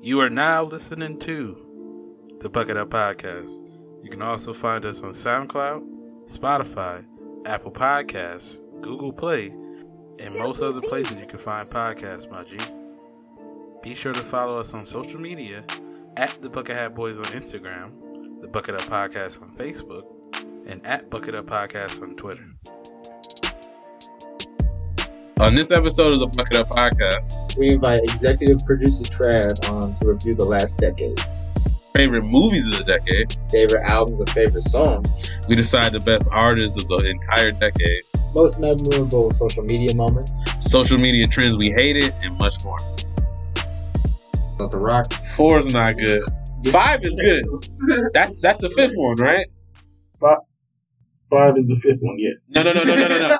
You are now listening to the Bucket Up Podcast. You can also find us on SoundCloud, Spotify, Apple Podcasts, Google Play, and most other places you can find podcasts, my G. Be sure to follow us on social media at the Bucket Hat Boys on Instagram, the Bucket Up Podcast on Facebook, and at Bucket Up Podcast on Twitter. On this episode of the Bucket Up Podcast, we invite executive producer Trav on to review the last decade. Favorite movies of the decade, favorite albums, and favorite songs. We decide the best artists of the entire decade, most memorable social media moments, social media trends we hated, and much more. But the rock. Four is not good. Five is good. That's that's the fifth one, right? Five, five is the fifth one, yeah. No, no, no, no, no, no, no.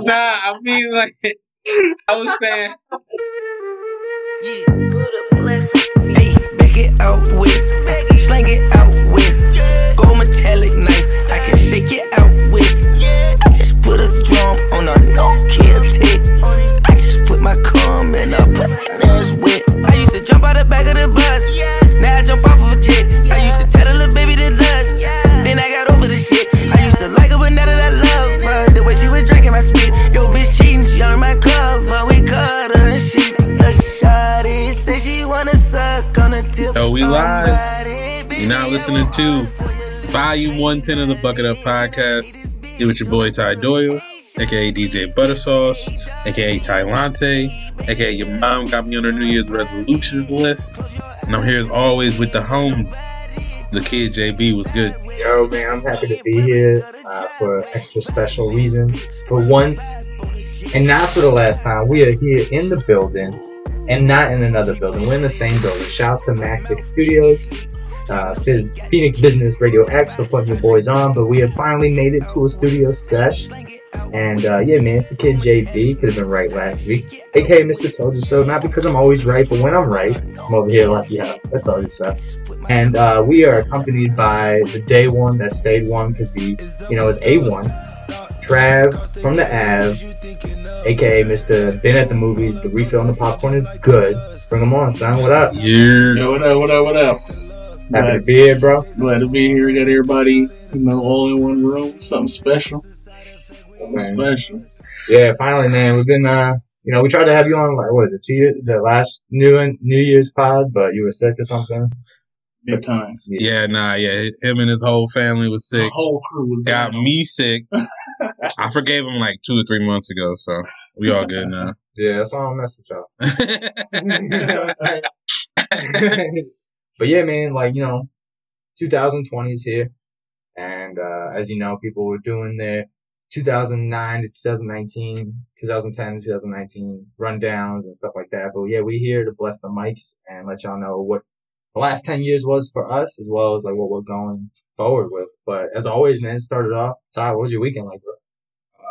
nah, I mean like I was saying. Yeah, put a blessing. Hey, back it out west, slang it out west. Gold metallic knife, I can shake it out west. I just put a drum on a no kill tick. I just put my cum in a pussy that's wet. I used to jump out the back of the bus, now I jump off of a jet. I used to tell the little baby to the shit. I used to like her, but now that I love her, the way she was drinking my spit. Yo, bitch cheating, she under my cover, we cut her and shit. A shawty say she wanna suck on the tip. Yo, we live. You're now listening to Volume 110 of the Bucket Up Podcast. Here with your boy Ty Doyle, aka DJ Buttersauce, aka Ty Lante, aka your mom got me on her New Year's resolutions list. And I'm here as always with the homie, the kid JB was good. Yo, man, I'm happy to be here uh, for extra special reason. For once, and not for the last time, we are here in the building and not in another building. We're in the same building. Shouts to Max Six Studios, uh, Phoenix Business Radio X for putting the boys on. But we have finally made it to a studio sesh. And uh, yeah, man, it's the kid JB. Could have been right last week. AKA Mr. Told You So. Not because I'm always right, but when I'm right, I'm over here like, yeah, I told you so. And uh, we are accompanied by the day one that stayed one because he, you know, is A1. Trav from the Av, aka Mr. Been at the movies. The refill on the popcorn is good. Bring them on, son. What up? Yeah. Yo, what up, what up, what up? Happy glad, to be here, bro. Glad to be here. Got everybody, you know, all in one room. Something special. Something special. Yeah, finally, man. We've been, uh, you know, we tried to have you on, like, what is it, two years, the last New New Year's pod, but you were sick or something. Big time. Yeah. yeah, nah, yeah. Him and his whole family was sick. The whole crew was got me sick. I forgave him like two or three months ago, so we all good now. Yeah, that's why I don't mess with y'all. but yeah, man, like you know, 2020 is here, and uh, as you know, people were doing their 2009 to 2019, 2010 to 2019 rundowns and stuff like that. But yeah, we here to bless the mics and let y'all know what the last 10 years was for us, as well as like what we're going forward with. But as always, man, started off. Ty, what was your weekend like, bro?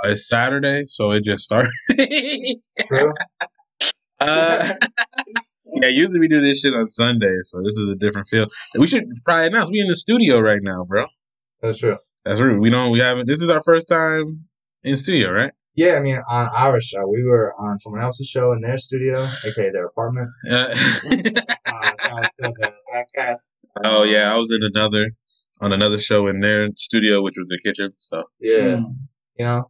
Uh, it's Saturday, so it just started. True. Uh, yeah, usually we do this shit on Sunday, so this is a different feel. We should probably announce we in the studio right now, bro. That's true. That's rude. We don't. We haven't. This is our first time in studio, right? Yeah, I mean, on our show, we were on someone else's show in their studio, aka their apartment. Uh, oh yeah, I was in another on another show in their studio, which was their kitchen. So yeah, mm. you know.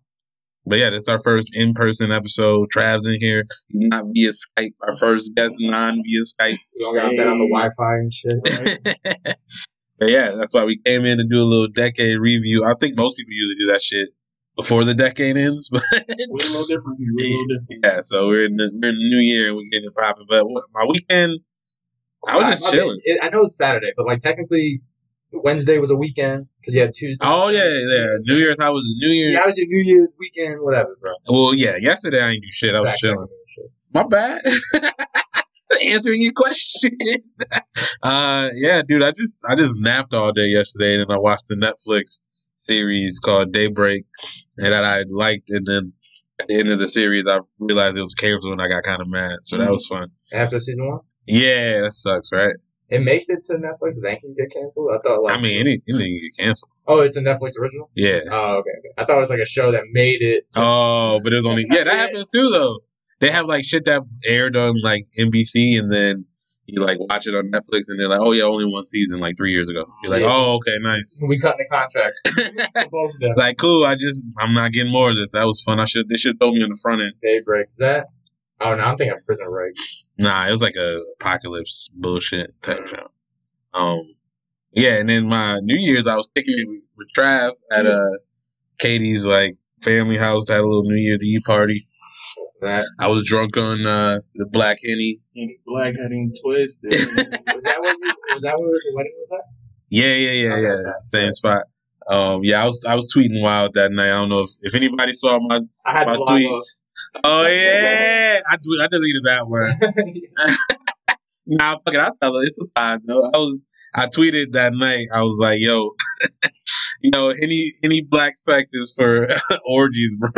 But yeah, that's our first in-person episode. Trav's in here. He's not via Skype. Our first guest non via Skype. We don't got that on the Wi-Fi and shit. Right? but yeah, that's why we came in to do a little decade review. I think most people usually do that shit before the decade ends, but we're a little different. We're a little different. Yeah, so we're in the we're in the new year and we're getting it popping. But my weekend, I was just I, chilling. Mean, I know it's Saturday, but like technically, Wednesday was a weekend because you had Tuesday. Oh yeah, yeah. New Year's. I was the New Year's? Yeah, how was your New Year's weekend? Whatever, bro. Well, yeah. Yesterday I didn't do shit. I was Back chilling. My bad. Answering your question. uh, yeah, dude. I just I just napped all day yesterday, and then I watched the Netflix series called Daybreak, and that I liked, and then at the end of the series, I realized it was canceled, and I got kind of mad. So mm-hmm. that was fun. After season one. Yeah, that sucks, right? It makes it to Netflix, then can get canceled. I thought like I mean any, anything can get canceled. Oh, it's a Netflix original. Yeah. Oh, okay, okay. I thought it was like a show that made it. oh, but it was only yeah that happens too though. They have like shit that aired on like NBC, and then you like watch it on Netflix, and they're like, oh yeah, only one season, like three years ago. You're like, Yeah. oh okay, nice. We cut the contract. both of them. Like cool. I just I'm not getting more of this. That was fun. I should they should throw me on the front end. Daybreak. Is that? Oh no, I'm thinking of Prison Break. Nah, it was like a apocalypse bullshit type show. Um, yeah, and then my New Year's, I was kicking it with, with Trav at uh Katie's like family house. Had a little New Year's Eve party. That I was drunk on uh the Black Henny. Black heading twisted. was that what you, was that what the wedding was at? Yeah, yeah, yeah, yeah. Same spot. Um, yeah, I was I was tweeting wild that night. I don't know if, if anybody saw my I had my tweets. Oh yeah, I do. I deleted that one. Nah, fuck it. I'll tell her. It's a pod, though. I was, I tweeted that night. I was like, yo, you know, any any black sex is for orgies, bro.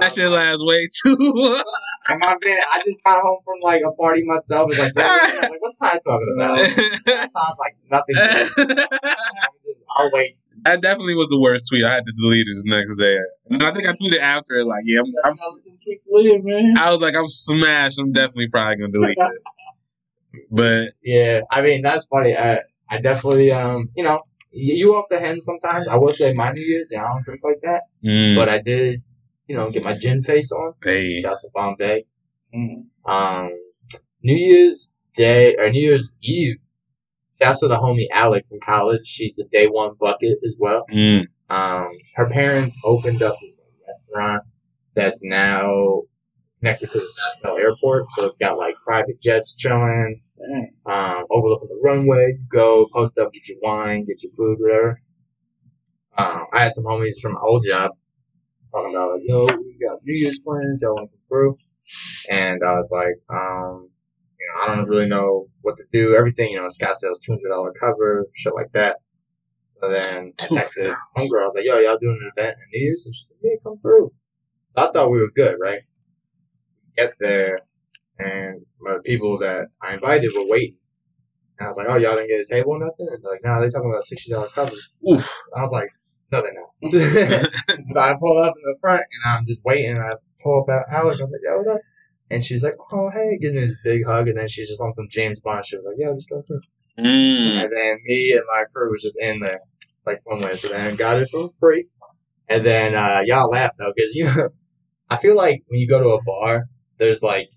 That shit lasts way too. And my man, I just got home from like a party myself. It's like, yeah, like, what's Ty talking about? That sounds like nothing. I'll wait. that definitely was the worst tweet. I had to delete it the next day. And I think I tweeted after it, like, yeah, I'm, I'm. I was like, I'm smashed. I'm definitely probably gonna delete this. But Yeah, I mean that's funny. I I definitely um you know you, you off the hen sometimes. I will say my New Year's, yeah, I don't drink like that, mm, but I did you know get my gin face on. hey, Shout out to Bombay. Mm. Um, New Year's Day or New Year's Eve. Shouts to the homie Alec from college. She's a day one bucket as well. mm, Um, her parents opened up a restaurant that's now connected to the Nashville airport. So it's got like private jets chilling, Dang. um, overlooking the runway. You go, post up, get your wine, get your food, whatever. Um, I had some homies from my old job talking about like, yo, we got New Year's plans, y'all want to come through? And I was like, um, you know, I don't really know what to do. Everything, you know, Scott says two hundred dollar cover, shit like that. So then I texted homegirl, I was like, yo, y'all doing an event in New Year's? And she said, yeah, come through. I thought we were good, right? Get there, and my people that I invited were waiting. And I was like, oh, y'all didn't get a table or nothing? And they're like, nah, they're talking about sixty dollar cover. oof. I was like, no, they're not. so I pull up in the front, and I'm just waiting. And I pull up at Alex. I'm like, yo, what up? And she's like, oh, hey, gives me this big hug. And then she's just on some James Bond. She was like, yo, just go through. Mm, And then me and my crew was just in there, like somewhere. So then got it for free. And then uh, y'all laugh though, because you know, I feel like when you go to a bar, there's like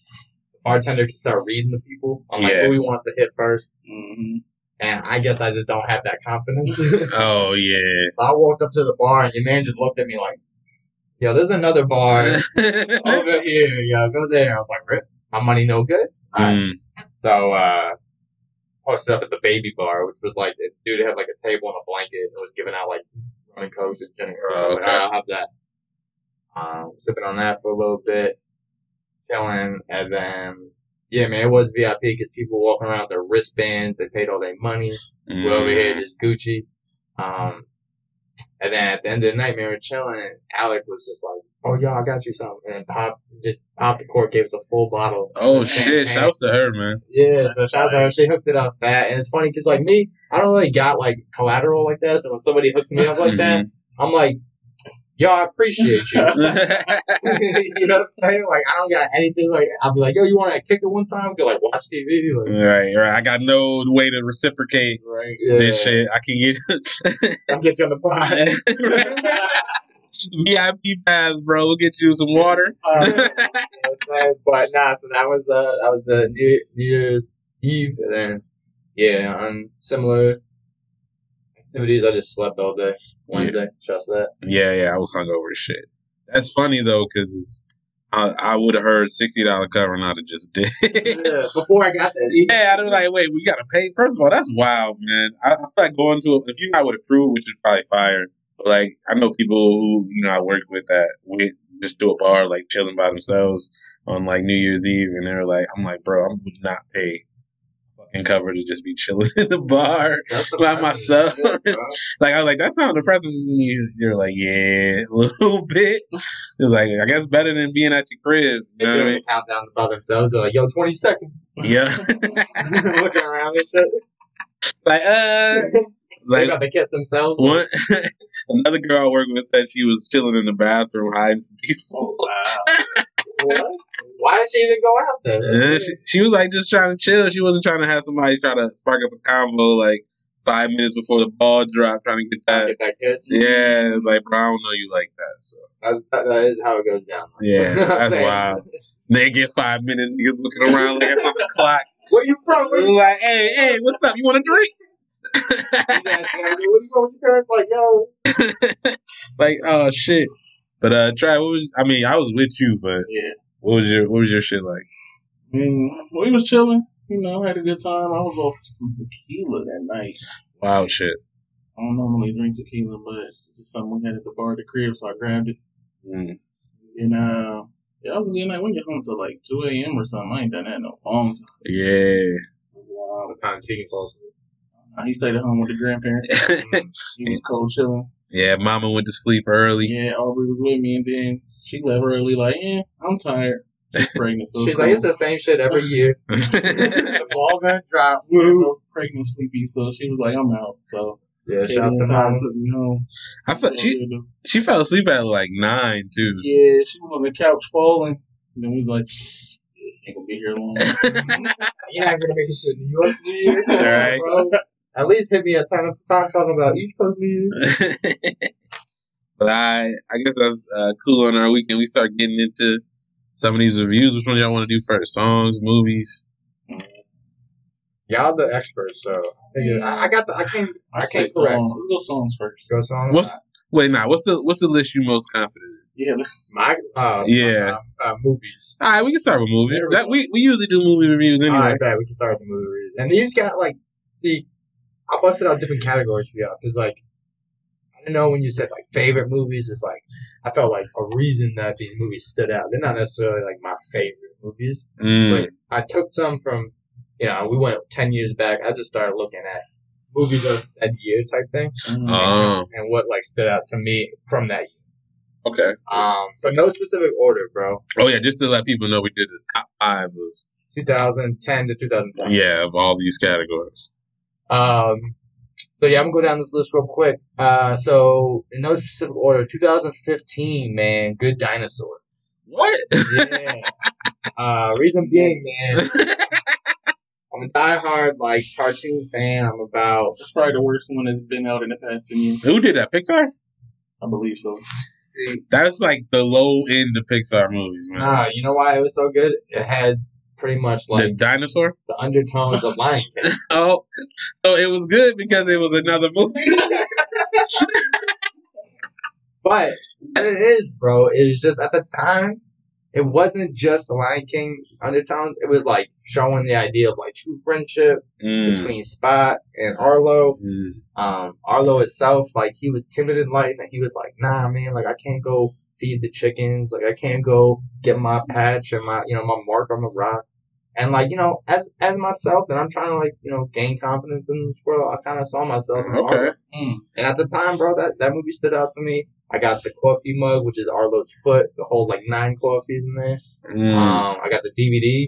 the bartender can start reading the people on like Yeah. who he wants to hit first. Mhm. And I guess I just don't have that confidence. oh yeah. so I walked up to the bar, and your man just looked at me like, "Yo, there's another bar over here. Yo, go there." I was like, "Rip, my money no good." Alright. Mm, So uh posted up at the baby bar, which was like the dude had like a table and a blanket and was giving out like running cokes and gin and Oh. okay. I'll have that. Um sipping on that for a little bit, chilling, and then yeah, man, it was VIP because people walking around with their wristbands. They paid all their money. We're over here mm. just Gucci. Um, and then at the end of the night, man, we're chilling. And Alec was just like, "Oh, yo, I got you something." And Pop just popped the cork, gave us a full bottle. Oh shit! Shouts to her, man. Yeah, so shout out to her. She hooked it up fat, and it's funny because like me, I don't really got like collateral like that. So when somebody hooks me up like that, I'm like, "Yo, I appreciate you." you know what I'm saying? Like I don't got anything. Like I'll be like, "Yo, you want to kick it one time? Could like watch TV." Like, right, right. I got no way to reciprocate right? Yeah. this shit. I can get I'll get you on the pod. VIP pass, bro. We'll get you some water. Uh, but nah, so that was the that was the New, New Year's Eve, and then yeah, on similar I just slept all day Wednesday. Trust that. Yeah, yeah, I was hungover as shit. That's funny though, because it's I, I would have heard sixty dollar cover and I'd have just did. Yeah, before I got there. yeah, I'd be like, wait, we gotta pay. First of all, that's wild, man. I, I feel like going to if you're not with a crew, which is probably fire. But like, I know people who you know I work with that we just do a bar like chilling by themselves on like New Year's Eve, and they're like, I'm like, bro, I would not pay fucking cover to just be chilling in the bar. That's by myself. Yeah. Like I was like, that's not depressing. And you- You're like, yeah, a little bit. It's like, I guess better than being at your crib. They You know what I doing the countdown by themselves. They're like, "Yo, 20 seconds." Yeah. Looking around and shit. like, uh, they like about to kiss themselves. one. Another girl I work with said she was chilling in the bathroom hiding from people. Wow. what? She even go out there? Yeah, she, she was like just trying to chill. She wasn't trying to have somebody try to spark up a combo like five minutes before the ball dropped, trying to get that. Get that kiss. Yeah, like bro, I don't know you like that. So That's, that, that is how it goes down. yeah, that's wild. They get five minutes, niggas looking around like it's on the clock. Where you from? Where you Like, hey, hey, what's up? You want a drink? you from with your parents? Like, yo. like, oh shit. But uh, try. What was? I mean, I was with you, but Yeah. What was your what was your shit like? I mean, we was chilling. You know, had a good time. I was off some tequila that night. Wild shit. I don't normally drink tequila, but it's something we had at the bar at the crib, so I grabbed it. Mm. And uh, yeah, I was a good night. We get home till like 2 a.m. or something. I ain't done that in a long time. Yeah. Wow. What time Tegan falls Uh, He stayed at home with the grandparents. He was cold chilling. yeah. Mama went to sleep early. Yeah, Aubrey was with me, and then she left early. Like, yeah, I'm tired. She's pregnant, so She's like, it's the same shit every year. the ball gonna drop. cool. pregnant, sleepy. So she was like, I'm out. So Yeah, Katie shouts to and mom. took me home. I felt she she fell asleep at like nine too. Yeah, she was on the couch falling. And then we was like, ain't gonna be here long. You're not gonna make it to New York New Year's. Right. bro. At least hit me a time of time talking about East Coast New Year's. But I I guess that's uh, cool on our weekend. We start getting into some of these reviews. Which one y'all want to do first? Songs, movies? Y'all the experts, so I, I, I got the. I can't. I say can't correct. songs. Let's go songs first. Go song. What's wait now? What's the what's the list you most confident in? Yeah, my uh, Yeah. uh, uh, movies? All right, we can start with movies. We That we we usually do movie reviews anyway. right, bet we can start with the movie reviews. And these got like, see, I busted out different categories for y'all because like, I know when you said like favorite movies. It's like I felt like a reason that these movies stood out. They're not necessarily like my favorite movies, Mm, but I took some from, you know, we went ten years back. I just started looking at movies of that year type thing oh, and what like stood out to me from that year. okay. Um, so no specific order, bro. Oh yeah, just to let people know we did the top five of 2010 to 2005. yeah of all these categories. Um, so yeah, I'm gonna go down this list real quick. Uh, so in no specific order, 2015, man, Good Dinosaur. What? Yeah. uh, reason being, man, I'm a diehard like cartoon fan. I'm about It's probably the worst one that's been out in the past 10 years. Who did that? Pixar? I believe so. see, That's like the low end of Pixar movies, man. nah, you know why it was so good? It had pretty much like the dinosaur. the undertones of Lion King. Oh, so it was good because it was another movie. But what it is, bro, it was just at the time, it wasn't just the Lion King undertones. It was like showing the idea of like true friendship Mm, between Spot and Arlo. mm, Um, Arlo itself, like he was timid in life, and he was like, "Nah, man, like I can't go feed the chickens. Like I can't go get my patch and my, you know, my mark on the rock." And like you know, as as myself, and I'm trying to like you know gain confidence in this world. I kind of saw myself. In Okay. And at the time, bro, that that movie stood out to me. I got the coffee mug, which is Arlo's foot, to hold like nine coffees in there. mm. Um, I got the DVD,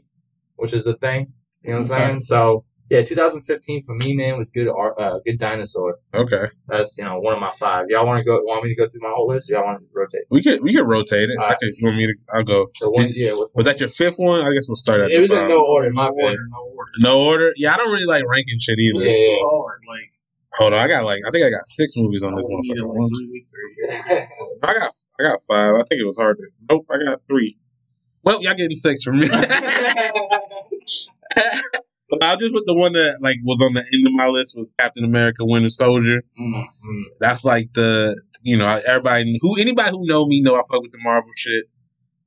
which is the thing. You know what I'm saying? So yeah, 2015 for me, man, was good. Ar- Uh, good dinosaur. okay, That's you know one of my five. Y'all want to go? Want me to go through my whole list? Or y'all want to rotate? we could we could rotate it. I Alright. could, you want me to? I'll go. The one, yeah. With, Was that your fifth one? I guess we'll start at it the was in bottom. no order. My no bad. order, no order. No order. Yeah, I don't really like ranking shit either. Yeah. It's too hard. Like, Hold on, I got like I think I got six movies on this would need it motherfucker. like One, three weeks or a year. I got I got five. I think it was hard to. Nope, I got three. Well, y'all getting six from me. I'll just put the one that like was on the end of my list was Captain America: Winter Soldier. Mm. Mm, That's like the you know everybody who anybody who know me know I fuck with the Marvel shit.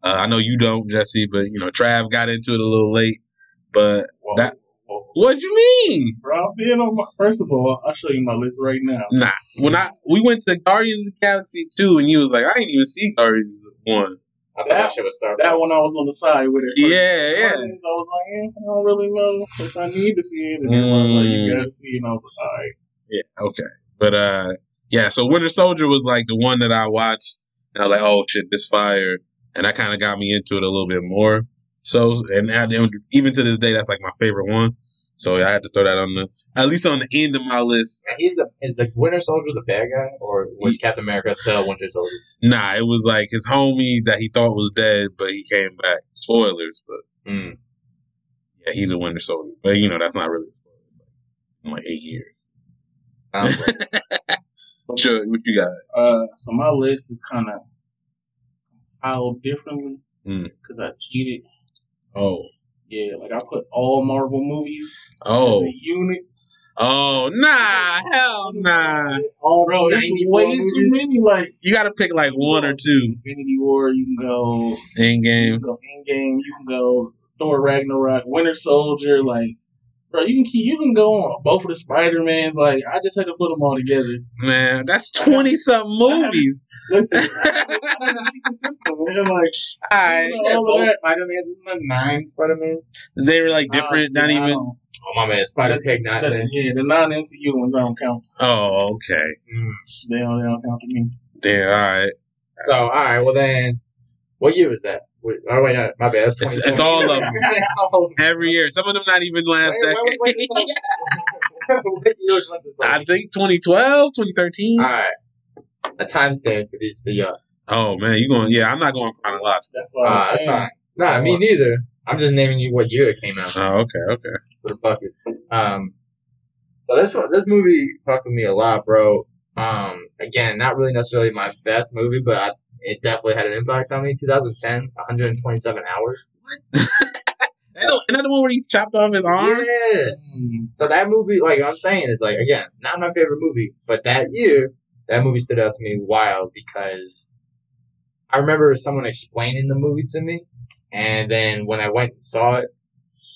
Uh, I know you don't, Jesse, but you know Trav got into it a little late. But Whoa, That- whoa. what you mean? Bro, being on my. First of all, I'll show you my list right now. Nah, when I we went to Guardians of the Galaxy two, and you was like, I ain't even see Guardians one. I thought that shit was Star That one I was on the side with it. Yeah, yeah. I was like, eh, I don't really know if I need to see it. And then one was like, you Mm. gotta see it. And I was like, all right. Yeah, okay. But uh yeah, so Winter Soldier was like the one that I watched and I was like, oh shit, this fire. And that kind of got me into it a little bit more. So and, and even to this day, that's like my favorite one. So I had to throw that on the at least on the end of my list. And he's the is the Winter Soldier the bad guy, or was Captain America the Winter Soldier? Nah, it was like his homie that he thought was dead, but he came back. Spoilers, but Mm. yeah, he's a Winter Soldier. But you know that's not really in like eight years. Sounds like- Sure, what you got? Uh, so my list is kind of compiled differently Mm. because I cheated. Oh, Yeah, like I put all Marvel movies oh, unit. oh, nah, hell nah. all Bro, it's 94 way too many. Like You got to pick like one or two. Infinity War, you can go. In You can go Endgame. You can go Thor Ragnarok, Winter Soldier. Like, bro, you can keep. You can go on both of the Spider Mans. Like, I just had to put them all together. Man, that's twenty something movies. Listen, I had to keep it simple, man. Like, Alright. you know, Yeah, both that. Spider Man's isn't nine Spider Man? They were like different, Uh, not I even. Oh my man, Spider Pig not there. Yeah, the non MCU ones don't count. Oh, okay. Mm. They don't, they don't count to me. Damn. All right. So all right, well then, what year was that? Wait, oh wait, no, my bad. That's It's- it's all of them. Every year, some of them not even last Soldier? I think 2012, 2013. All right, a timestamp for these for y'all. Oh man, you going? Yeah, I'm not going chronological. That's what Ah, that's saying. fine. Nah, me neither. I'm just naming you what year it came out Oh, okay, okay. for the buckets. Um, so this one, this movie fucked with me a lot, bro. Um, again, not really necessarily my best movie, but I, it definitely had an impact on me. 2010, 127 hours. Another another one where he chopped off his arm. Yeah. Mm. So that movie, like I'm saying, is like again not my favorite movie, but that year that movie stood out to me wild because I remember someone explaining the movie to me, and then when I went and saw it,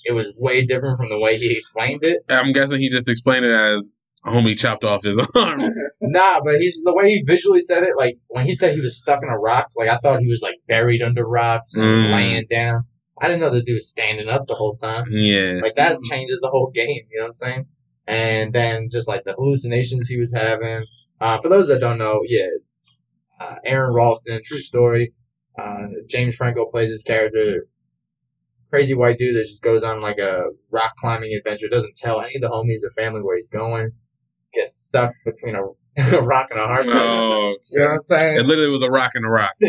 it was way different from the way he explained it. I'm guessing he just explained it as homie chopped off his arm. Nah, but he's the way he visually said it. Like when he said he was stuck in a rock, like I thought he was like buried under rocks and Mm. laying down. I didn't know the dude was standing up the whole time. yeah. Like that changes the whole game, you know what I'm saying? And then just like the hallucinations he was having. Uh, for those that don't know, yeah, uh, Aron Ralston, true story. Uh, James Franco plays his character, crazy white dude that just goes on like a rock climbing adventure. Doesn't tell any of the homies or family where he's going. Gets stuck between a, a rock and a hard place. Oh, You know what I'm saying? it literally was a rock and a rock.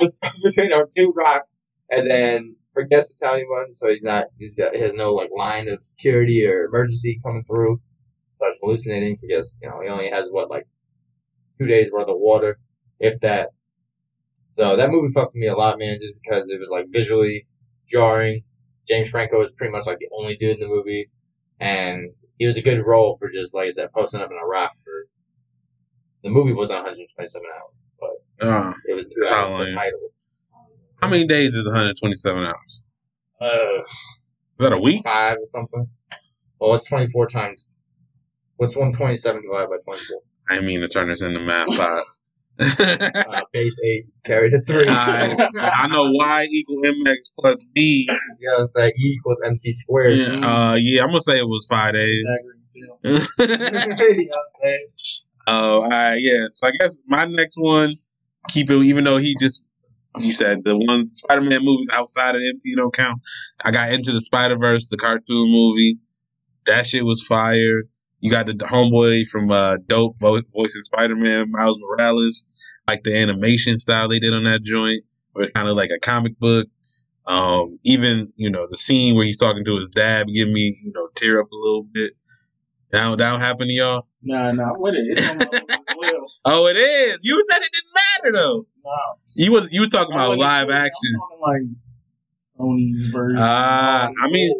was stuck between our two rocks, and then forgets to tell anyone, so he's not, he's got, he has no like line of security or emergency coming through. Starts hallucinating. Forgets, you know, he only has what like two days worth of water, if that. So that movie fucked me a lot, man, just because it was like visually jarring. James Franco was pretty much like the only dude in the movie, and he was a good role for just like I said, posting up in a rock for. The movie wasn't 127 hours. Uh, It was two hours the title. how many days is 127 hours? Uh, Is that a week? five or something. Well, it's 24 times. What's 127 divided by 24? I mean to turn this into math. Five. Uh, base 8 carried to 3. I, I know y equal mx plus b. you know what I'm? E equals MC squared. Yeah, uh, yeah, I'm gonna say it was five days. you know what I'm? Oh, uh, yeah. So I guess my next one, keep it. Even though he just, you said the one Spider-Man movies outside of the MCU don't count. I got into the Spider-Verse, the cartoon movie. That shit was fire. You got the, the homeboy from uh, Dope vo- voicing Spider-Man, Miles Morales. Like the animation style they did on that joint, where it's kind of like a comic book. Um, even you know the scene where he's talking to his dad, give me you know tear up a little bit. That that happen to y'all. Nah, nah, what it? It's on my list as well. Oh, it is. You said it didn't matter though. Nah, You was you were talking about live saying- action. Like version. Ah, I mean,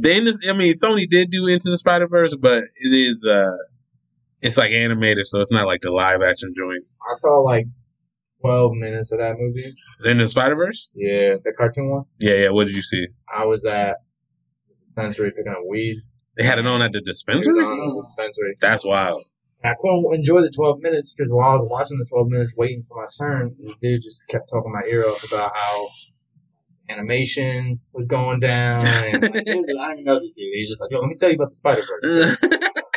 Then I mean, Sony did do Into the Spider Verse, but it is uh, it's like animated, so it's not like the live action joints. I saw like 12 minutes of that movie. Then the Spider Verse. Yeah, the cartoon one. Yeah, yeah. What did you see? I was at the dispensary picking up weed. They had it on at the dispensary. the dispensary. That's wild. I couldn't enjoy the 12 minutes because while I was watching the 12 minutes waiting for my turn, this dude just kept talking my ear off about how animation was going down. And like, I didn't know this dude. He's just like, yo, let me tell you about the Spider Verse.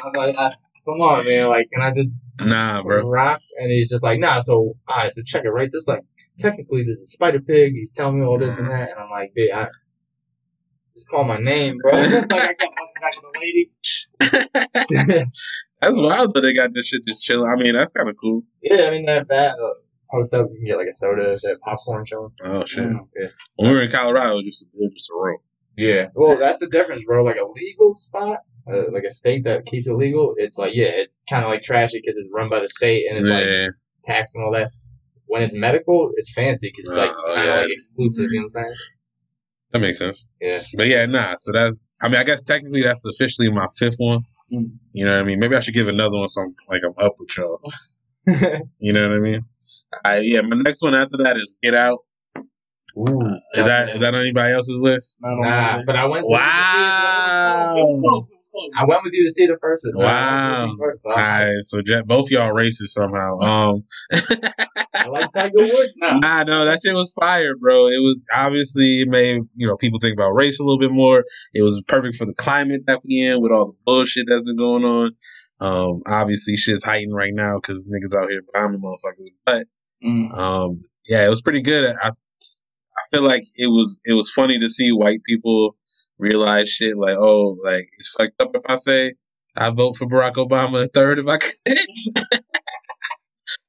I'm like, I, come on, man. Like, can I just nah, bro. rock? And he's just like, nah, so I have to check it right. This, like, technically, there's a Spider Pig. He's telling me all this and that. And I'm like, dude, I. just call my name, bro. like I got back to the lady. That's wild that they got this shit just chilling. I mean, that's kind of cool. yeah, I mean that that uh, post up, you can get like a soda, that popcorn chilling. Oh shit. Yeah. When we were in Colorado, it was just it was just a room. Yeah. Well, that's the difference, bro. Like a legal spot, uh, like a state that keeps it legal, it's like yeah, it's kind of like trashy because it's run by the state and it's like tax and all that. When it's medical, it's fancy because it's like Oh, kind of yeah. like exclusive. You know what I'm saying? That makes sense. Yeah. But yeah, nah. So that's. I mean, I guess technically that's officially my fifth one. Mm. You know what I mean? Maybe I should give another one some like I'm up with y'all. You know what I mean? I, yeah, my next one after that is Get Out. Ooh. Is that is that on anybody else's list? Nah, but I went. Wow. It was close. It was close. I went with you to see the first. one. Wow. went first, so All I, right, so Jeff, both y'all racist somehow. Um, I like Tiger Woods. nah, no, that shit was fire, bro. It was obviously it made you know people think about race a little bit more. It was perfect for the climate that we in with all the bullshit that's been going on. Um, obviously shit's heightened right now because niggas out here bombing motherfuckers. But Mm. um, yeah, it was pretty good. I I feel like it was it was funny to see white people realize shit like oh like it's fucked up if I say I vote for Barack Obama a third if I could.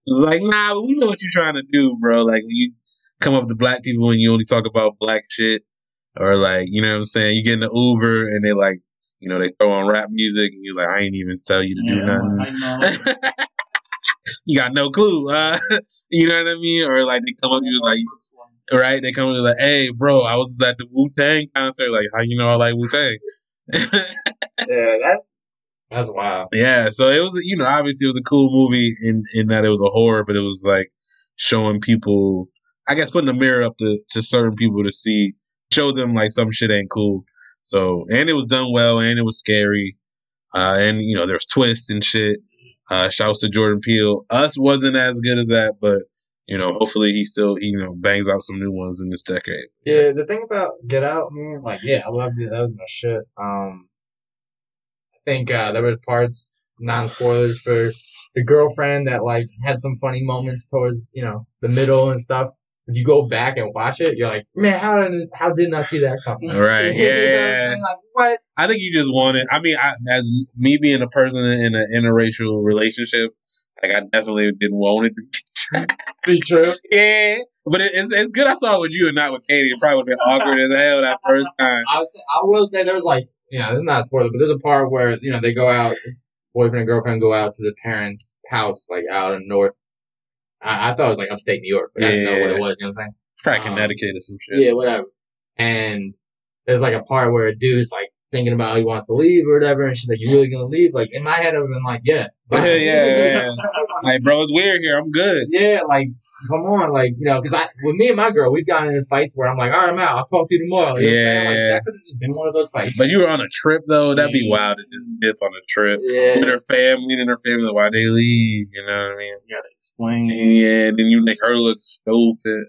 Like, nah, but we know what you're trying to do, bro. Like when you come up to black people and you only talk about black shit, or like, you know what I'm saying? You get in the Uber and they like, you know, they throw on rap music and you're like, I ain't even tell you to do nothing. I know. you got no clue, uh, you know what I mean? Or like they come up to you like, right? They come to like, hey, bro, I was at the Wu Tang concert. Like, how you know I like Wu Tang? Yeah, that's that's wild. Yeah, so it was, you know, obviously it was a cool movie in in that it was a horror, but it was like showing people, I guess, putting a mirror up to to certain people to see, show them like some shit ain't cool. So, and it was done well, and it was scary, uh, and you know, there's twists and shit. Uh, shouts to Jordan Peele. Us wasn't as good as that, but you know, hopefully he still, you know, bangs out some new ones in this decade. Yeah, the thing about Get Out, man, like, yeah, I loved it. That was my shit. Um, I think uh, there was parts, non spoilers, for the girlfriend that like had some funny moments towards you know the middle and stuff. If you go back and watch it, you're like, man, how did how didn't I see that coming? Right, You know what yeah. Like what? I think you just wanted. I mean, I, as me being a person in an interracial relationship, like I definitely didn't want it. To be true. yeah, but it, it's it's good. I saw it with you and not with Katie. It probably would have been awkward as hell that first time. I was, I will say there's like, you know, this is not a spoiler, but there's a part where you know they go out, boyfriend and girlfriend go out to the parents' house, like out in North. I, I thought it was like upstate New York, but I didn't know what it was. You know what I'm saying? Probably Um, Connecticut or some shit. Yeah, whatever. And there's like a part where a dude's like thinking about oh, he wants to leave or whatever, and she's like, "You really gonna leave?" Like in my head, I've been like, "Yeah, Yeah, yeah, Like, bro, it's weird here. I'm good. yeah." Like, come on, like you know, because I with me and my girl, we've gotten in fights where I'm like, "All right, I'm out. I'll talk to you tomorrow." You know what I'm saying? Like, Yeah. that could have just been one of those fights. But you were on a trip though. That'd be wild to just dip on a trip yeah, with her family and her family. Why they leave? You know what I mean? You gotta explain. Yeah, then you make her look stupid.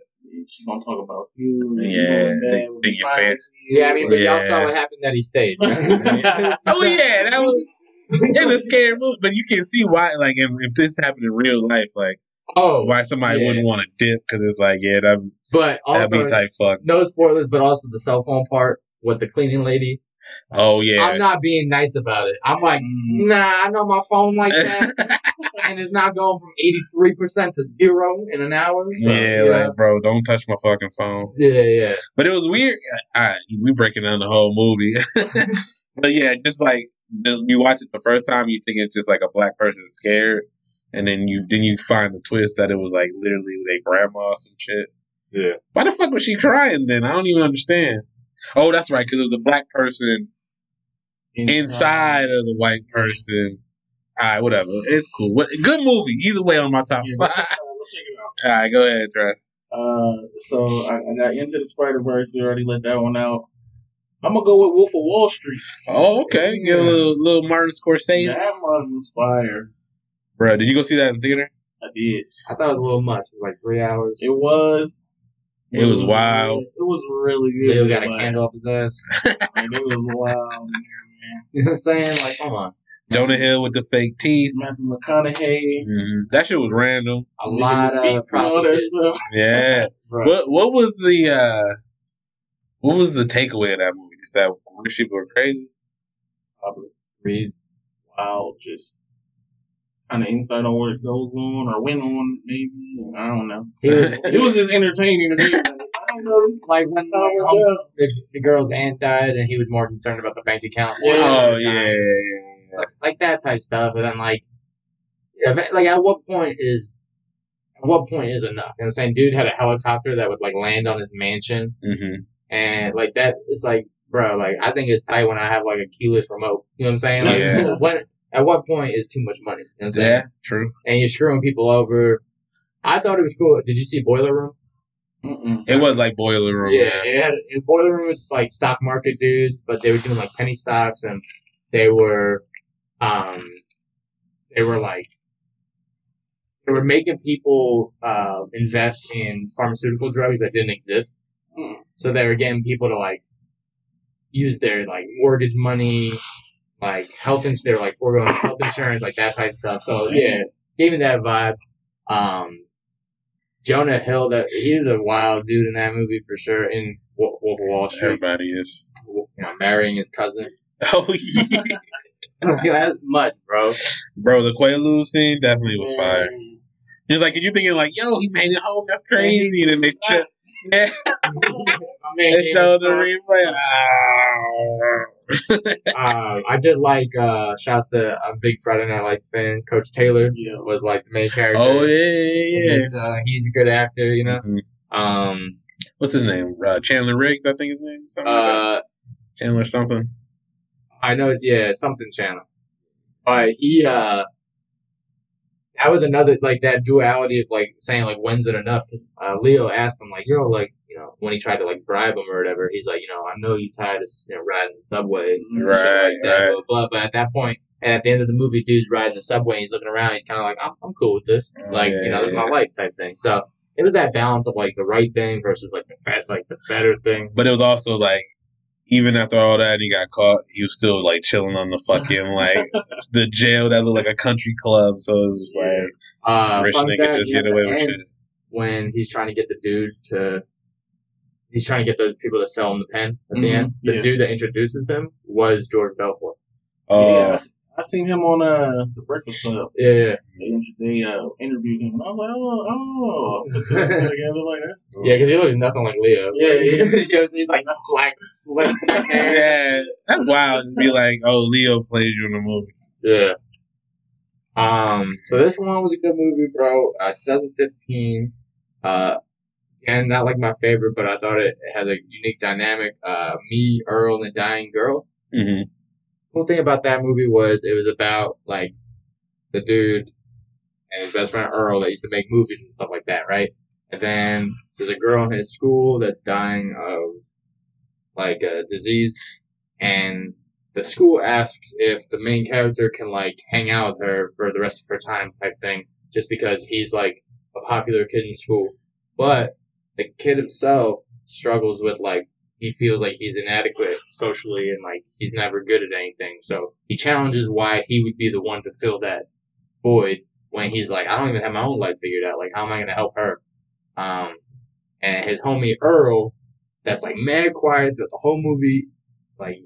She's gonna talk about you. Yeah, you they- with they the get privacy. fancy. yeah. I mean, but y'all saw what happened that he stayed. Oh yeah, that was in a scary movie. But you can see why, like, if, if this happened in real life, like, oh, why somebody yeah. wouldn't want to dip because it's like, yeah, that but that'd be also type fuck. no spoilers, but also the cell phone part with the cleaning lady. Oh yeah, I'm not being nice about it. I'm like, Mm. nah, I know my phone like that, and it's not going from 83% to zero in an hour. So, yeah, you like, bro, don't touch my fucking phone. yeah, yeah. But it was weird. I, we breaking down the whole movie, but yeah, just like the, you watch it the first time, you think it's just like a black person scared, and then you then you find the twist that it was like literally their grandma or some shit. Yeah. Why the fuck was she crying then? I don't even understand. Oh, that's right, because it was the black person inside of the white person. All right, whatever. It's cool. What, good movie. Either way, on my top Yeah, five. Let's, uh, let's check it out. All right, go ahead, Trey. Uh, so I, I got into the Spider Verse. We already let that one out. I'm gonna go with Wolf of Wall Street. Oh, okay. Get a little, little Martin Scorsese. That mug was fire. Bro, did you go see that in theater? I did. I thought it was a little much. It was like three hours. It was. It was wild. It was really good. Leo got a candle up his ass. and it was wild in there, You know what I'm saying? Like, come on. Jonah Hill with the fake teeth. Matthew McConaughey. Mhm. That shit was random. A lot of beats and prostitutes. Yeah. Right. what What was the uh What was the takeaway of that movie? movies that rich people are crazy? Probably read wild, just kind of insight on what goes on or went on, maybe. I don't know. He was, It was just entertaining to me. Like, I don't know. like when How it um, was the, the girl's aunt died, and he was more concerned about the bank account. Oh yeah, yeah, yeah. Like, like that type stuff. And then like, yeah, like at what point is at what point is enough? You know what I'm saying? Dude had a helicopter that would like land on his mansion, Mm-hmm. and like that. It's like, bro, like I think it's tight when I have like a keyless remote. You know what I'm saying? Like, Yeah. when at what point is too much money? You know what I'm saying? Yeah, true. And you're screwing people over. I thought it was cool. Did you see Boiler Room? Mm-mm. It was like Boiler Room. Yeah, it had it, Boiler Room was like stock market dudes, but they were doing like penny stocks, and they were, um, they were like, they were making people uh, invest in pharmaceutical drugs that didn't exist. Mm. So they were getting people to like use their like mortgage money, like health insurance. They were like foregoing health insurance, like that type of stuff. So yeah, gave me that vibe. Um, Jonah Hill, that he's a wild dude in that movie for sure. In Wolf Wolf of Wall Street, Everybody is. you know, marrying his cousin. Oh yeah, That's much, bro. bro. The Quaalude scene definitely was fire. He's was like, "Are you thinking like, yo, he made it home? That's crazy." And then they ch- yeah, My man they showed the replay. some- Uh, I did like uh, shouts to a big Friday Night Lights fan, Coach Taylor Yeah. was like the main character. oh in yeah, yeah. this, uh, he's a good actor, you know. Mhm. Um, What's his name? Uh, Chandler Riggs, I think his name. Something like that. uh, Chandler something. I know, yeah, something channel. But he, uh, that was another, like, that duality of, like, saying, like, when's it enough? Because uh, Leo asked him, like, yo, like, you know, when he tried to, like, bribe him or whatever, he's like, you know, I know you tired of, you know, riding the subway. Right, like that, right. blah, blah. But at that point, and at the end of the movie, dude's riding the subway and he's looking around, he's kind of like, I'm, I'm cool with this. Like, you know, this is my life type thing. So, it was that balance of, like, the right thing versus, like, the, bet, like, the better thing. But it was also like, even after all that, and he got caught. He was still like chilling on the fucking like the jail that looked like a country club. So it was just like Uh, rich fun niggas just get away with the shit. when he's trying to get the dude to he's trying to get those people to sell him the pen at the Mhm, end. The yeah. dude that introduces him was George Belfort. Oh, yeah, I, s- I seen him on uh, the Breakfast Club. Yeah, yeah, They, they uh, interviewed him, and I was like, oh, oh, put together like that's cool. yeah, because he looks nothing like Leo. Yeah, yeah. Because he's like black, slick. yeah, that's wild. To be like, oh, Leo plays you in the movie. yeah. Um. So this one was a good movie, bro. Uh, 2015. Uh, and not like my favorite, but I thought it, it had a unique dynamic. Uh, me, Earl, and the Dying Girl. hmm cool thing about that movie was it was about like the dude and his best friend Earl that used to make movies and stuff like that, right? And then there's a girl in his school that's dying of like a disease, and the school asks if the main character can like hang out with her for the rest of her time type thing, just because he's like a popular kid in school. But the kid himself struggles with like he feels like he's inadequate socially and like he's never good at anything. So he challenges why he would be the one to fill that void when he's like, I don't even have my own life figured out. Like, how am I going to help her? Um, and his homie Earl, that's like mad quiet that the whole movie, like,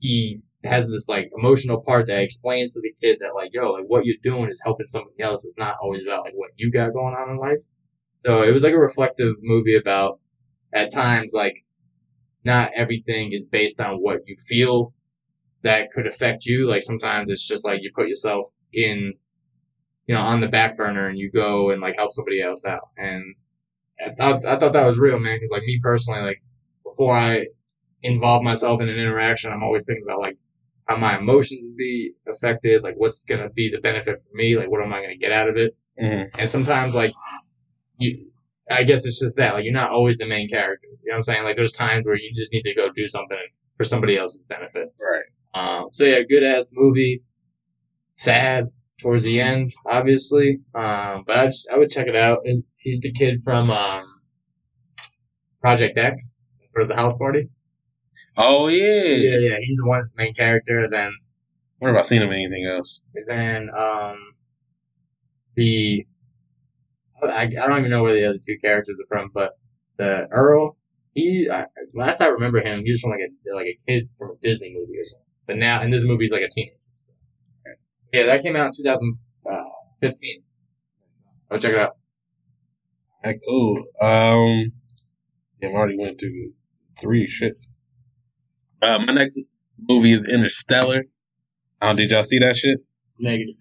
he has this like emotional part that explains to the kid that like, yo, like what you're doing is helping somebody else. It's not always about like what you got going on in life. So it was like a reflective movie about at times like not everything is based on what you feel that could affect you. Like sometimes it's just like you put yourself in, you know, on the back burner and you go and like help somebody else out. And I thought, I thought that was real, man. Cause like me personally, like before I involve myself in an interaction, I'm always thinking about like how my emotions would be affected. Like what's going to be the benefit for me? Like what am I going to get out of it? hmm And sometimes like you, I guess it's just that like you're not always the main character. You know what I'm saying? Like there's times where you just need to go do something for somebody else's benefit. Right. Um, so yeah, good ass movie. Sad towards the end, obviously. Um, but I just, I would check it out. And He's the kid from um, Project X for the house party. Oh yeah. Yeah, yeah. He's the one main character. Then What have I've seen him in anything else. then um, the I, I don't even know where the other two characters are from, but the Earl, He I, last I remember him, he was from like a like a kid from a Disney movie or something. But now, in this movie he's like a teenager. Yeah, that came out in 2015. I'll check it out. Alright, cool. Um, yeah, I already went through three. Shit. Uh, my next movie is Interstellar. Um, did y'all see that shit? Negative.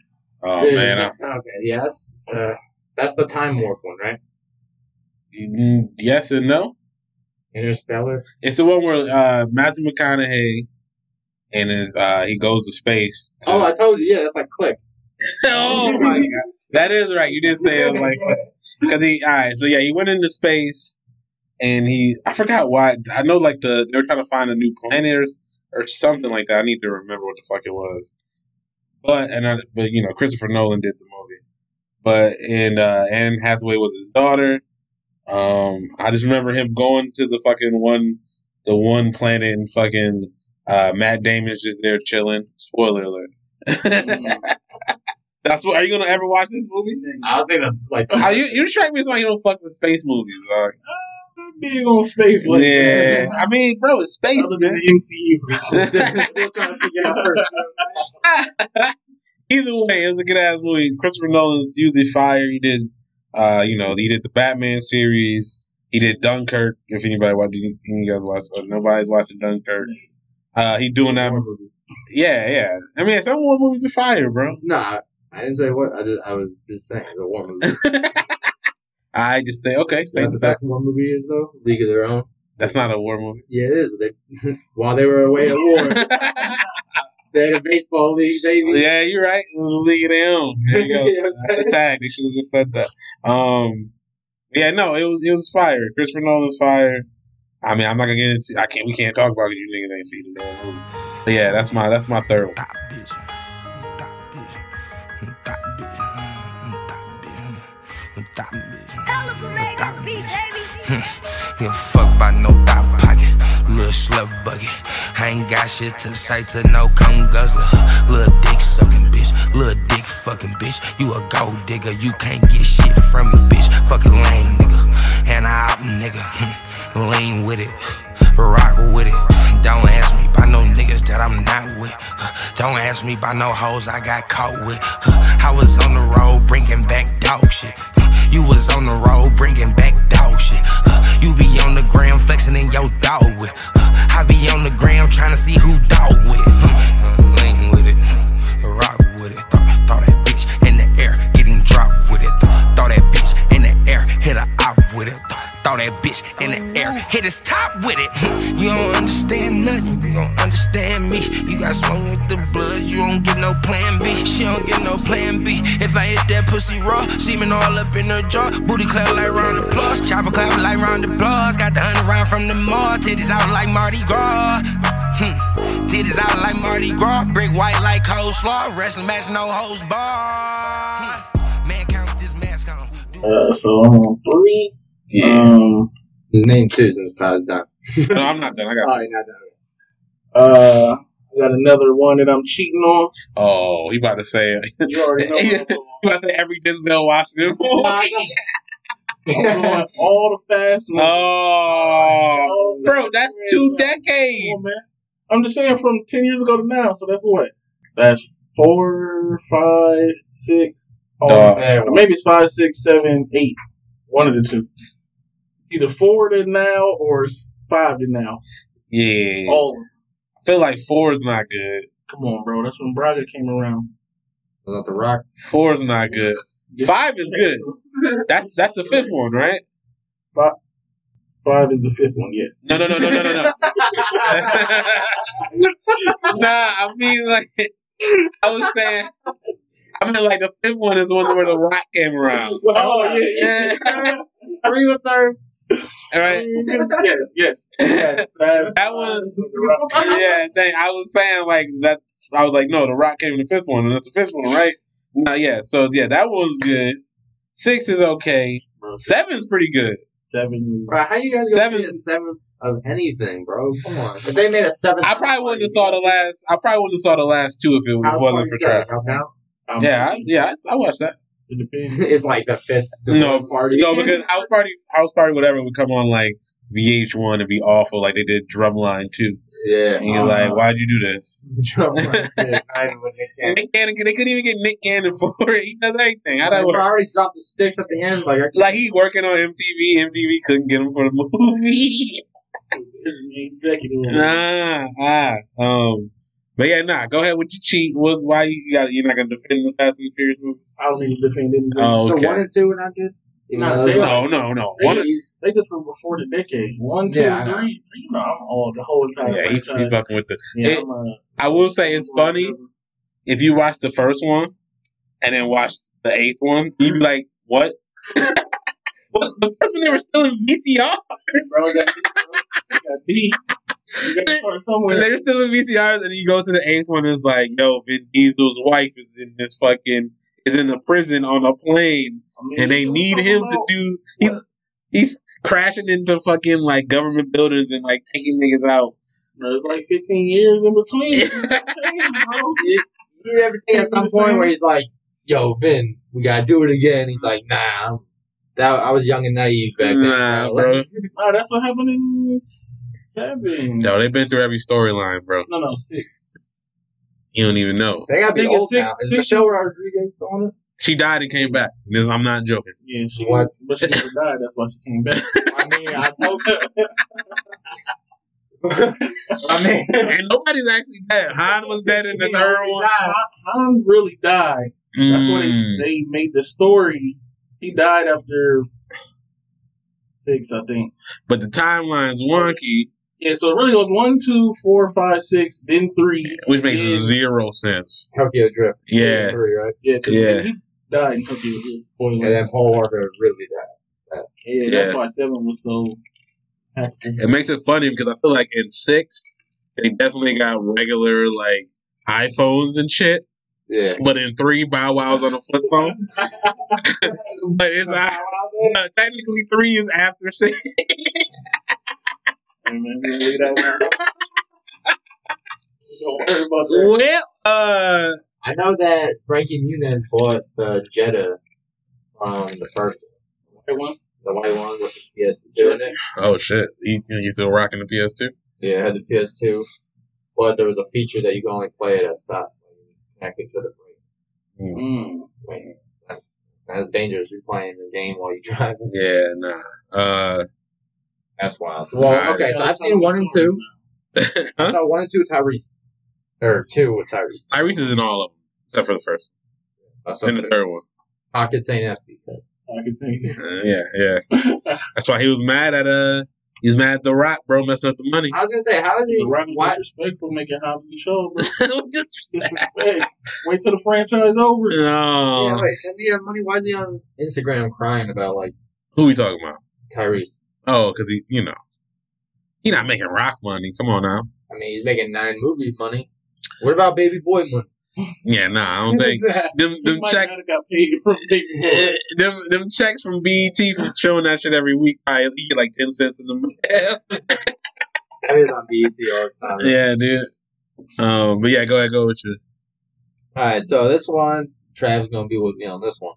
Oh Yeah, man, I, okay, Yes. uh, that's the time warp one, right? mm, yes and no. Interstellar. It's the one where uh, Matthew McConaughey and his uh, he goes to space. to- Oh, I told you, yeah, that's like Click. oh my god, that is right. You did say it was like because he. All right, so yeah, he went into space and he. I forgot why. I know like the they were trying to find a new planet or, or something like that. I need to remember what the fuck it was. But and I, but you know Christopher Nolan did the movie, but and uh, Anne Hathaway was his daughter. Um, I just remember him going to the fucking one, the one planet and fucking uh, Matt Damon's just there chilling. Spoiler alert. That's what. Are you gonna ever watch this movie? I was thinking like How you you strike me as like you don't fuck with space movies. Dog. Big on space, like Yeah, I mean, bro, it's space, Other than man. the MCU. Still trying to figure out. Either way, it was a good ass movie. Christopher Nolan's usually fire. He did, uh, you know, he did the Batman series. He did Dunkirk. If anybody watched, you guys watch, uh, nobody's watching Dunkirk. Uh, he doing that. Yeah, yeah. I mean, some war movies are fire, bro. Nah, I didn't say what. I just I was just saying the war movie. I just say okay, say the best war movie is though? League of Their Own. That's not a war movie. Yeah, it is. They, while they were away at war, they had a baseball league, baby. yeah, you're right. It was a league of their own. There you go. You know That's saying? a tag. They should have just said that. Um, yeah, no, it was it was fire. Christopher Nolan's fire. I mean, I'm not gonna get into. I can't. We can't talk about it. You niggas ain't seen the damn movie. But yeah, that's my that's my third one. Top bitch. Top bitch. Top bitch. Top bitch. Top bitch. Top bitch. Give a fuck by no dot pocket. Little slut bucket. I ain't got shit to say to no cum guzzler. Little dick sucking bitch. Little dick fucking bitch. You a gold digger. You can't get shit from me, bitch. Fucking lame nigga. And I op nigga. Lean with it. Rock with it. Don't ask me by no niggas that I'm not with. Don't ask me by no hoes I got caught with. I was on the road bringing back dog shit. You was on the road bringing back dog shit. You be on the gram flexing in your dog with. I be on the gram trying to see who dog with. Lean with it, Throw that bitch in the air, hit his top with it. You don't understand nothing, you don't understand me. You got smoke with the blood, you don't get no plan B. She don't get no plan B. If I hit that pussy raw, semen all up in her jaw. Booty clap like round applause, chopper clap like round applause. Got the hundred round from the mall, titties out like Mardi Gras. Hmm. Titties out like Mardi Gras, brick white like coleslaw. Wrestling match, no host bar. Hmm. Man, count with this mask on. Uh, so three. Yeah. Um, His name too, since Todd's done. no, I'm not done. I got. Alright, not done. uh, I got another one that I'm cheating on. Oh, he about to say it. You already know. he about to say every Denzel Washington. I'm all the fast movies. oh, bro, that's two on, decades. man. I'm just saying from ten years ago to now. So that's what. That's four, five, six. Oh, Dog. Maybe it's five, six, seven, eight. One of the two. Either four to now or five to now. Yeah, All. I feel like four is not good. Come on, bro. That's when Braga came around. Was that the Rock? Four is not good. Five is good. That's that's the fifth one, right? Five is the fifth one, yeah. No, no, no, no, no, no, no. nah, I mean like I was saying. I mean like the fifth one is the one where the Rock came around. Oh, yeah, yeah. Three the third. All right. yes, yes. yes. That was yeah. Dang, I was saying like that. I was like, no, the Rock came in the fifth one, and that's the fifth one, right? No, yeah. So yeah, that one's good. Six is okay. Seven's pretty good. Seven. Bro, how you guys Seven- gonna be a seventh of anything, bro? Come on. If they made a seventh, I probably wouldn't have saw the last. I probably wouldn't have saw the last two if it House wasn't for Party Trap. seven, now. Um, Yeah, I, yeah, I, I watched that. It depends. it's like the fifth No, party. no, because House Party, House Party, whatever would come on like VH1 and be awful, like they did Drumline too. yeah. And you're Uh-huh. like, why'd you do this? Drumline too. Not even with Nick Cannon. Nick Cannon, they couldn't even get Nick Cannon for it. He does everything. How They that work? already dropped the sticks at the end. Like, I- Like he's working on MTV. MTV couldn't get him for the movie. Executive. nah, ah, um, but yeah, nah. Go ahead with your cheat. What? Why you got? You're not gonna defend the Fast and the Furious movies? I don't need to defend them. Oh, okay. So one and two were not good. Even No, though they those are. were No, no, no. They One. eighties. They just were before the decade. One, two, Yeah, I three. You know, I'm all the whole entire Yeah, he's, he's fucking with the. yeah, it- I'm, uh, I will say it's funny if you watch the first one and then watch the eighth one. You'd be like, what? well, the first one they were still in VCR. Bro, that got beat. You got to start somewhere. They're still in VCRs, and you go to the eighth one. It's like, yo, Vin Diesel's wife is in this fucking is in a prison on a plane, I mean, and they need talking him to do. He's he's crashing into fucking like government buildings and like taking niggas out. Bro, it's like 15 years in between. You did everything at some point where he's like, "Yo, Vin, we gotta do it again." He's like, "Nah, that I was young and naive back then." Nah, bro. Nah, that's what happened in seven. No, they've been through every storyline, bro. no, no, six. You don't even know. They gotta be I think it's old six- now. Is six- Michelle Rodriguez still on it? She died and came back. This, I'm not joking. Yeah, she What? but she never died. That's why she came back. I mean, I know. I mean, And nobody's actually dead. Han was dead in the third one. Han, Han really died. That's why they, Mm. they made the story. He died after six, I think. But the timeline's wonky, Yeah, so it really was one, two, four, five, six, then three. which makes then- zero sense. Tokyo Drift. Yeah. Three, right? Yeah, 'cause Yeah. he died in Tokyo. Drift. And then Paul Walker really died. Yeah, that's Yeah. why seven was so. It makes it funny because I feel like in six, they definitely got regular like iPhones and shit. Yeah. But in three, Bow Wow's on a flip phone. but it's not. Uh, technically, three is after six. Don't worry about that. Well, uh, I know that Frankie Muniz bought the Jetta from the first White one? the white one with the PS2 in it. oh shit, you, you still rocking the PS2? Yeah, I had the PS2, but there was a feature that you can only play it at stop when you connect it to the brake. Mm. Like, that's, that's dangerous. You're playing the game while you're driving. Yeah, nah. Uh, That's wild. Well, Alright. okay, so I've seen one and two. I huh? saw one and two with Tyrese, or two with Tyrese. Tyrese is in all of them except for the first I saw and the two. third one. Pocket Saint empty. I can see that. Uh, yeah, yeah. That's why he was mad at uh, he's mad at The Rock, bro, messing up the money. I was gonna say, how did he? The Rock is Why? disrespectful making Hobbs and Shaw, bro. Just- Disrespect. Wait till the franchise over. no. Yeah, wait, send me your money. Why is he on Instagram crying about like Who we talking about? Tyrese? Oh, because he, you know, he not making rock money. Come on now. I mean, he's making nine movie money. What about Baby Boy money? Yeah, nah, I don't think them them checks. got paid from Baby Boy. Them them checks from BET from showing that shit every week. Probably he get like ten cents in the mail. That is on BET all the time. yeah, dude. Um, but yeah, go ahead, go with you. All right, so this one, Trav's gonna be with me on this one.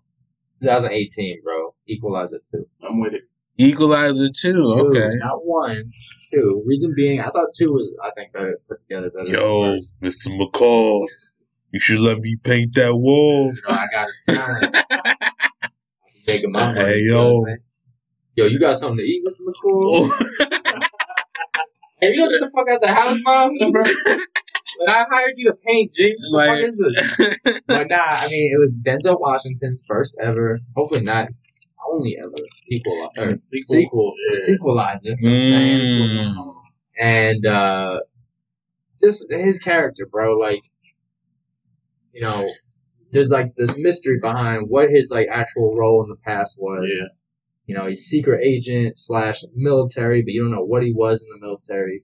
2018, bro. Equalizer two. I'm with it. Equalizer two. Two, Okay. not one, two. Reason being, I thought two was, I think, better put together better. Yo. Mr. McCall, you should let me paint that wall. You know, I got talent. Making my money. Hey, yo. what I'm saying? Yo, you got something to eat, Mr. McCool? Oh. Hey, you don't get the fuck out the house, mom. when I hired you to paint, G, what Like- fuck is this? But nah, I mean, it was Denzel Washington's first ever, hopefully not only ever, equal, or Sequel. sequel, sequelizer. you know what I'm saying? Mm. And, uh, just his character, bro, like, you know, there's like this mystery behind what his like actual role in the past was. Yeah. You know, he's secret agent slash military, but you don't know what he was in the military.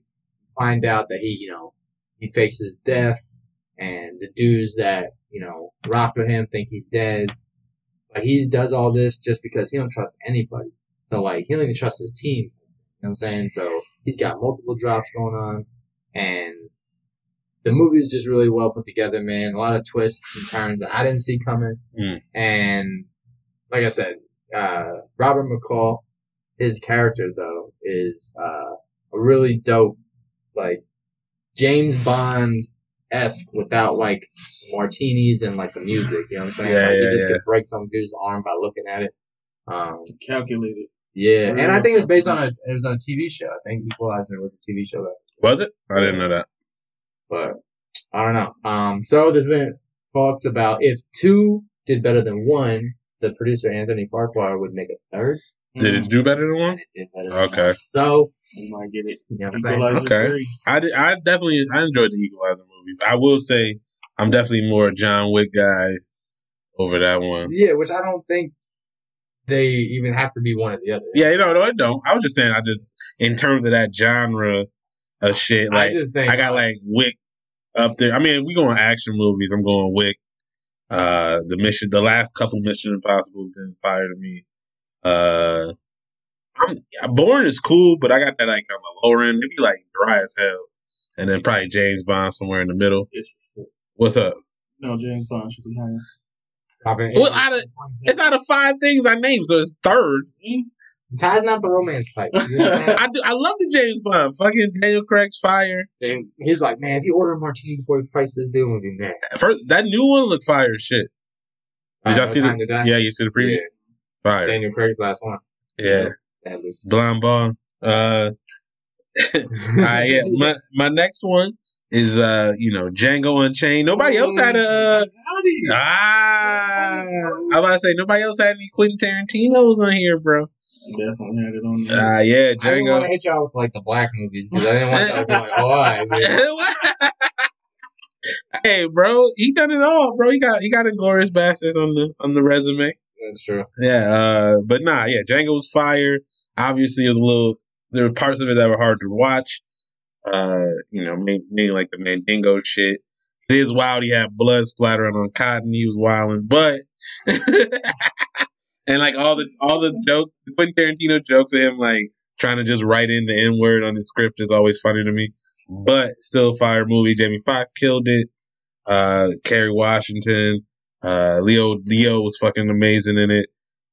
Find out that he, you know, he fakes his death, and the dudes that you know rock with him think he's dead. He does all this just because he don't trust anybody. So like, he don't even trust his team. You know what I'm saying? So he's got multiple drops going on, and the movie's just really well put together, man. A lot of twists and turns that I didn't see coming, Mm. and like I said, uh, Robert McCall, his character though is uh, a really dope, like James Bond esque without like martinis and like the music. You know what I'm saying? Yeah, like, yeah, you just yeah. could break some dude's arm by looking at it. Um, Calculated. yeah, and I Real think it's based on a it was on a TV show. I think Equalizer was a TV show that Was it? I didn't know that. but I don't know. Um, so there's been talks about if two did better than one, the producer Antoine Fuqua would make a third. Did it do better than one? Did better than Okay. one. So You might get it. you know what I'm saying? Okay. three. I, did, I definitely I enjoyed the Equalizer movies. I will say I'm definitely more a John Wick guy over that one. Yeah, which I don't think they even have to be one or the other. Yeah, you know, no, I don't. I was just saying, I just in terms of that genre of shit, like I think I got like Wick up there. I mean, we going action movies. I'm going Wick. Uh, the mission, the last couple Mission Impossible has been fire to me. Uh, I'm Bourne is cool, but I got that like on the lower end. It'd be like dry as hell, and then probably James Bond somewhere in the middle. What's up? no, James Bond should be higher. Robin- Well, out of it's out of five things I named, so it's third. Ty's not the romance type. You know I'm saying? I do. I love the James Bond. Fucking Daniel Craig's fire. And he's like, man, if you order a martini before he fights this dude, I'm gonna be mad. First, that new one looked fire shit. Did Uh, y'all see the? Die? Yeah, you see the preview. Yeah. Fire. Daniel Craig's last one. Yeah. That was. Blind ball. Uh, uh, yeah. My my next one is uh, you know, Django Unchained. Nobody else had a. Uh, ah, I'm about to say nobody else had any Quentin Tarantino's on here, bro. Definitely had it on there. Ah, yeah, Django. I didn't want Django. to hit y'all with like the black movies because I didn't want y'all to be like, oh, all right, hey, bro, he done it all, bro. He got he got Inglourious Basterds on the on the resume. That's true. Yeah, uh, but nah, yeah, Django was fire. Obviously, it was a little. There were parts of it that were hard to watch. Uh, you know, mainly like the Mandingo shit. It is wild. He had blood splattering on cotton. He was wilding, but and like all the all the jokes, the Quentin Tarantino jokes of him like trying to just write in the N word on the script is always funny to me. But still, fire movie. Jamie Foxx killed it. Uh, Kerry Washington. Uh, Leo Leo was fucking amazing in it.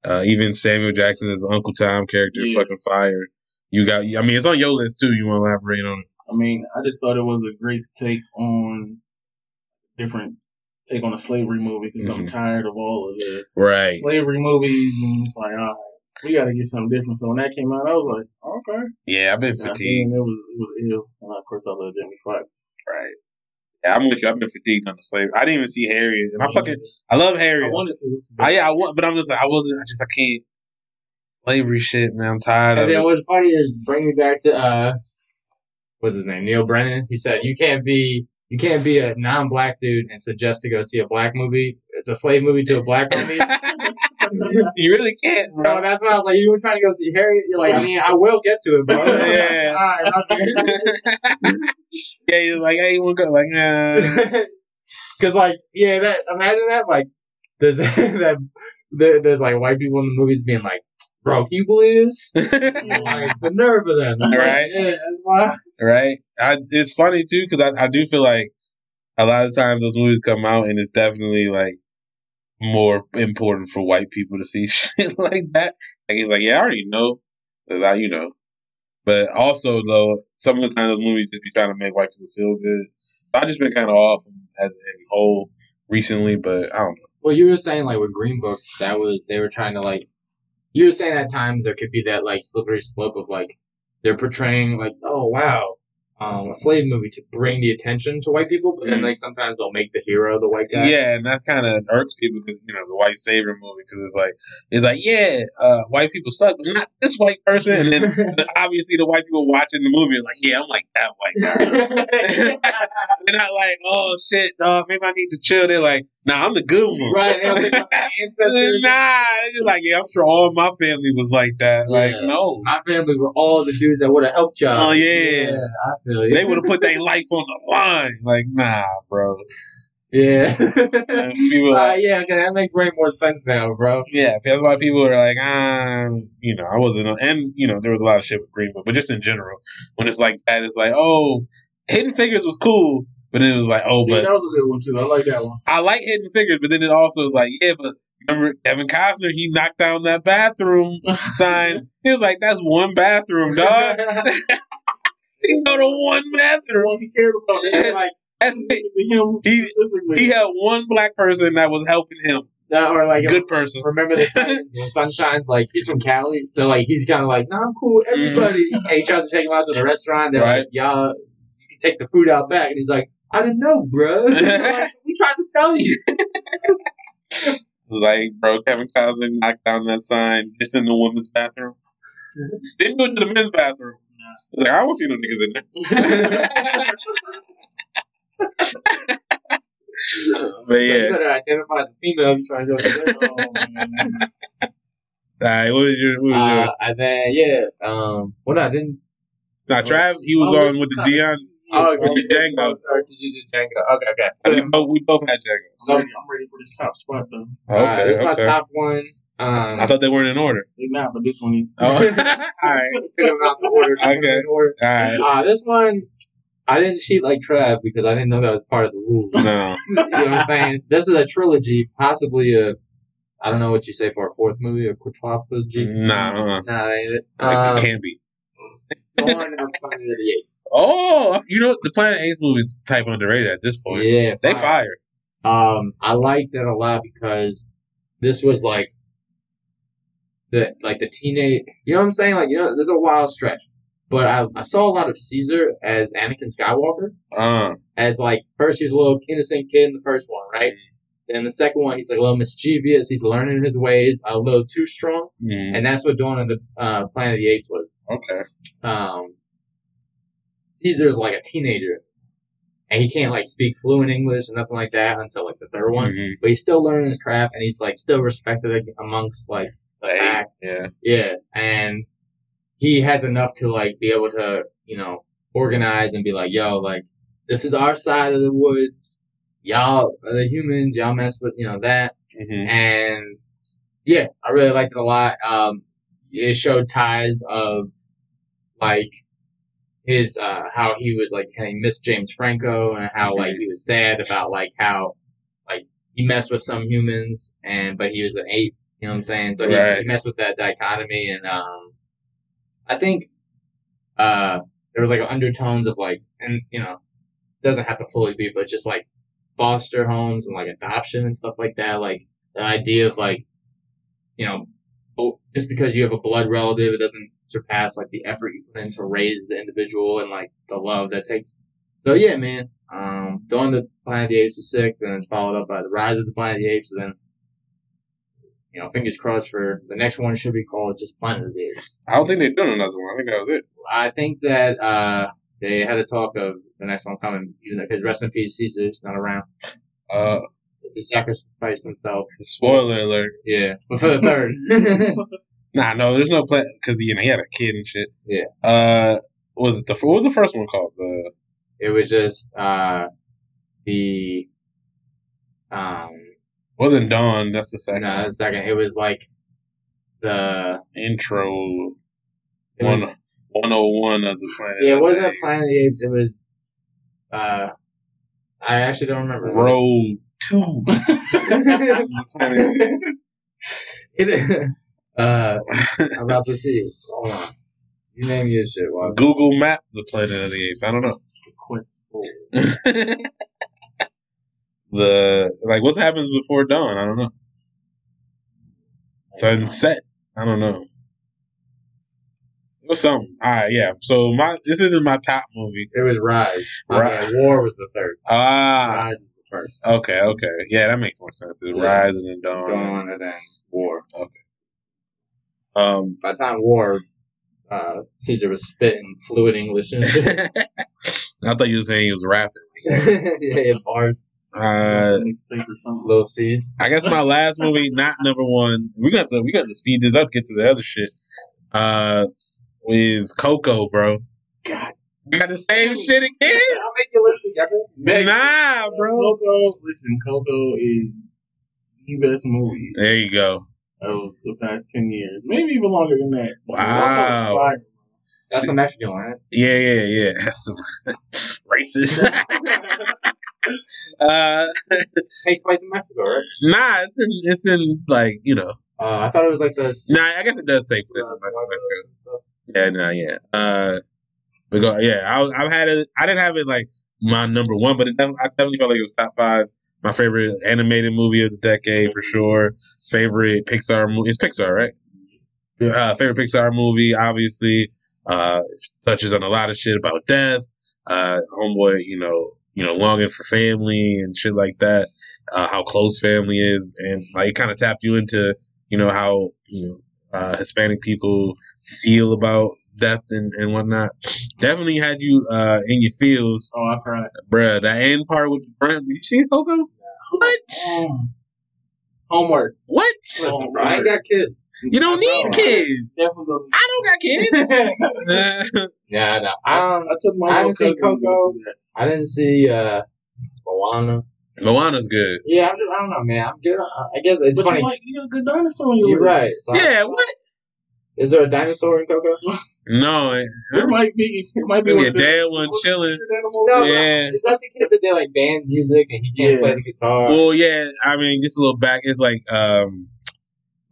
Uh, even Samuel Jackson as the Uncle Tom character, Yeah. fucking fire. You got, I mean, it's on your list too. You want to elaborate on it? I mean, I just thought it was a great take on different take on a slavery movie because I'm Mhm. tired of all of the Right. slavery movies and it's like, all right, we got to get something different. So when that came out, I was like, okay. Yeah, I've been fatigued. it was it was ill, and of course I love Jamie Foxx. Right. Yeah, I'm with you. I've been fatigued on the slavery. I didn't even see Harriet. And I fucking, I love Harry. I wanted to. I, yeah, I want, but I'm just like, I wasn't, I just, I can't. Slavery shit, man. I'm tired of And then it. what's funny is bring me back to uh, what's his name? Neal Brennan. He said you can't be you can't be a non-black dude and suggest to go see a black movie. It's a slave movie to a black movie. you really can't, So bro. that's why I was like, you were trying to go see Harriet. You're like, I mean, I will get to it, bro. Yeah. All right, yeah, you're like, hey, want to go? Like, nah. Because like, yeah, that imagine that like there's that there, there's like white people in the movies being like, bro, can you believe this? like the nerve of them, Right. Yeah, that's why. right? I, it's funny too because I, I do feel like a lot of times those movies come out and it's definitely like more important for white people to see shit like that. Like he's like, yeah, I already know that you know. But also though, some of the time those movies just be trying to make white people feel good. So I just been kind of off as in whole recently, but I don't know. Well, you were saying like with Green Book, that was they were trying to like. You were saying at times there could be that like slippery slope of like they're portraying like, oh wow, um, a slave movie to bring the attention to white people, but then like sometimes they'll make the hero the white guy. Yeah, and that kind of irks people because you know the white savior movie because it's like it's like yeah, uh, white people suck, but not this white person. And then obviously the white people watching the movie are like, yeah, I'm like that white guy. They're not like, oh shit, dog, maybe I need to chill. They're like, nah, I'm the good one. right. They don't think about the ancestors. nah, they're just like, yeah, I'm sure all my family was like that. Like, no, My family were all the dudes that would have helped y'all. Oh, yeah. I feel you. they would have put their life on the line. Like, nah, bro. Yeah. People uh, like, yeah, okay, that makes way more sense now, bro. Yeah, that's why people are like, ah, you know, I wasn't, and you know, there was a lot of shit with Green Book, but just in general, when it's like that, it's like, oh, Hidden Figures was cool, but then it was like, oh, See, but that was a good one too. I like that one. I like Hidden Figures, but then it also was like, yeah, but Remember Kevin Costner? He knocked down that bathroom sign. He was like, "That's one bathroom, dog. he go to one bathroom." one he cared about. They like That's it. him He- He had one black person that was helping him. That- or like Good person. Remember the Titans when Sunshine's like he's from Cali, so like he's kind of like, "Nah, I'm cool with everybody." And he tries to take him out to the restaurant. They're Mm-hmm. Right. like, "Y'all, you can take the food out back," and he's like, "I didn't know, bro. Like, we tried to tell you." It was like, bro, Kevin Costner knocked down that sign just in the women's bathroom. Didn't go to the men's bathroom. He like, I don't see no niggas in there. but You yeah. better identify the female you trying to go. to. Oh, man. Alright, what was your what was Uh, your and then yeah, um, well, no, I didn't. Nah, Trav, he was Oh, on with the this is Dion. Oh, with the Django. Because you did Django. Okay, okay. So, we, both, we both had Django. I'm ready, I'm ready for this top spot though. uh, this is my top one. Um, I thought they weren't in order. They're not, but this one is. Oh. Alright. take them out the order. Okay. order. Alright. Uh, this one, I didn't cheat like Trav because I didn't know that was part of the rules. No. you know what I'm saying? This is a trilogy, possibly a, I don't know what you say for a fourth movie, a quadrilogy. Nah, uh-uh. Nah, that ain't it. It Um, can't be. Of the Planet of the Apes. Oh, you know the Planet Apes movie's type underrated at this point. Yeah, They fired. Um, I liked it a lot because this was like the like the teenage. You know what I'm saying? Like you know, there's a wild stretch, but I I saw a lot of Caesar as Anakin Skywalker. Uh, As like first he was a little innocent kid in the first one, right? Then the second one he's like a little mischievous. He's learning his ways, a little too strong, mm, and that's what Dawn of the uh, Planet of the Apes was. okay. Um, Caesar's like a teenager, and he can't like speak fluent English and nothing like that until like the third one Mhm. but he's still learning his craft and he's like still respected amongst like Like, Back. yeah. yeah and he has enough to like be able to you know organize and be like yo like this is our side of the woods y'all are the humans y'all mess with you know that hmm and yeah i really liked it a lot um it showed ties of like his uh how he was like he missed James Franco and how like he was sad about like how like he messed with some humans and but he was an ape, you know what I'm saying? So he, Right. he messed with that dichotomy and um I think uh there was like undertones of like and you know doesn't have to fully be but just like foster homes and like adoption and stuff like that like the idea of like you know just because you have a blood relative it doesn't surpass like the effort you put in to raise the individual and like the love that takes so yeah man um Dawn the Planet of the Apes was sick then it's followed up by the Rise of the Planet of the Apes and then you know fingers crossed for the next one should be called just Planet of the Apes I don't think they've done another one. I think that was it. I think that uh they had a talk of the next one coming even though because rest in peace Caesar's not around Uh, he sacrificed himself spoiler alert. yeah but for the third Nah, no, there's no plan because you know he had a kid and shit. Yeah. Uh, was it the what was the first one called? The It was just uh the um wasn't Dawn. That's the second no one. a second. It was like the intro. it One was, one oh one of the planet. yeah, it wasn't a Planet of the Apes, it was uh I actually don't remember. Road two. it, uh I'm about to see. Hold on. You name your shit, Wally. Google Map the Planet of the Apes. I don't know. The like what happens before dawn? I don't know. Sunset. I don't know. It was something. All right, yeah. So my this isn't my top movie. It was Rise. Rise. bad. War was the third. Ah, Rise was the first. okay, okay. Yeah, that makes more sense. It's Yeah. Rise and then Dawn. Dawn and then War. Um, By the time War, uh, Caesar was spitting fluid English and shit. I thought you were saying he was rapping. yeah, bars. Uh, Mixtape or something. Little C's. I guess my last movie, not number one. We got to we got to speed this up, get to the other shit. Uh, is Coco, bro? God. We got the same shit again. I'll make you listen, Nah, bro. Coco, listen, Coco is the best movie There you go. of the past 10 years. Maybe even longer than that. Wow. That's the Mexican one, right? Yeah, yeah, yeah. That's some racist. Uh, Takes place in Mexico, right? nah, it's in it's in like you know. Uh, I thought it was like the. Nah, I guess it does take place in Mexico. Yeah, nah, yeah. Uh, Yeah, I, I've had it. I didn't have it like my number one, but it, def- I definitely felt like it was top five. My favorite animated movie of the decade for sure. Favorite Pixar movie. It's Pixar, right? Uh, favorite Pixar movie, obviously. Uh, touches on a lot of shit about death. Uh, homeboy, you know, you know, longing for family and shit like that. Uh, how close family is, and like it kind of tapped you into, you know, how you know uh, Hispanic people feel about death and, and whatnot. Definitely had you uh, in your feels, Oh, I cried. bruh. That end part with Brent. You see Coco? What? Um, homework. What? Listen, bro, I ain't got kids. You don't need kids. Definitely gonna I don't got kids. I, Yeah, no. Um, took my I little haven't seen cousin to go Coco. see. I didn't see uh, Moana. Moana's good. Yeah, I'm just, I don't know, man. I'm good. I guess it's But funny. you like you got a good dinosaur in your You're right. So Yeah, what? Is there a dinosaur in Coco? No, it, It might be. It might be Maybe one a of dad one chilling. the animal? No, Yeah. Is that the kid that did like band music and he can't Yeah. play the guitar? well, yeah. I mean, just a little back. It's like, um,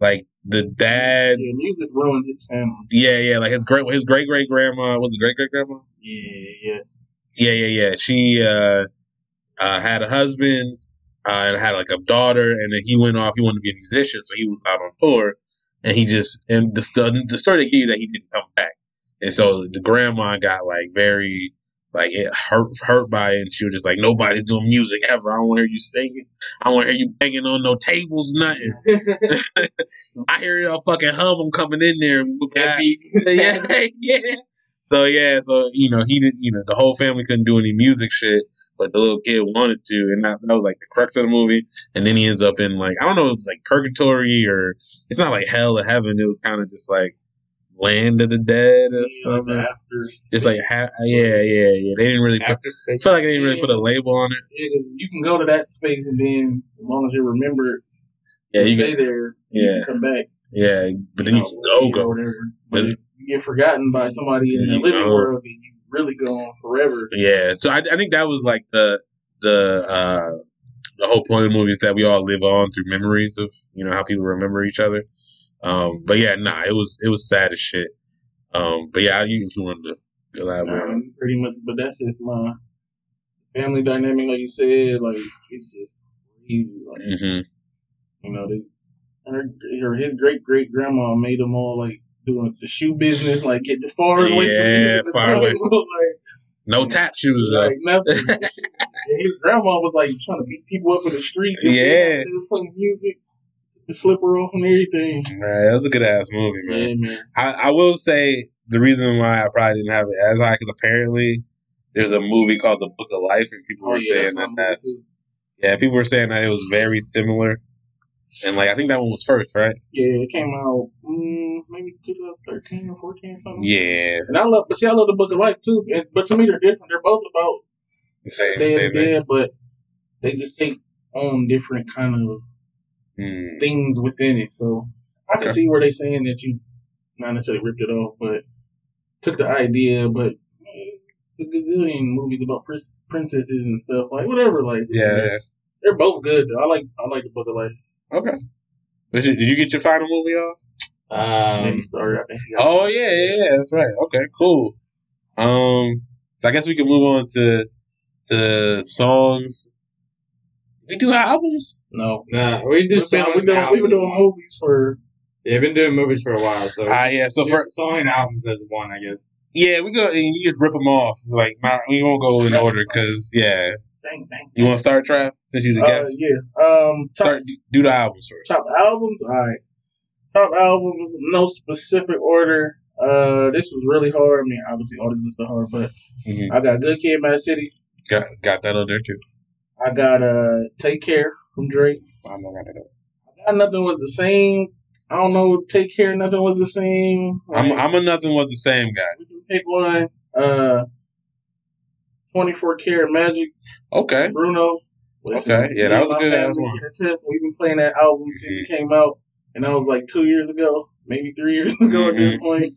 like the dad. Yeah, music ruined his family. Yeah, yeah. Like his great, his great great grandma was it great great grandma? Yeah, yes. Yeah, yeah, yeah. She uh, uh, had a husband uh, and had like a daughter, and then he went off. He wanted to be a musician, so he was out on tour, and he just and the the, the story they give you that he didn't come back, and so the grandma got like very like it hurt hurt by it, and she was just like nobody's doing music ever. I don't want to hear you singing. I don't want to hear you banging on no tables, nothing. I hear y'all fucking hum. I'm coming in there. and whoop That that beat. yeah, yeah. So yeah, so you know, he didn't You know, the whole family couldn't do any music shit, but the little kid wanted to, and that, that was like the crux of the movie. And then he ends up in like I don't know, if it's like purgatory or it's not like hell or heaven. It was kind of just like land of the dead or something. after. Just like ha- yeah, yeah, yeah. They didn't really put. Space. feel like they didn't really put a label on it. Yeah, you can go to that space and then as long as you remember it, Yeah, you stay can, there. Yeah. you can come back. yeah, but then you go or go. whatever. But- you get forgotten by somebody in the living know. world, and you really go on forever. Yeah, so I, I think that was like the the uh the whole point of the movie is that we all live on through memories of you know how people remember each other. Um, but yeah, nah, it was it was sad as shit. Um, but yeah, you you wanted to elaborate. pretty much, but that's just my family dynamic, like you said. Like it's just crazy. Like. Mhm. you know, they, her, her his great great grandma made them all like doing the shoe business, like get the far away Yeah, from far away from like, No tap shoes though. like nothing. his grandma was like trying to beat people up in the street. Yeah. they were playing music, the slipper off and everything. Right, that was a good ass movie, man. Yeah, man. I, I will say the reason why I probably didn't have it as high because apparently there's a movie called The Book of Life, and people Oh, were yeah, saying that that's yeah, people were saying that it was very similar, and like I think that one was first, right? Yeah, it came out mm, maybe 2013 or 14 or something. Yeah, And I love, but see, I love the Book of Life too. And, but to me, they're different. They're both about the same, dead, same thing. dead, but they just take on different kind of Hmm. things within it. So I can Okay. see where they're saying that you not necessarily ripped it off, but took the idea. But the gazillion movies about prince, princesses and stuff, like whatever. Like Yeah, yeah. they're both good. Though. I like I like the Book of Life. Okay. Did you, did you get your final movie off? Um, Maybe story. I think. Oh yeah, yeah, yeah, that's right. Okay, cool. Um, so I guess we can move on to the songs. We do albums. No. nah, we do We've been, songs we've, been, we've been doing movies for Yeah, been doing movies for a while, so Ah, yeah. So for song and albums as one, I guess. yeah, we go and you just rip them off. Like not, we won't go in order because yeah. dang, dang. You want to start, Trav? Since you the Uh, guest, yeah. Um, top, start do the albums first. top albums. All right. Top albums. No specific order. Uh, this was really hard. I mean, obviously all these lists are hard, but Mhm. I got Good Kid, Mad City. Got got that on there too. I got uh Take Care from Drake. I'm not gonna do. I got Nothing Was the Same. I don't know. Take Care, Nothing Was the Same. I'm I'm a nothing was the same guy. we can pick one. Uh, 24 Karat Magic. Okay. Bruno. Okay, yeah, that was a good ass one. attest, We've been playing that album since it came out, and that was like two years ago, maybe three years ago at this Mhm. point.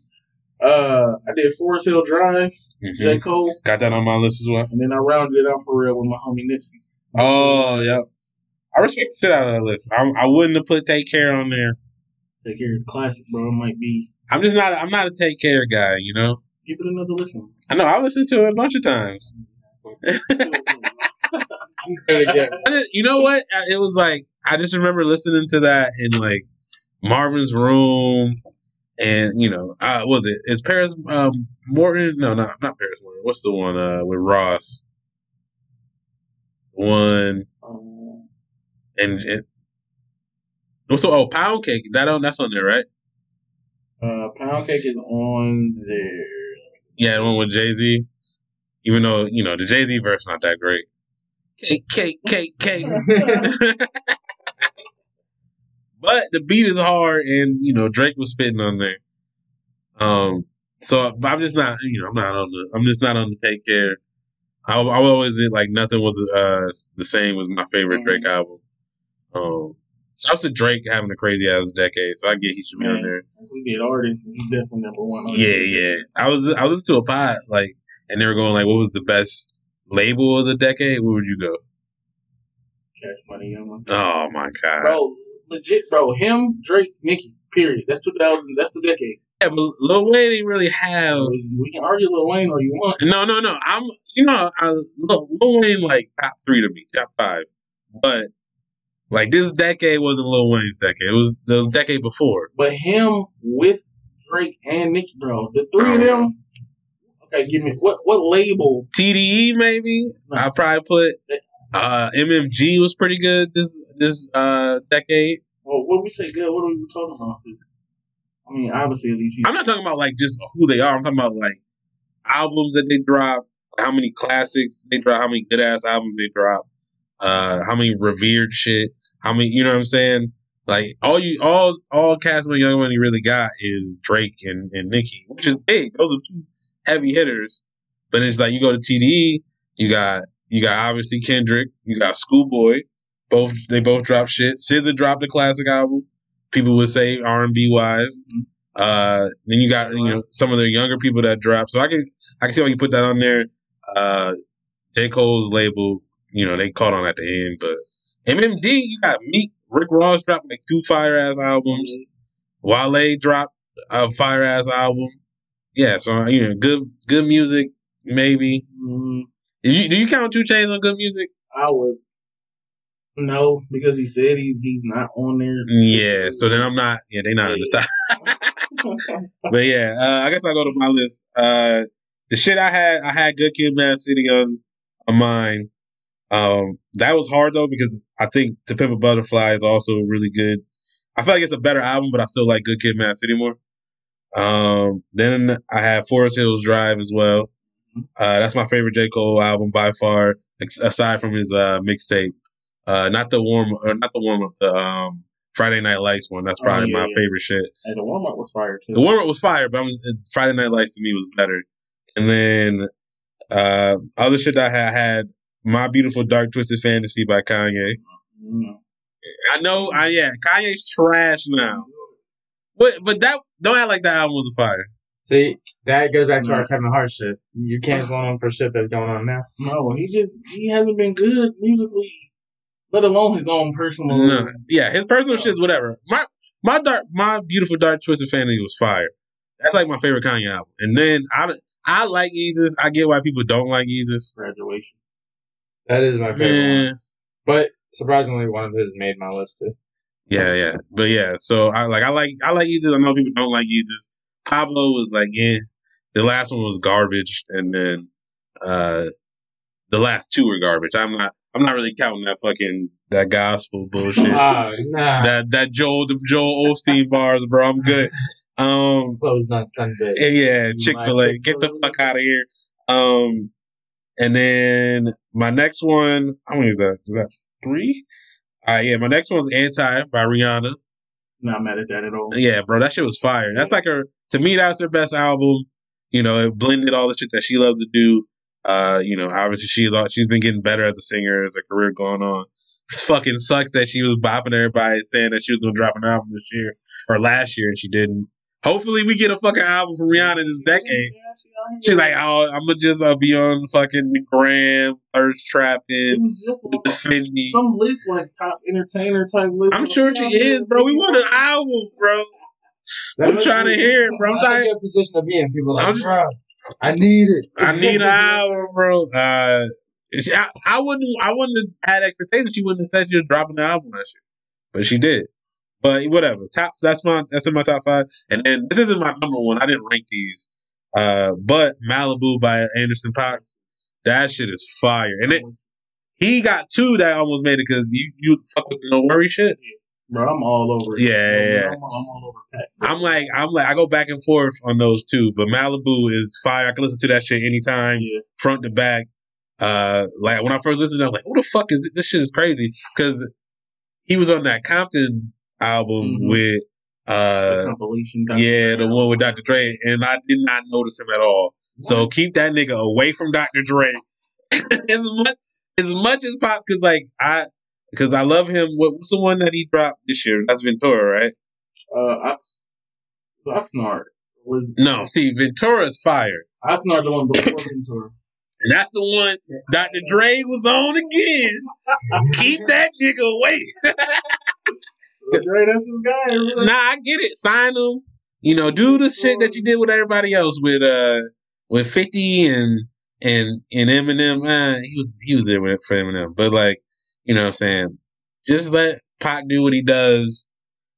Uh, I did Forest Hill Drive, Mhm. J. Cole, Got that on my list as well. and then I rounded it out for real with my homie Nipsey. Oh, yep. I respect the shit out of that list. I, I wouldn't have put Take Care on there. Take care classic, bro. It might be. I'm just not. I'm not a Take Care guy. You know. Give it another listen. I know. I listened to it a bunch of times. Just- you know what? It was like I just remember listening to that in like Marvin's room, and you know, uh, was it? Is Paris um, Morton? No, not not Paris Morton. What's the one uh, with Ross? One Um, and, and the oh Pound Cake? That on that's on there, right? uh, Pound Cake is on there. Yeah, the one with Jay Z. Even though you know the Jay Z verse not that great. Cake, cake, cake, cake. but the beat is hard, and you know Drake was spitting on there. Um, so I'm just not, you know, I'm not on the, I'm just not on the take care. I, I always like nothing was uh the same was my favorite Drake album. Um, I was Drake having a crazy ass decade, so I get he should be on Man. there. We get artists, and he's definitely number one. on Yeah, there. yeah. I was I was to a pod like, and they were going like, what was the best label of the decade? Where would you go? Cash Money Young One. Oh my god. Bro, legit, bro. Him, Drake, Nicki. Period. That's 2000. That's the decade. Yeah, but Lil Wayne didn't really have. We can argue Lil Wayne all you want. No, no, no. I'm, you know, I, Lil Lil Wayne like top three to me, top five. But like this decade wasn't Lil Wayne's decade. It was the decade before. But him with Drake and Nicki, bro. The three of them. Okay, give me what what label? TDE maybe. No. I probably put. Uh, MMG was pretty good this this uh decade. Well, what we say good? What are we talking about? 'Cause, I mean, obviously these people. I'm not talking about like just who they are. I'm talking about like albums that they drop, how many classics they drop, how many good ass albums they drop, uh, how many revered shit, how many you know what I'm saying? Like all you all all Cash Money Young Money really got is Drake and, and Nicki, which is big. Those are two heavy hitters. But it's like you go to TDE, you got you got obviously Kendrick, you got Schoolboy, both they both dropped shit. SZA dropped a classic album. People would say R and B wise. Uh, then you got you know some of the younger people that drop. So I can I can see why you put that on there. Uh, J Cole's label, you know, they caught on at the end, but MMG, you got Meek, Rick Ross dropped like two fire ass albums. Wale dropped a fire ass album. Yeah, so you know, good good music maybe. Mm, Do you, do you count 2 Chainz on good music? I would. No, because he said he's he's not on there. Yeah, so then I'm not. Yeah, they're not in the top. But yeah, uh, I guess I'll go to my list. Uh, the shit I had, I had Good Kid, Mad City on, on mine. Um, that was hard though because I think To Pimp a Butterfly is also really good. I feel like it's a better album, but I still like Good Kid, Mad City more. Um, then I had Forest Hills Drive as well. Uh, that's my favorite J Cole album by far, ex- aside from his uh mixtape. Uh, not the warm, or not the warm up, the um Friday Night Lights one. That's Oh, probably yeah, my yeah. favorite shit. And the warm up was fire too. The warm up was fire, but I'm, Friday Night Lights to me was better. And then uh other shit that I had, I had My Beautiful Dark Twisted Fantasy by Kanye. Mm. I know, I yeah, Kanye's trash now. But but that don't act like that album was a fire. See, that goes back to No. our Kevin Hart shit. You can't go on for shit that's going on now. No, he just he hasn't been good musically, let alone his own personal. No, yeah, his personal shit's whatever. My my dark, my beautiful dark twisted fantasy was fire. That's like my favorite Kanye album. And then I I like Yeezus. I get why people don't like Yeezus. Graduation. That is my favorite Man, one. But surprisingly, one of his made my list too. yeah, yeah, but yeah. So I like I like I like Yeezus. I know people don't like Yeezus. Pablo was like, yeah. The last one was garbage, and then uh the last two were garbage. I'm not I'm not really counting that fucking that gospel bullshit. Ah, nah. that that Joel the Joel Osteen bars, bro. I'm good. Um, Closed on Sunday. Yeah, Chick Fil A. Get the fuck out of here. Um, and then my next one, how many is that? Is that three? Uh, yeah, my next one's Anti by Rihanna. Not mad at that at all. Yeah, bro, that shit was fire. That's like her. To me, that's her best album. You know, it blended all the shit that she loves to do. Uh, you know, obviously she's she's been getting better as a singer as her career going on. It fucking sucks that she was bopping everybody saying that she was gonna drop an album this year or last year and she didn't. Hopefully, we get a fucking album from Rihanna this decade. Yeah, she out here. She's like, oh, I'm gonna just uh, be on fucking the gram, thirst trapping, was just like defend me. some list like top entertainer type list. I'm sure she is, bro. We want an album, bro. I'm trying to hear it, bro. I'm That's a trying. good position to be in. People are I'm like, bro, I need it. I need an album, bro. Uh, I, I wouldn't. I wouldn't have had expectations. She wouldn't have said she was dropping the album that shit, but she did. But whatever. Top. That's my. That's in my top five. And then this isn't my number one. I didn't rank these. Uh, but Malibu by Anderson .Paak. That shit is fire. And it, he got two that almost made it because you you fuck with the no worry shit. Bro, I'm all over it. Yeah, yeah, yeah. I'm, I'm all over Pat. I'm like I'm like I go back and forth on those two, but Malibu is fire. I can listen to that shit anytime, Yeah. front to back. Uh, like when I first listened, I was like, "What the fuck is this? This shit is crazy." Because he was on that Compton album Mhm. with The uh, compilation. Dr. yeah, the one with Dr. Dre, and I did not notice him at all. So keep that nigga away from Dr. Dre as much as much as possible. Because like I, because I love him. What, what's the one that he dropped this year? That's Ventura, right? Uh, Ox, Oxnard was No, see, Ventura is fire. Oxnard the one before Ventura. And that's the one Dr. Dre was on again. Keep that nigga away. Dre, that's his guy. nah, I get it. Sign him. You know, do the shit that you did with everybody else with uh with Fifty and and and Eminem. Uh, he was he was there with for Eminem, but like you know, what I'm saying just let Paak do what he does.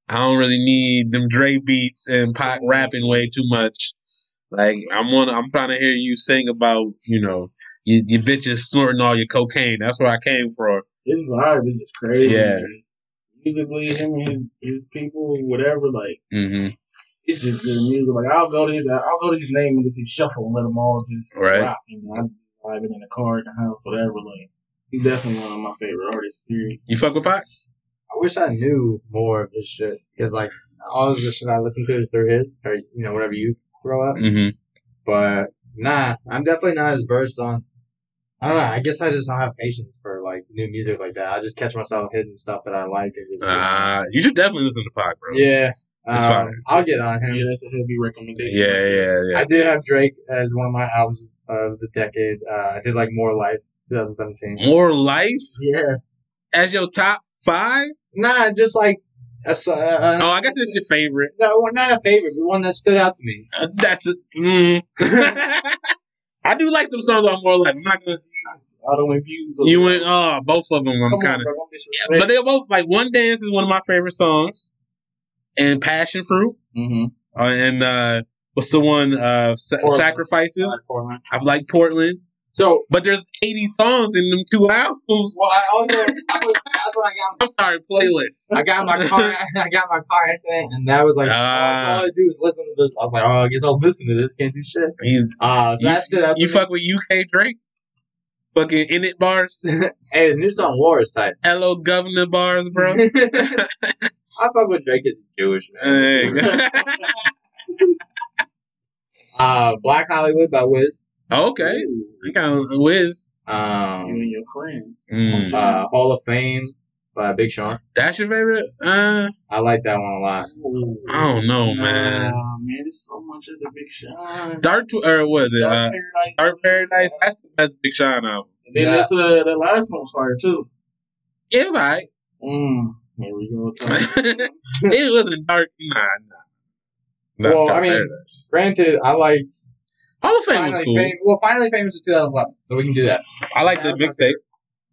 I don't really need them Dre beats and Paak rapping way too much. Like I'm one, I'm trying to hear you sing about you know you, you bitches snorting all your cocaine. That's where I came from. His vibe is crazy. Yeah. man. Musically, him and his his people, whatever, like hmm it's just good music. Like I'll go to his, I'll go to his name and just hit shuffle and let them all just Right. rock. And I'm just vibing in the car, in the house, whatever. Like he's definitely one of my favorite artists. Period. You fuck with Paak? I wish I knew more of his shit because like all of the shit I listen to is through his or you know whatever you throw up. Mm-hmm. But nah, I'm definitely not as versed on. I don't know. I guess I just don't have patience for like new music like that. I just catch myself hitting stuff that I like and just Uh, you should definitely listen to Paak, bro. yeah. It's um, fine. I'll get on him. Yeah, that's a heavy recommendation. Yeah, yeah, yeah. I did have Drake as one of my albums of the decade. Uh, I did like More Life 2017. More life Yeah. as your top five? Nah, just like a, s- uh, uh, Oh, I guess it's your favorite. no, not a favorite, but one that stood out to me. Uh, that's it. Mm. I do like some songs on More Life. I'm not gonna. Auto infused. You went. Oh, both of them. I'm kind of. But they're both like One Dance is one of my favorite songs, and Passion Fruit, Mm-hmm. uh, and uh, what's the one? Uh, Sa-. Sacrifices. Portland. I like Portland, So, but there's 80 songs in them two albums. well, I also, I was, that's when I got I'm sorry, playlist. I got my car. I got my car accident, and that was like Ah. all I do is listen to this. I was like, oh, I guess I'll listen to this. Can't do shit. You, Uh, so you, that stood out. you fuck with UK Drake? Fucking in it bars, hey, his new song War is tight. hello governor bars, bro. I fuck with Drake is Jewish man. Hey. Uh, Blacc Hollywood by Wiz. Okay, you got of whiz. You Um, and your friends. Mm. uh, Hall of Fame by Big Sean. That's your favorite? Uh, I like that one a lot. I don't know, Nah, man. man, there's so much of the Big Sean. Dark Tw- or was it? Dark Uh, Paradise. Dark Paradise. That's the best Big Sean album. And then Yeah. this, uh, that last one fire too. It was alright. Mm, here we go. it wasn't dark. Nah, nah. That's Well, I mean, Paradise. Granted, I liked Hall of Fame was cool. Fam- well, Finally Famous is 2011, so we can do that. I like the That was mixtape.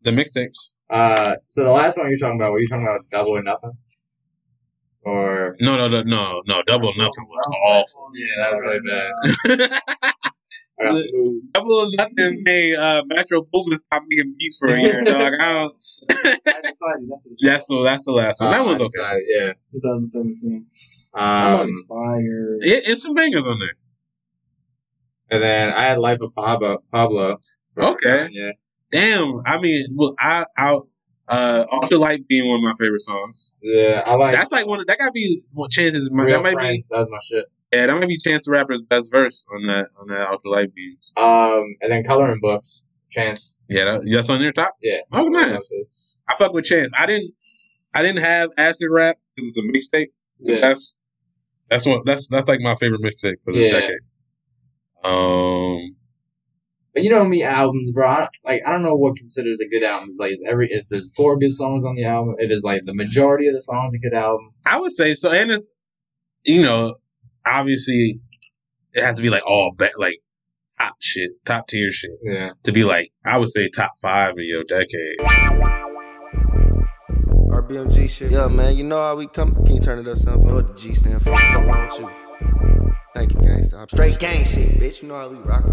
The mixtapes. Uh, so the last one you're talking about, were you talking about Double or Nothing? Or No, no, no, no, no. Double Nothing was awful. yeah, that was really bad. The. Double or Nothing made uh, Metro Boomin stop making beats for a year, dog. I don't, I that's that's the that's the last one. That Uh, was okay. decided, Yeah. 2017. Um, I'm inspired. It, it's some bangers on there. And then I had Life of Pablo. Pablo. Okay. Yeah. Damn. I mean, well, I, I, uh, Ultralight Beam one of my favorite songs. Yeah, I like. That's like one. Of, that gotta be what chances. My, that might Friends. That was my shit. be. Yeah, that might be Chance the Rapper's best verse on that on that Off the Light beat. Um, and then Coloring Books. Chance. Yeah, that, that's on your top. Yeah. Oh, nice. I fuck with Chance. I didn't. I didn't have acid rap because it's a mixtape. Yeah. That's That's what that's that's like my favorite mixtape for the Yeah. decade. Um, But you know me, albums, bro. I, like I don't know what considers a good album. It's like is every if there's four good songs on the album, it is like the majority of the songs a good album. I would say so, and it's you know, obviously, it has to be like all be- like top shit, top tier shit Yeah. to be like I would say top five of your decade. RBMG shit. Yeah, man, you know how we come. Can you turn it up some? You know what the G stand for? Fuck wrong with you. Thank you, gangsta. Straight gang shit, bitch. You know how we rock.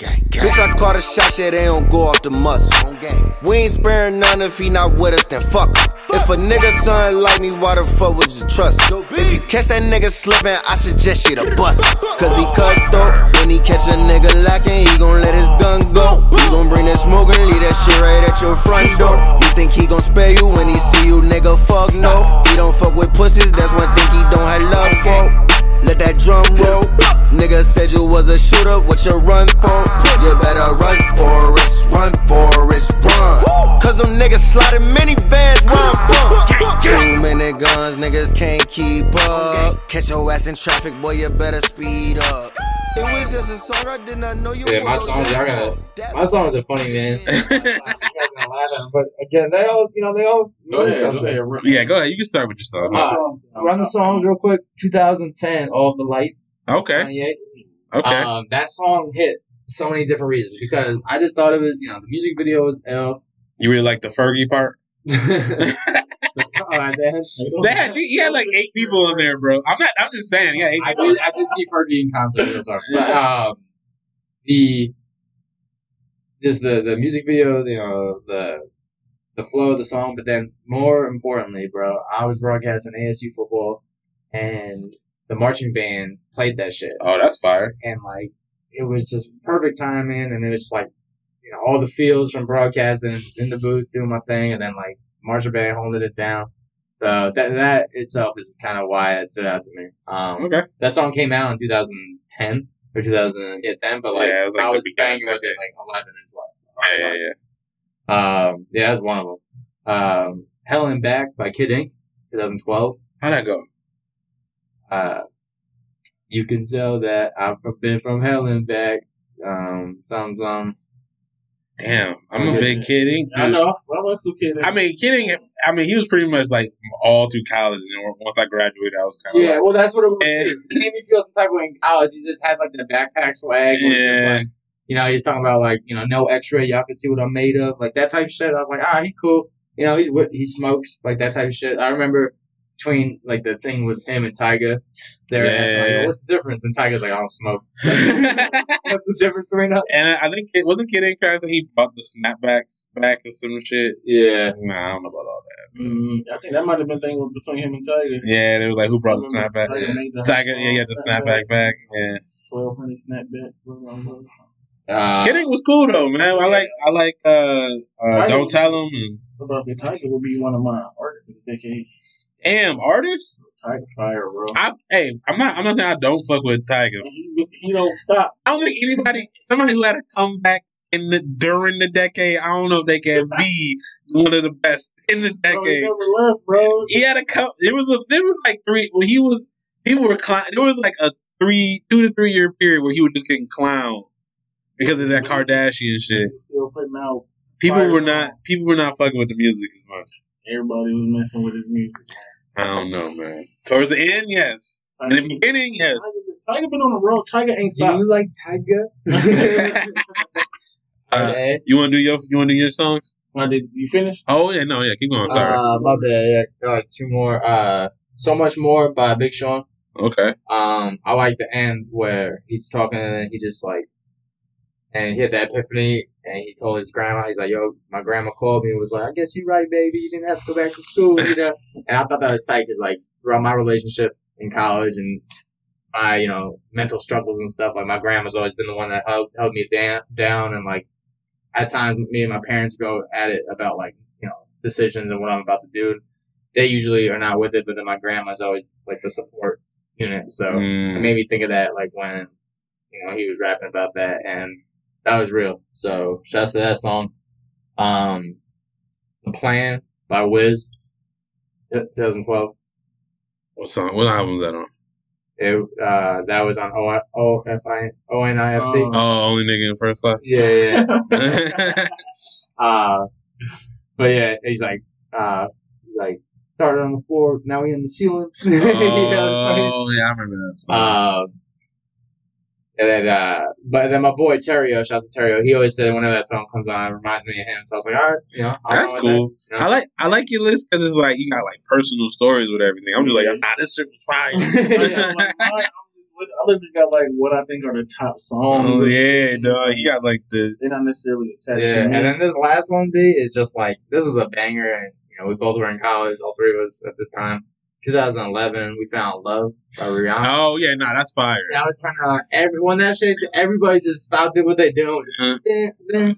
Gang, gang. Bitch, I caught a shot, shit, they don't go off the muscle. On gang. We ain't sparing none if he not with us, then fuck him. If a nigga son like me, why the fuck would you trust? him? If you catch that nigga slipping, I suggest you to bust. Cause he cutthroat. When he catch a nigga lacking, he gon' let his gun go. He gon' bring that smoke and leave that shit right at your front door. You think he gon' spare you when he see you, nigga? Fuck no. He don't fuck with pussies, that's one thing he don't have love for. Let that drum roll. Nigga said you was a shooter, what you run for? You better run for it, run for it, run. Cause them niggas sliding minivans, run from. Too many guns, niggas can't keep up. Catch your ass in traffic, boy, you better speed up. It was just a song, I did not know you Yeah, my songs, y'all gotta. My songs are funny, man. you guys gonna laugh at them, but again, they all, you know, they all. Go ahead, go ahead. Yeah, go ahead. You can start with your songs. Uh, Run the songs real quick. 2010, All the Lights. Okay, okay. Um, that song hit so many different reasons because I just thought it was, you know, the music video was L. You really like the Fergie part? That's- Yeah, she, he had like eight people in there, bro. I'm not. I'm just saying. Yeah, eight I did, I did see Fergie in concert, but um, the just the the music video, you know, the the flow of the song, but then more importantly, bro, I was broadcasting ASU football, and the marching band played that shit, Oh, that's fire. and like it was just perfect timing, and it was like you know all the feels from broadcasting, just in the booth doing my thing, and then like marching band holding it down. So that that itself is kind of why it stood out to me. Um, Okay. that song came out in 2010 or 2010, but like, Yeah, was, like, I was banging with it. it like 11 and 12. Yeah, yeah, yeah. Um, yeah, that's one of them. Um, Hell and Back by Kid Ink, 2012. How'd that go? Uh, you can tell that I've been from Hell and Back. Um, some, some. Damn, I'm a big Kid Ink I know. I like some kid. I mean, kidding. I mean, he was pretty much like all through college, and then once I graduated, I was kind of Yeah, well, that's what it was. And, It made me feel some type of way in college. He just had like the backpack swag. where it's just Yeah. like, you know, he's talking about like, you know, no X-ray. Y'all can see what I'm made of. Like that type of shit. I was like, ah, he cool. You know, he he smokes like that type of shit. I remember between like the thing with him and Tyga, they were asking like, Yeah. "Oh, what's the difference? And Tyga's like, I don't smoke. What's the difference between us? And I think it wasn't Kid to say he brought the snapbacks back and some shit. Yeah. Nah, I don't know about all that. Mm, I think that might have been the thing with- between him and Tyga. Yeah, they were like, who brought the snapback? The Tyga, yeah, the snapback back. Yeah, Twelve hundred snapbacks. Uh, Kid Ink was cool though, man. I like, I like. uh, uh Don't tell him and about the Tyga would be one of my artists of the decade. damn artists. Tyga Fire, bro. I, hey, I'm not. I'm not saying I don't fuck with Tyga. He, don't stop. I don't think anybody, somebody who had a comeback in the during the decade, I don't know if they can be one of the best in the Bro, he decade. never left, bro. He had a couple. It was a. There was like three when he was. People were clown. There was like a three, two to three year period where he was just getting clowned because of that Kardashian shit. Still putting out. People were not. People were not fucking with the music as much. Everybody was messing with his music. I don't know, man. Towards the end, yes. In the beginning, yes. Tyga, Tyga been on the road. Tyga ain't do you like Tyga? Uh, Okay. you want to do your? You want to do your songs? Why did you finish? Oh yeah, no, yeah. Keep going. Sorry. Uh, my bad. Yeah, got like two more. Uh, so much more by Big Sean. okay. Um, I like the end where he's talking and he just like, and he had that epiphany and he told his grandma, he's like, yo, my grandma called me and was like, I guess you're right, baby. You didn't have to go back to school, you know? And I thought that was tight because like throughout my relationship in college and my, you know, mental struggles and stuff, like my grandma's always been the one that held, held me down, down and like at times me and my parents go at it about like, you know, decisions and what I'm about to do. They usually are not with it, but then my grandma's always like the support unit. So it Mm, made me think of that like when you know he was rapping about that and that was real so shouts to that song um the plan by wiz 2012 What song? What album was that on? It, uh, that was on O O F I O N I F C. Oh. Oh, only nigga in first class. Yeah, yeah. yeah. oh Uh, but yeah, he's like, uh, like started on the floor, now we in the ceiling. You know what I'm saying? Oh, yeah, I remember that song. Um, and then, uh, but then my boy Terrio, shouts to Terrio, he always said whenever that song comes on, it reminds me of him. So I was like, all right, you know, That's cool. that, you I like I like your list because it's like you got like personal stories with everything. I'm just like, nah, this shit was fire. Oh, yeah, like, I'm just with- I literally got like what I think are the top songs. oh yeah, dog. You got like the They're not necessarily attached Yeah, to and then this last one, B, is just like, this is a banger, and, you know, we both were in college, all three of us at this time. 2011, we found Love by Rihanna. oh yeah, nah, that's fire. That was turning on everyone. That shit, everybody just stopped doing what they doing. Uh,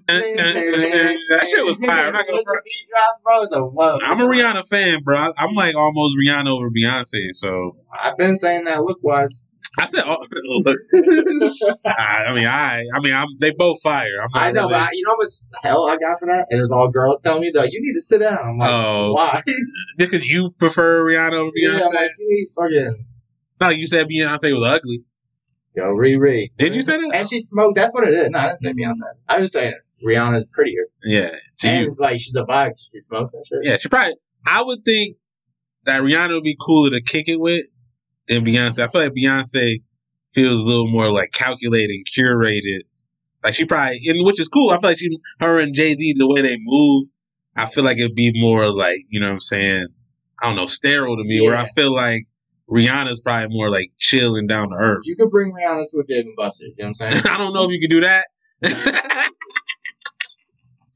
that shit was fire. I'm not gonna Once the beat drops, bro. I'm a Rihanna fan, bro. I'm like almost Rihanna over Beyonce. So I've been saying that look wise. I said, oh, look, I mean, I, I mean, I'm they both fire. I'm not I know, really- but I, you know how much hell I got for that? And there's all girls telling me, that you need to sit down. I'm like, Oh. why? because you prefer Rihanna over yeah, Beyonce. I'm like, you need fucking, no, you said Beyonce was ugly. yo, Riri. Did you say that? And she smoked. That's what it is. No, I didn't say Beyonce. I was saying Rihanna's prettier. Yeah, to and like she's a vibe. She smokes and shit. Yeah, she probably. I would think that Rihanna would be cooler to kick it with than Beyonce. I feel like Beyonce feels a little more like calculated, and curated. Like she probably, and which is cool. I feel like she, her and Jay Z, the way they move, I feel like it'd be more like you know what I'm saying. I don't know, sterile to me. Where I feel like Rihanna's probably more like chill and down to earth. You could bring Rihanna to a Dave and Buster's. You know what I'm saying? I don't know if you can do that.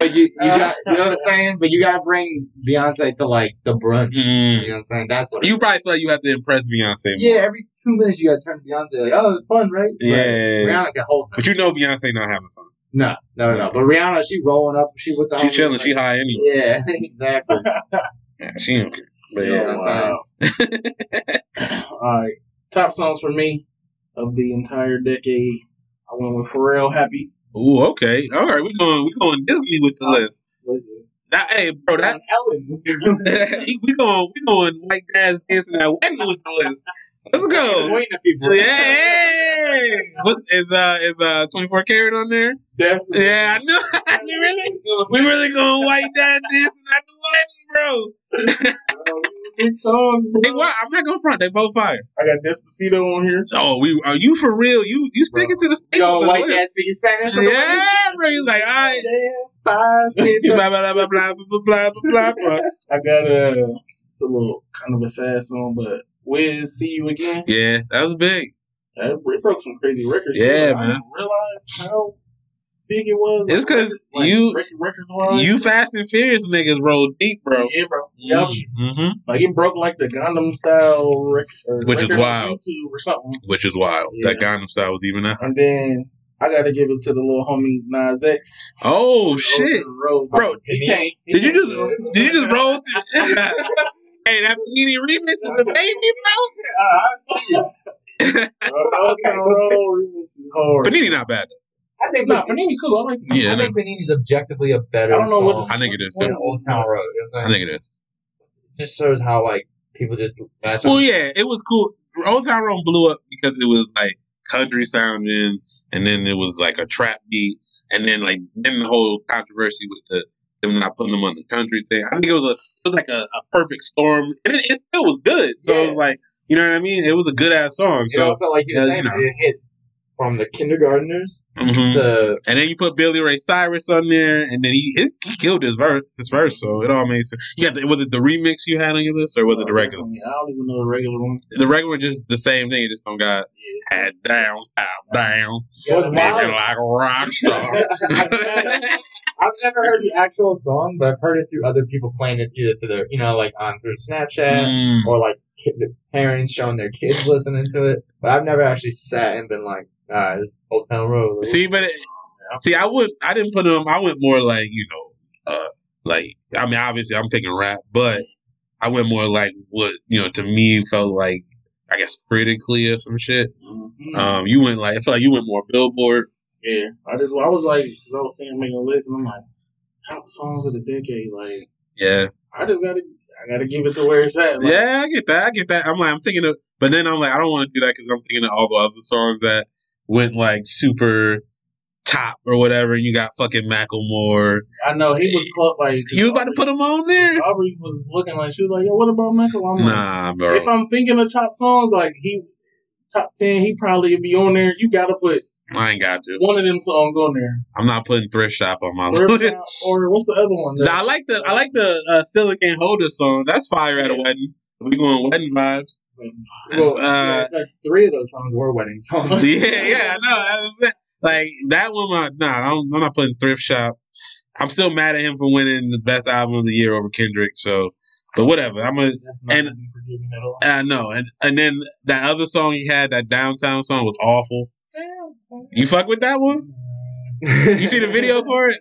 But you, you got, you know what I'm saying? But you gotta bring Beyonce to like the brunch. Mm. You know what I'm saying? That's what. You probably feel like you have to impress Beyonce more. yeah, every two minutes you gotta turn to Beyonce like, oh, it's fun, right? But Yeah. Rihanna can hold. But you know Beyonce not having fun. No, no, no. But Rihanna, she rolling up. She with the. She chilling. like- She high anyway. Yeah, exactly. Yeah, she don't care. But Yeah, yeah. Wow. All right, top songs for me of the entire decade. I went with Pharrell. Happy. Ooh, okay. All right, we're going We're going Disney with the list. That hey, bro, that we going we going white guys dancing at wedding with the list. Let's go. Pointing at people. Yeah. What's, is uh is uh twenty four karat on there? Definitely. Yeah, I know. you really we really going white dad dancing at the wedding, bro. it's songs. They were. I'm not gonna front. They both fire. I got Despacito on here. Oh, we are you for real? You you sticking bro. to the y'all white ass speaking Spanish? Yeah, bro. You like all right. blah, blah, blah, blah, blah, blah, blah, blah. I got a, it's a little kind of a sad song, but Wiz, see you again. Yeah, that was big. That, broke some crazy records. Yeah, man. realize how big it was. It's 'cause like, you- record-. You Fast and Furious niggas roll deep, bro. Yeah, bro. Yep. hmm Like it broke like the Gangnam Style record, Which is wild. YouTube or something. Which is wild. Yeah. That Gangnam Style was even that. And then I gotta give it to the little homie Nas X. Oh shit, Road. bro! He can't. he Did you can't just do it. did you just roll? Through, hey, that Panini remix with the baby, Uh, I see it. bro. Road to the Road remix. Panini not bad. I think Nah, Panini cool. I like. Yeah, I I, know. think Panini's objectively a better I don't know what- song I think it is than. Old Town Road. You know I think it is. It just shows how like people just latch Well, on. yeah, it was cool. Old Town Road blew up because it was like country sounding, and then it was like a trap beat, and then like then the whole controversy with the them not putting them on the country thing. I think it was a it was like a, a perfect storm, and it, it still was good. So it was like you know what I mean. It was a good ass song. It So also like you yeah, were you know. it hit from the kindergartners mhm. to and then you put Billy Ray Cyrus on there, and then he he, he killed his verse his verse. So it all made sense. You got the, was it the remix you had on your list, or was it the regular? I don't even know the regular one. The regular just the same thing. It just don't got head down, top down. What's like a rock star. I've never heard the actual song, but I've heard it through other people playing it either through their, you know, like on through Snapchat Mm. or like kid, parents showing their kids listening to it. But I've never actually sat and been like, ah, this is Old Town Road. See, but it, see, I would, I didn't put them. I went more like you know, uh, like I mean, obviously I'm picking rap, but I went more like what you know to me felt like I guess critically or some shit. Mhm. Um, you went like I felt like you went more Billboard. Yeah, I just I was like, 'cause I was saying making a list, and I'm like, top songs of the decade. Like, Yeah, I just gotta, I gotta give it to where it's at. Like, yeah, I get that. I get that. I'm like, I'm thinking of, but then I'm like, I don't want to do that because I'm thinking of all the other songs that went like super top or whatever. And you got fucking Macklemore. I know he was close. Like You about to put him on there? Aubrey was looking like she was like, "Yo, what about Michael?" I'm like, Nah, bro. if I'm thinking of top songs, like he top ten, he probably would be on there. You gotta put I ain't got to. one of them songs on there. I'm not putting Thrift Shop on my list. or what's the other one? Nah, I like the I like the uh, Still Can't Hold Us song. That's fire at a wedding. We going wedding vibes. Well, uh, like three of those songs were wedding songs. yeah, yeah, I know. That's what I'm saying. Like that one, my, nah, I'm, I'm not putting Thrift Shop. I'm still mad at him for winning the best album of the year over Kendrick. So, but whatever. I'm gonna. And- to be forgiven at all. I know. And and then that other song he had, that downtown song, was awful. You fuck with that one? You see the video for it?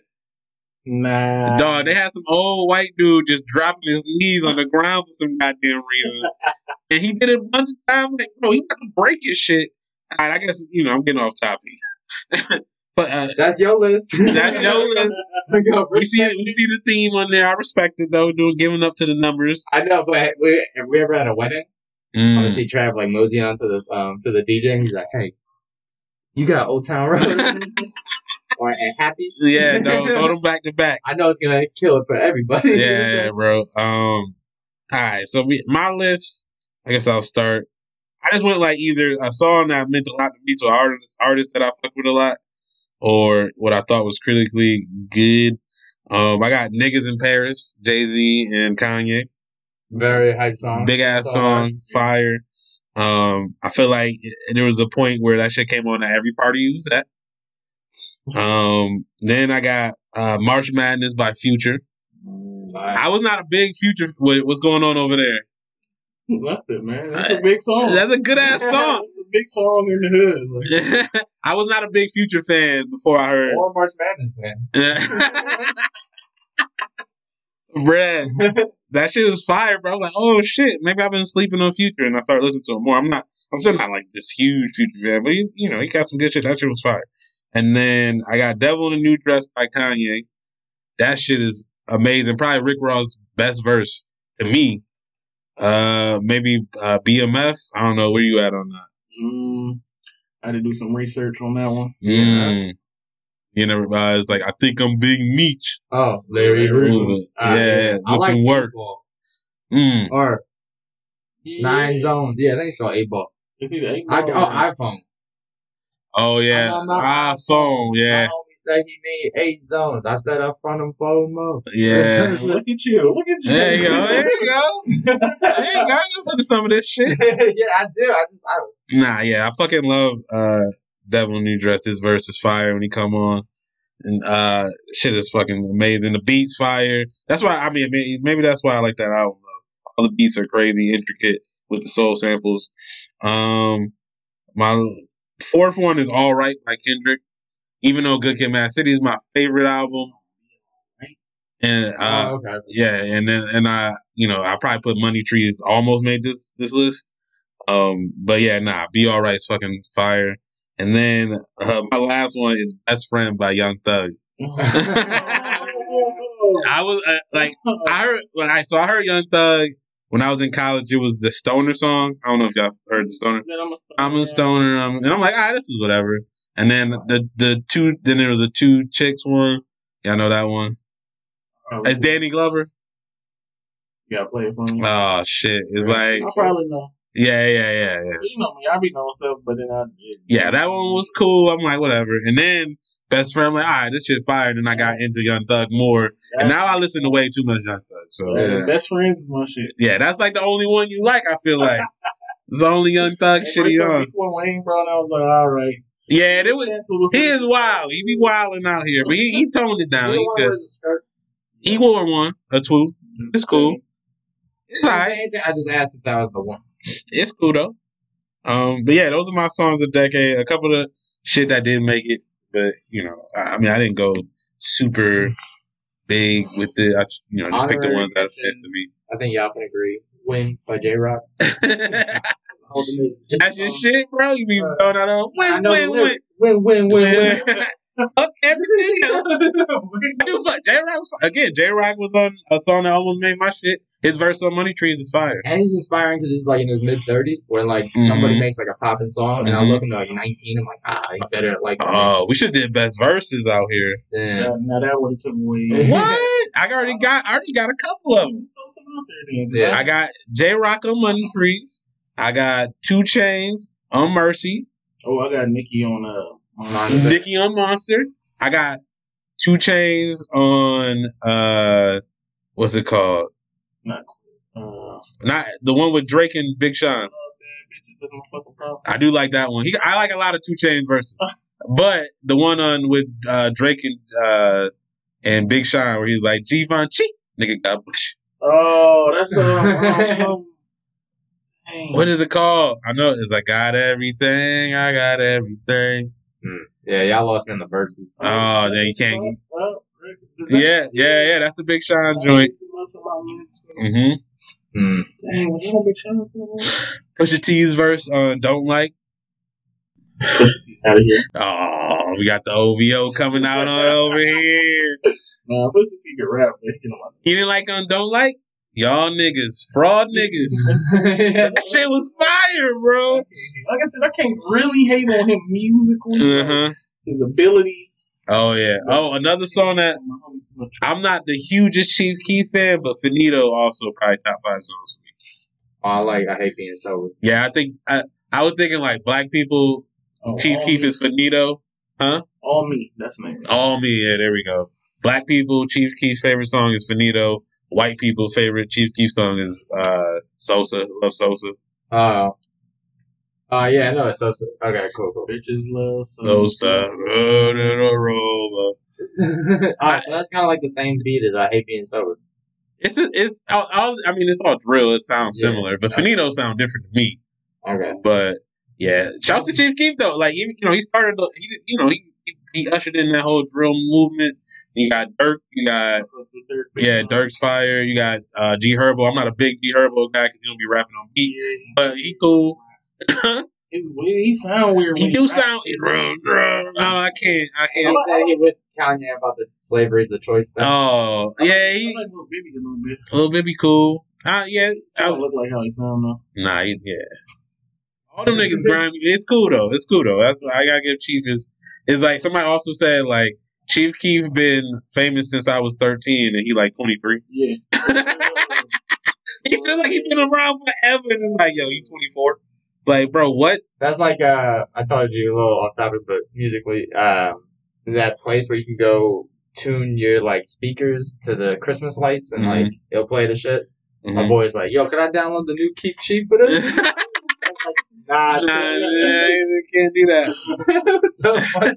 Nah. Dog, they had some old white dude just dropping his knees on the ground for some goddamn reason. and he did it a bunch of times. Like, bro, he about to break his shit. All right, I guess, you know, I'm getting off topic. but uh, That's your list. That's your list. We see we see the theme on there. I respect it though, doing giving up to the numbers. I know, but we, have we ever had a wedding? I'm gonna Mm. see Trav like mosey on to the um to the DJ and he's like, Hey, you got Old Town Road or and happy? Yeah, no, throw them back to back. I know it's gonna kill it for everybody. Yeah, bro. Um, all right. So we, my list. I guess I'll start. I just went like either a song that meant a lot to me to an artist, artist that I fuck with a lot, or what I thought was critically good. Um, I got niggas in Paris, Jay Z and Kanye. Very hype song. Big ass So song, fire. Um, I feel like there was a point where that shit came on at every party you was at. Um, then I got uh, March Madness by Future. I was not a big Future. What, what's going on over there? Nothing, man. That's a big song. That's a good ass That's song. a big song in the hood. Like, I was not a big Future fan before I heard. Or March Madness, man. Bruh, that shit was fire, bro. Like, oh shit, maybe I've been sleeping on Future, and I started listening to him more. I'm not, I'm still not like this huge Future fan, but he, you know, he got some good shit. That shit was fire. And then I got Devil in a New Dress by Kanye. That shit is amazing. Probably Rick Ross' best verse to me. Uh, maybe uh, BMF. I don't know where you at on that. mm, I had to do some research on that one. Mm. You know, uh, it's like I think I'm Big Meech. Oh, Larry Hoover. Yeah, yeah, I with like work. Eight Mm. Or Nine Zones. Yeah, I think it's called eight ball. It's either eight I, ball oh, iPhone. Oh yeah, I'm on my iPhone. Yeah, My homie said he need eight zones. I said up front him four more. yeah. Look at you. Look at you. There you go. There you go. There you go. Listen to some of this shit. yeah, I do. I just I don't. Nah, yeah, I fucking love uh Devil New Dress. His verse is fire when he come on. And uh shit is fucking amazing. The beats fire. That's why I mean maybe, maybe that's why I like that album though. All the beats are crazy, intricate with the soul samples. Um my fourth one is All Right by Kendrick. Even though Good Kid Mad City is my favorite album. And uh oh, okay. yeah, and then and I, you know, I probably put Money Trees almost made this this list. Um, but yeah, nah, Be Alright's fucking fire. And then uh, my last one is Best Friend by Young Thug. I was uh, like, I heard when I so I heard Young Thug when I was in college. It was the Stoner song. I don't know if y'all heard the Stoner. I'm a stoner, um, and I'm like, ah, this is whatever. And then the the two, then there was a two chicks one. Y'all know that one? It's Danny Glover. Yeah, play it for me. Oh shit! It's like I probably know. yeah, yeah, yeah, yeah. You know me. I be knowing stuff, but then I. Yeah, that one was cool. I'm like, whatever. And then best friend, I'm like, all right, this shit fired. And I got into Young Thug more, and now I listen to way too much Young Thug. So Yeah. Best friends is my shit. yeah that's like the only one you like. I feel like it's the only Young Thug shit he on. Before Wayne brought, I was like, all right. Yeah, it was. He is wild. He be wilding out here, but he, he toned it down. He, don't want good. to skirt. he wore one or two. It's cool. It's alright. I just asked if that was the one. It's cool though. Um, but yeah, those are my songs of the decade. A couple of shit that didn't make it, but you know, I, I mean, I didn't go super big with it. I, just, you know, just picked the ones that mention. to me. I think y'all can agree. Win by Jay Rock. That's your um, shit, bro. You be throwing out on win, know win, win. Win, win, win, win. Fuck everything else. Dude, Jay Rock was again. Jay Rock was on a song that almost made my shit. His verse on Money Trees is fire. And he's inspiring because he's like in his mid thirties, when like somebody Mhm. makes like a popping song, and I Mhm. look and they're like nineteen. I'm like, ah, he's better like. Oh, we should did best verses out here. yeah. Now, now that would have took away. What? I already got. I already got a couple of them. Throw some out there then. Yeah. I got Jay Rock on Money Trees. I got 2 Chainz on Mercy. Oh, I got Nicki on uh. on Monster. Nicki on Monster. I got 2 Chainz on uh, what's it called? Not uh. Not the one with Drake and Big Sean. Bitches, that's my fucking problem. I do like that one. He, I like a lot of 2 Chainz verses, but the one on with uh, Drake and uh, and Big Sean where he's like Givenchy, nigga got bush. Oh, that's um. dang. What is it called? I know it's I got everything. I got everything. Yeah, y'all lost me in the verses. Oh, then you can't. Well, is that- Yeah, yeah, yeah. That's the Big Sean joint. Too much about. Mm-hmm. Hmm. Dang, was a big shout out? Pusha T's verse on "Don't Like." Out of here. Oh, we got the OVO coming out on over here. Nah, Pusha T can rap, he. You didn't like on "Don't Like"? Y'all niggas, fraud niggas. That shit was fire, bro. Like I said, I can't really hate on him musically. Uh huh. His ability. Oh yeah. Oh, another song that My homie Slim. I'm not the hugest Chief Keef fan, but Faneto also probably top five songs for me. Oh, I like. I hate being sober. Yeah, I think I I was thinking like black people. Oh, Chief all Keef is Faneto. Huh? All me. That's the name. All me. Yeah, there we go. Black people, Chief Keef's favorite song is Faneto. White people favorite Chief Keef song is uh Sosa. Love Sosa. Oh. Uh, yeah, I know it's so. Okay, cool, cool. Bitches love so Sosa. Road in a. Alright, so that's kind of like the same beat as I hate being sober. It's it's all, all, I mean it's all drill. It sounds Yeah. similar, but Faneto sound different to me. Okay. But yeah, shouts to Chief Keef though. Like even you know he started the, he you know he, he he ushered in that whole drill movement. You got Durk. You got yeah Durk's fire. You got uh, G Herbo. I'm not a big G Herbo guy because he don't be rapping on beat, but he cool. He, he sound weird. he when do raps. sound. No, I can't. I can't. he said he with Kanye about the slavery is a choice thing. Oh yeah, I he like Lil Baby a little bit. little bit be cool. Uh, yeah, I I don't look like how he sound though. nah, he, yeah. All them niggas grimy. It's cool though. It's cool though. That's I gotta give Chief his. It's like somebody also said like Chief Keef been famous since I was 13 and he like 23. Yeah. He feel like he been around forever and it's like yo, you 24. Like bro, what? That's like uh, I told you a little off topic, but musically, um, that place where you can go tune your like speakers to the Christmas lights and like it'll play the shit. My Mhm. boy's like, "Yo, can I download the new Keep Cheap for this?" I'm like, nah, Nah, you can't do that. so funny.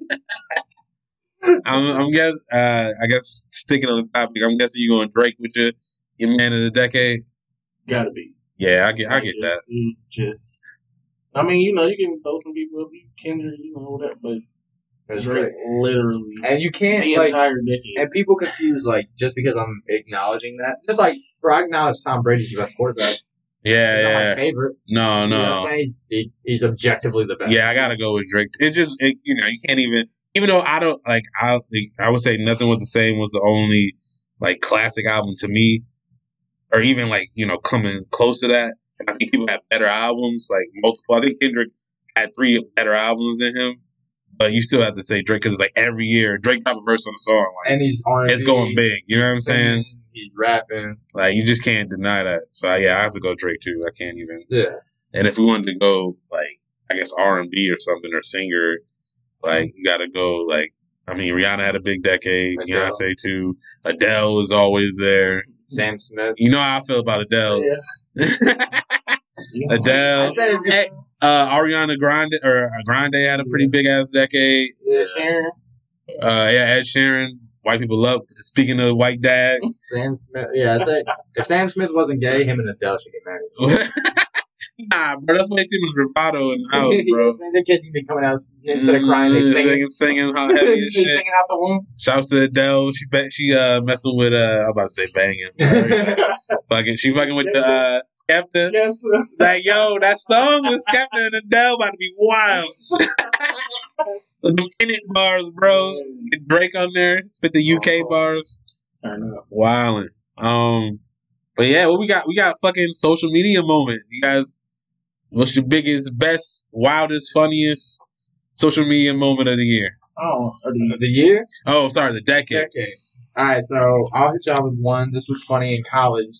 I'm, I'm guess. Uh, I guess sticking on the topic. I'm guessing you're going Drake with your your man of the decade. Gotta be. Yeah, I get. I get that. Just. I mean, you know, you can throw some people up, you Kendrick, you know, whatever, but that's Drake Drake. literally And you can't the like, entire decade. and people confuse like just because I'm acknowledging that, just like, bro, I acknowledge Tom Brady's the best quarterback. Yeah, He's not yeah. my favorite. No, You know I'm no. saying? He's, he, he's objectively the best. Yeah, I gotta go with Drake. It just, it, you know, you can't even. Even though I don't like, I I would say nothing was the same was the only like classic album to me, or even like you know coming close to that. And I think people have better albums, like multiple. I think Kendrick had three better albums than him, but you still have to say Drake because it's like every year Drake drop a verse on a song, like And he's R&B. it's going big. You know what I'm saying? He's rapping. Like you just can't deny that. So yeah, I have to go Drake too. I can't even. Yeah. And if we wanted to go like I guess R and B or something or singer, like you got to go like I mean Rihanna had a big decade, Adele. Beyonce too, Adele is always there. Sam Smith. You know how I feel about Adele. Yeah. Adele, Hey, uh, Ariana Grande or uh, Grande had a pretty big ass decade. yeah. Sheeran. Uh, yeah, Ed Sheeran. White people love. Speaking of white dads, Sam Smith. Yeah, I think if Sam Smith wasn't gay, him and Adele should get married. nah, bro, that's way too much bravado in the house, bro. the kids can be coming out instead of crying, they Mm, sing. singing, singing how heavy as shit. singing out the womb. Shouts to Adele. She bet she uh messing with uh I'm about to say banging. fucking she fucking with the uh Skepta. Yes. Like yo, that song with Skepta and Adele about to be wild. the minute bars, bro. Get Drake on there. Spit the UK bars. Turn up. Wildin'. Um, but yeah, what we got? We got fucking social media moment. You guys, what's your biggest, best, wildest, funniest social media moment of the year? Oh, the- the year? Oh, sorry, the decade. Decade. All right, so I'll hit y'all with one. This was funny in college.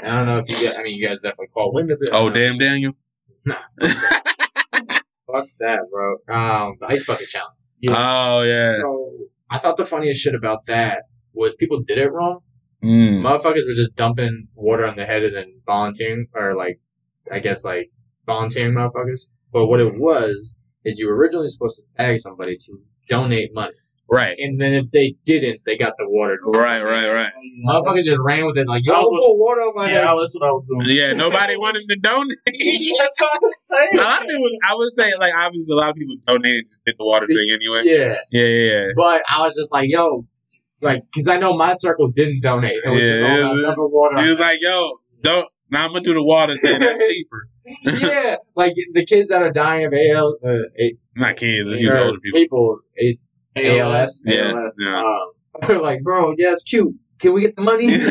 I don't know if you get. I mean, you guys definitely call. When does it? Oh, damn, Daniel. Nah. Fuck that, bro. Um, the ice bucket challenge. Oh yeah. So I thought the funniest shit about that was people did it wrong. Mm. Motherfuckers were just dumping water on their head and then volunteering, or like, I guess like volunteering motherfuckers. But what it was is you were originally supposed to tag somebody to donate money, Right. and then if they didn't, they got the water. Right. Right. Right. Motherfuckers just ran with it like, yo, I I'm was- gonna put water on my head. Yeah, that's what I was doing. Yeah. Nobody wanted to donate. That's what I'm saying. a lot of people, I would say, like obviously, a lot of people donated and just did the water thing anyway. Yeah, Yeah. Yeah. but I was just like, yo, like, cause I know my circle didn't donate. It was Yeah, just all it that other water. He was like, "Yo, don't." Now I'm gonna do the water thing. That's cheaper. Yeah, like the kids that are dying of AL, uh, A- Not kids. You or older people. people, AS, ALS. Yeah. ALS. Yeah. Um, they're like, bro, yeah, it's cute. Can we get the money? and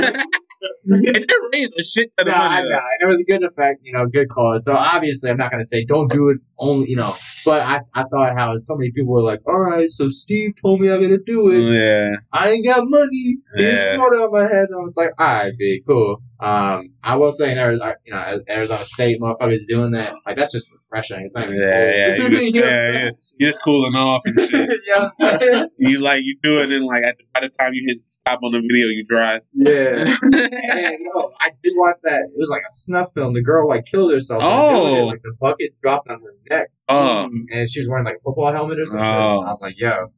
they raised a shit ton No, of I money. know. And it was a good effect, you know, good cause. So obviously, I'm not going to say don't do it only, you know, but I, I thought how so many people were like, all right, so Steve told me I'm to do it. Yeah. I ain't got money. Yeah. water on my head. And it's like, all right, big, cool. Um, I will say in Arizona, you know, Arizona State motherfuckers doing that, like, that's just refreshing. It's not even Yeah, cold. yeah, you just, yeah, yeah. You're just cooling off and shit. you know what I'm saying? You like you do it, and like at the, by the time you hit stop on the video, you dry. Yeah. No, I did watch that. It was like a snuff film. The girl like killed herself. Oh. it. like the bucket dropped on her neck, oh, and she was wearing like a football helmet or something. Oh. I was like, yo.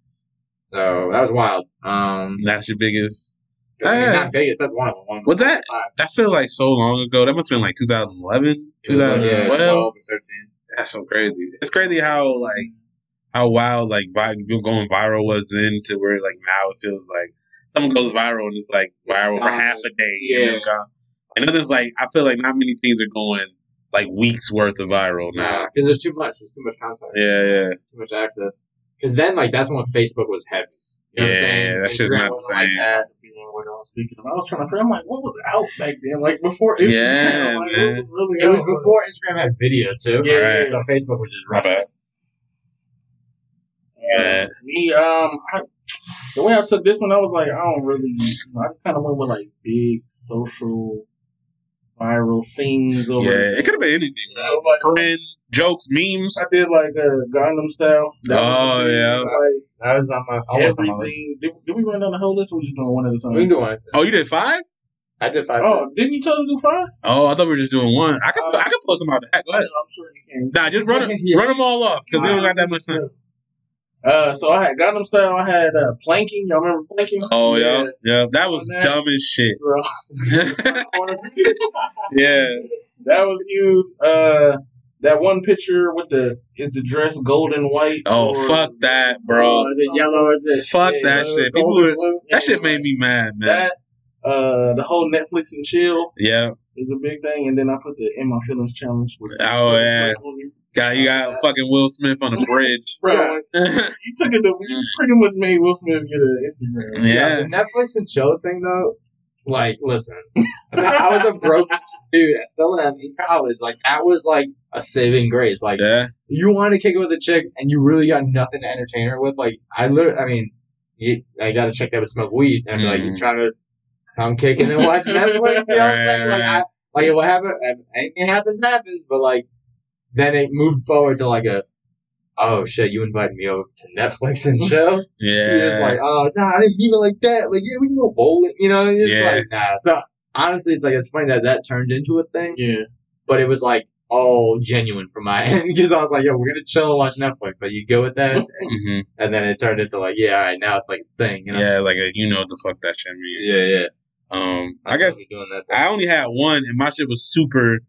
So that was wild. Um, that's your biggest. I mean, not Vegas. That's one of them. One Was that? That feels like so long ago. That must have been like 2011, It was like, yeah, 2012. 12 or 13. That's so crazy. It's crazy how like how wild like vi- going viral was then to where like now it feels like something goes viral and it's like viral for half a day. yeah. And, and then it's like I feel like not many things are going like weeks worth of viral now. because there's too much. There's too much content. Yeah, yeah. Too much access. Because then, like, that's when Facebook was heavy. You know what I'm Yeah, saying? that shit's Instagram not the wasn't like same. that. What I was thinking of. I was trying to figure. I'm like, what was out back then? Like before Instagram. Yeah, like, man. What was really It was before Instagram had video too. Yeah, Right. So Facebook was just My running. bad. Yeah. Me, um, I, the way I took this one, I was like, I don't really. I kind of went with like big social viral things. Over Yeah, it could have been anything. I was like, Trend, jokes, memes. I did like a Gangnam Style. That Oh, was yeah. Like That was on my. I was on my list. everything. Did, did we run down the whole list? or we just doing one at a time? We can do. Oh, you did five? I did five. Oh, didn't you tell us to do five? Oh, I thought we were just doing one. I could Uh, I could pull some out the hat. Go ahead. I'm sure you can. Nah, just run 'em- Yeah. run them all off because we don't got that much time. Uh, so I had Gangnam Style. I had uh, planking. Y'all remember planking? Oh yeah, yeah, that was that. dumb as shit. Yeah, that was huge. Uh, that one picture with the is the dress gold and white? Oh, or- fuck that, bro. Uh, is it yellow? Or is it Fuck yeah, that shit. People were- that shit made me mad, man. That uh, the whole Netflix and chill Yeah, is a big thing, and then I put the in my feelings challenge. With Oh, yeah. got you got fucking Will Smith on the bridge. Bro, you took it. To, you pretty much made Will Smith get an Instagram. Yeah, the Netflix and chill thing though. Like, listen, I was a broke dude. I still am in college. Like, that was like a saving grace. Like, yeah, you want to kick it with a chick and you really got nothing to entertain her with. Like, I literally, I mean, you, I got a chick that would smoke weed and be like, you Mhm. trying to come kicking and watching Netflix? You know what I'm saying? Like, I, like, what happen? Anything happens, happens. But like, then it moved forward to like a, oh shit, you invited me over to Netflix and chill. You're just like, yeah. oh, nah, I didn't mean it like that. Like, yeah, we can go bowling. You know, you're just Yeah. like, nah. So, honestly, it's like, it's funny that that turned into a thing, Yeah. but it was like all genuine from my end because I was like, yo, we're going to chill and watch Netflix. Like, you go with that. hmm and then it turned into like, yeah, all right, now it's like a thing. You know? Yeah, like a, you know what the fuck that shit means. Yeah, yeah. Um, I I'm guess doing that. I only had one, and my shit was super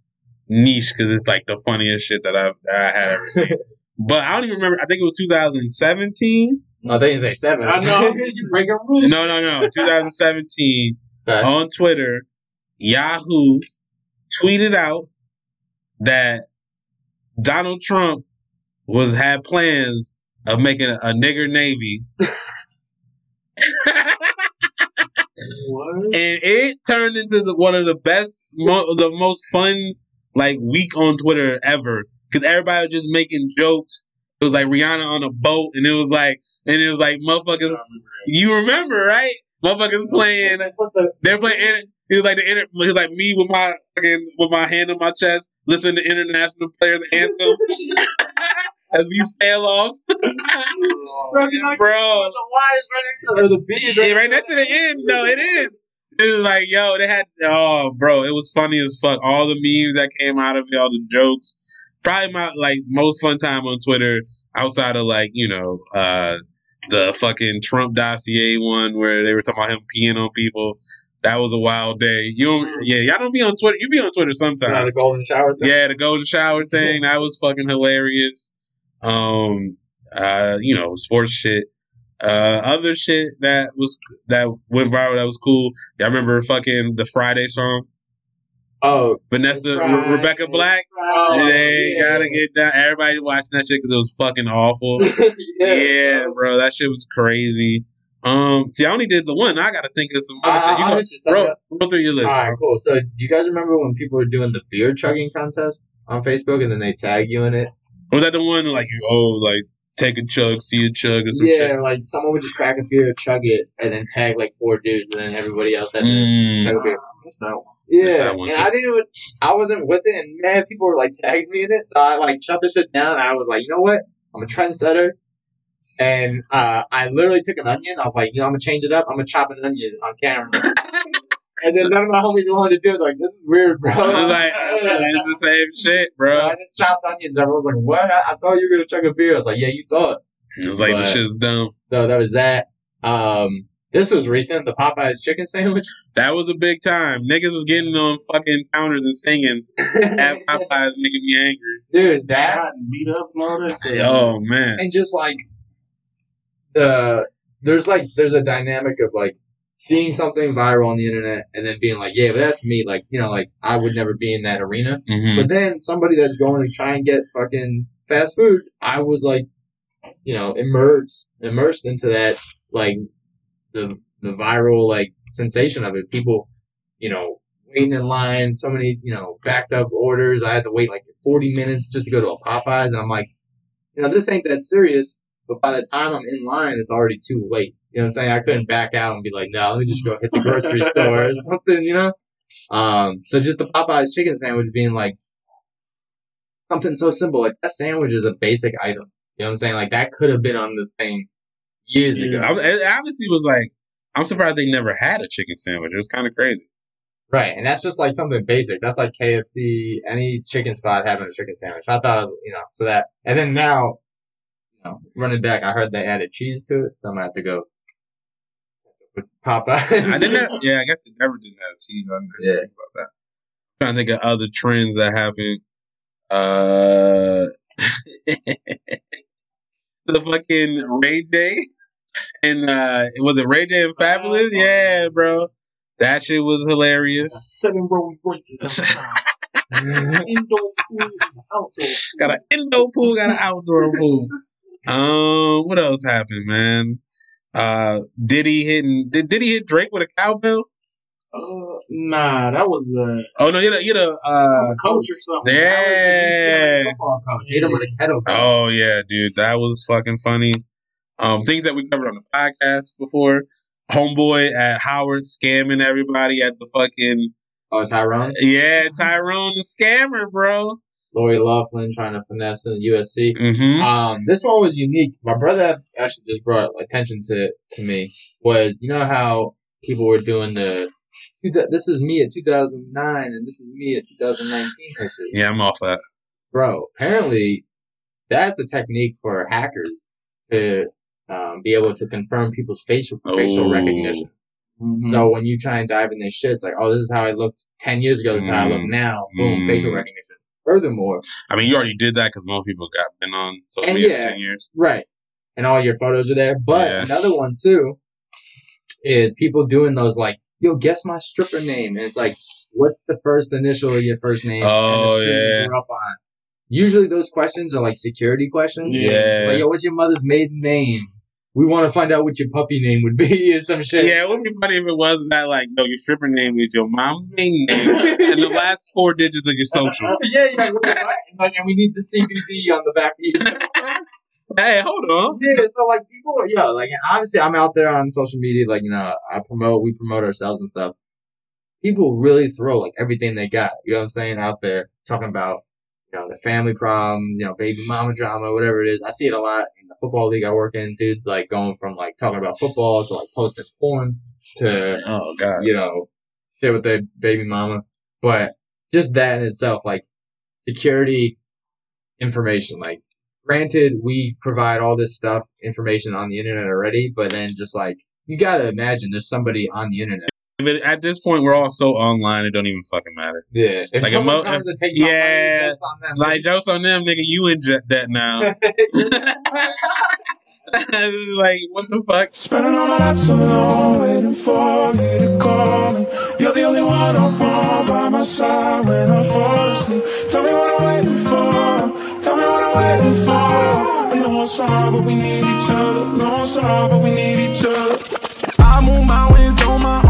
niche because it's like the funniest shit that I've that I had ever seen. but I don't even remember. I think it was 2017. No, they didn't say seven. I know. you break a rule. No, no, no, 2017 Okay. on Twitter. Yahoo tweeted out that Donald Trump was had plans of making a, a nigger navy. What? and it turned into the, one of the best, mo- the most fun like week on Twitter ever because everybody was just making jokes. It was like Rihanna on a boat, and it was like, and it was like motherfuckers. You remember, right? Motherfuckers playing. The? They're playing. It was like the inter- it was like me with my fucking with my hand on my chest, listening to international players anthem as we sail off, Bro, you're bro. The Y is right next to or the B is Yeah, right next to the end. No, it is. It was like, yo, they had, oh, bro, it was funny as fuck. All the memes that came out of it, all the jokes. Probably my like most fun time on Twitter outside of like you know uh the fucking Trump dossier one where they were talking about him peeing on people. That was a wild day. You don't, yeah, y'all don't be on Twitter. You be on Twitter Not sometimes. the golden shower thing. Yeah, the golden shower thing that was fucking hilarious. Um, uh, you know, sports shit. Uh, other shit that was that went viral that was cool. Y'all remember fucking the Friday song? Oh, Vanessa Re- Rebecca Black. Oh, they yeah. gotta get down. Everybody watching that shit because it was fucking awful. yeah, yeah, bro, that shit was crazy. Um, see, I only did the one. I gotta think of some other I- shit. You I'll go, you bro, go through your list. All right, cool. So, do you guys remember when people were doing the beer chugging contest on Facebook, and then they tag you in it? Was that the one like you oh like take a chug, see a chug or some yeah, shit? like someone would just crack a beer, chug it, and then tag like four dudes, and then everybody else had to Mm. chug a beer. What's that one? Yeah, that one and too. I didn't even, I wasn't with it, and man, people were like tagging me in it, so I like shut the shit down, and I was like, you know what? I'm a trendsetter, and uh, I literally took an onion. I was like, you know, I'm gonna change it up. I'm gonna chop an onion on camera. and then none of my homies wanted to do it. Like, this is weird, bro. I was like, it's the same shit, So bro. I just chopped onions. Everyone was like, what? I, I thought you were gonna chug a beer. I was like, yeah, you thought. It was like But- this shit's dumb. So that was that. Um, this was recent. The Popeyes chicken sandwich. That was a big time. Niggas was getting on fucking counters and singing at Popeyes, making me angry. Dude, that Shot beat up and all. Oh man, and just like the there's like there's a dynamic of like seeing something viral on the internet and then being like, yeah, but that's me. Like, you know, like I would never be in that arena. hmm But then somebody that's going to try and get fucking fast food, I was like, you know, immersed immersed into that like the the viral like sensation of it. People, you know, waiting in line, so many, you know, backed up orders. I had to wait like 40 minutes just to go to a Popeyes, and I'm like, you know, this ain't that serious. But by the time I'm in line, it's already too late. You know what I'm saying? I couldn't back out and be like, no, let me just go hit the grocery store or something, you know? Um, so just the Popeyes chicken sandwich being like something so simple, like that sandwich is a basic item. You know what I'm saying? Like that could have been on the thing years ago. I, it honestly was like, I'm surprised they never had a chicken sandwich. It was kind of crazy. Right, and that's just like something basic. That's like KFC, any chicken spot having a chicken sandwich. I thought, you know, so that, and then now, know, running back, I heard they added cheese to it, so I'm gonna have to go with Popeyes. I didn't. Have, Yeah, I guess it never did have cheese. I didn't Yeah. think about that. trying to think of other trends that happened. Uh, the fucking Ray J and uh, was it Ray J and Fabolous? Yeah, bro, that shit was hilarious. Seven rolling voices at the time. Indoor pools and outdoor. got an indoor pool, got an outdoor pool. Um, what else happened, man? Uh, did he hitting? Did, did he hit Drake with a cowbell? Uh, nah, that was a. Oh no, you know, you know, uh, coach or something. yeah. Football coach. Hit him with a kettle. Oh yeah, dude, that was fucking funny. Um, things that we covered on the podcast before. Homeboy at Howard scamming everybody at the fucking Oh, Tyrone. yeah, Tyrone the scammer, bro. Lori Loughlin trying to finesse in the USC. Mm-hmm. Um, this one was unique. My brother actually just brought attention to to me. Was you know how people were doing the this is me at 2009 and this is me at 2019 pictures. Yeah, I'm off that. Bro, apparently that's a technique for hackers to um, be able to confirm people's facial facial Oh. recognition. Mhm. So when you try and dive in their shit, it's like, oh, this is how I looked 10 years ago. This is how I look Mm. now. Boom, facial recognition. Furthermore, I mean, you already did that because most people got been on social media yeah. for ten years. Right. And all your photos are there. But Yeah. another one too is people doing those like, yo, guess my stripper name. And it's like, what's the first initial of your first name? Oh, and the oh, yeah. you grew up on. usually those questions are like security questions. Yeah. Like, yo, what's your mother's maiden name? We want to find out what your puppy name would be or some shit. Yeah, it would be funny if it was that like, no, your stripper name is your mom's maiden name and the last four digits of your social. yeah, yeah. What? Like, and we need the CBD on the back. Hey, hold on. yeah, so like people, are- yo, like obviously I'm out there on social media, like you know, I promote, we promote ourselves and stuff. People really throw like everything they got. You know what I'm saying? Out there talking about, you know, the family problem, you know, baby mama drama, whatever it is. I see it a lot in the football league I work in. Dudes like going from like talking about football to like posting porn to Oh god. you know, shit with their baby mama. But just that in itself, like security information, like granted, we provide all this stuff, information on the internet already, but then just like, you gotta imagine there's somebody on the internet. But at this point, we're all so online, it don't even fucking matter. Yeah. If Like a someone mo- comes and takes yeah, money, that's on them. Like jokes on them, nigga. You in jet that now. like what the fuck? Spending all my nights alone, waiting for you to call me. You're the only one I want by my side when I fall asleep. Tell me what I'm waiting for. Tell me what I'm waiting for. I know it's hard, but we need each other. No, it's hard, but we need each other. I move mountains on my own,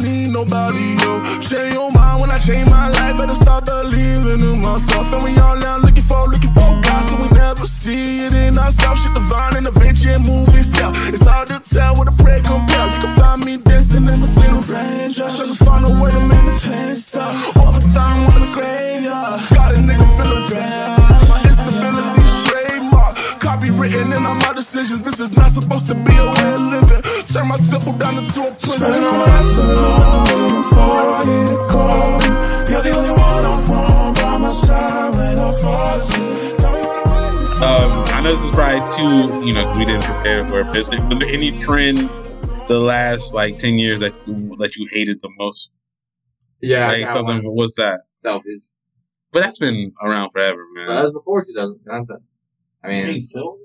need nobody, yo. Change your mind when I change my life, better start believing in myself. And we all now looking for, looking for God, so we never see it in ourselves. Shit divine and and movie style. It's hard to tell what a prayer compare. You can find me dancing in between the raindrops, trying to find a way to make the pain stop. Overtime on the graveyard, got a nigga feeling bad. My instability's trademark, copywritten in all my decisions. This is not supposed to be a way of living. Turn my temple down into a prison. Spending all my nights alone before you to call. You're the only one I want by my side when I fall Tell me what I'm waiting for. Um, I know this is probably too, you know, 'cause we didn't prepare for it. But was there any trend the last like ten years that that you hated the most? yeah, I Like got something. one. What's that? selfies. But that's been around forever, But that man. was before 2000. I mean, so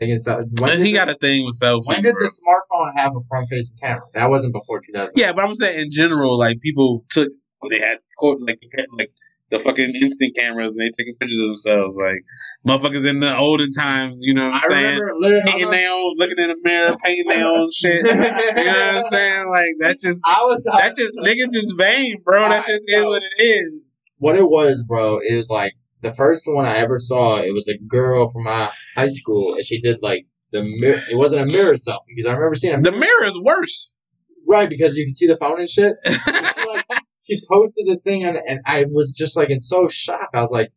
taking selfies. When And he the, got a thing with selfies. when did bro. the smartphone have a front facing camera? That wasn't before 2000. Yeah, but I'm saying in general, like people took they had caught like like the fucking instant cameras and they taking pictures of themselves, like motherfuckers in the olden times. You know what I'm I saying? Painting their own, looking in the mirror, painting their own shit. You know what I'm saying? Like that's just I was. that's just niggas just vain, bro. That just is what it is. what it was, bro, it was like the first one I ever saw. It was a girl from my high school, and she did like the mirror. It wasn't a mirror selfie because I remember seeing a The mirror is worse. right because you can see the phone and shit. And she, like, she posted the thing, and, and I was just like in so shock. I was like,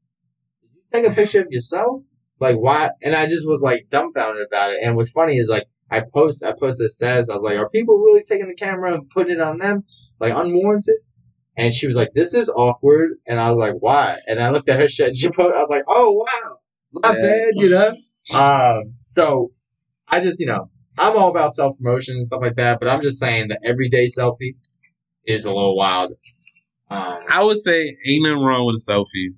"Did you take a picture of yourself? Like why?" And I just was like dumbfounded about it. And what's funny is like. I post, I posted a status. I was like, "Are people really taking the camera and putting it on them, like unwarranted?" And she was like, "This is awkward," and I was like, "Why?" And I looked at her shit, and she put, I was like, "Oh wow, my Yeah. bad," you know. Um, so I just, you know, I'm all about self promotion and stuff like that, but I'm just saying the everyday selfie is a little wild. Um, I would say ain't nothing wrong with a selfie.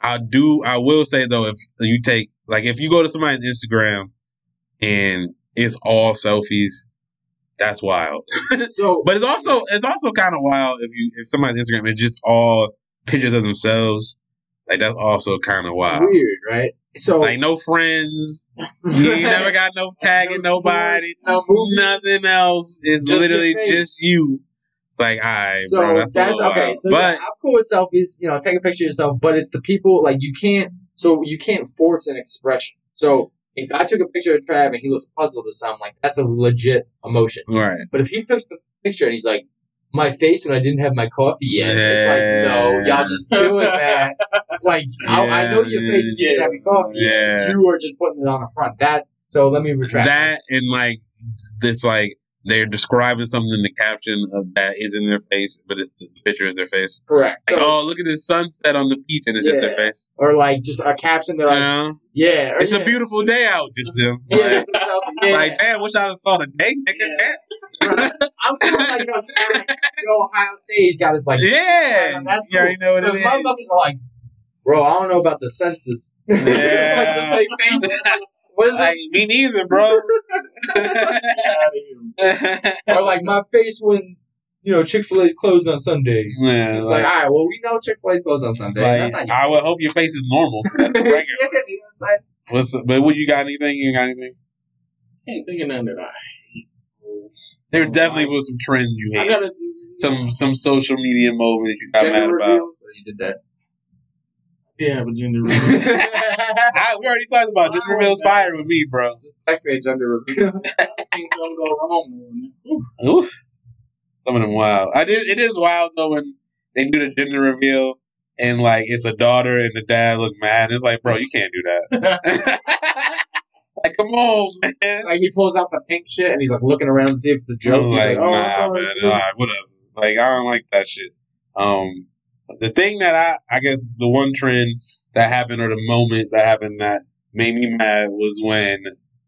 I do. I will say though, if you take like if you go to somebody's Instagram and it's all selfies, that's wild. so But it's also it's also kind of wild if you if somebody's Instagram is just all pictures of themselves. Like that's also kind of wild. weird, right? So Like no friends. You never got no tagging No nobody. no. Nothing else. It's Just literally just you. It's like, all right, So bro, that's, that's, okay. wild. So but yeah, I'm cool with selfies. You know, take a picture of yourself, but it's the people like you can't. So you can't force an expression. So if I took a picture of Trav and he looks puzzled or something, like that's a legit emotion. right. But if he takes the picture and he's like, my face when I didn't have my coffee yet, it's like, no, y'all just doing that. Like, I, I know your face you didn't have your coffee. Yeah. You are just putting it on the front. That. So let me retract. that and like this like they're describing something in the caption of that is in their face, but it's the picture is their face. Correct. Like, So- oh, look at the sunset on the beach, and it's just their face. or like just a caption that You like, yeah. It's yeah. a beautiful day out, just them. Yeah, Like, it's a selfie. Yeah. like, damn, wish I would have saw the day, nigga. I'm cool with, like, you know, like, yo, Ohio State, he's got his, like, Yeah, that's you already know what it is. motherfuckers are like, bro, I don't know about the census. Yeah. like, just like faces. What is Like, me neither, bro. it? Or like my face when you know, Chick Fil A's closed on Sunday. Yeah, It's like, like, all right, well, we know Chick Fil A's closed on Sunday. like, That's not I would hope your face is normal. That's yeah, you know what I'm? What's but what you got anything? You got anything? I Ain't thinking nothing that I. There Oh, definitely was some trends you I hate. gotta Some some social media moment you got mad about. So oh, you did that. Yeah, have a gender reveal. I, we already talked about gender reveals fire with me, bro. Just text me a gender reveal. Things don't go wrong. Oof. Some of them wild. I did. It is wild though when they do the gender reveal and like it's a daughter and the dad look mad. It's like, bro, you can't do that. like, come on, man. like he pulls out the pink shit and he's like looking around to see if it's a joke. I'm He's like, oh, nah, oh, man. it's All right, whatever. Like, I don't like that shit. Um, the thing that I, I guess the one trend that happened or the moment that happened that made me mad was when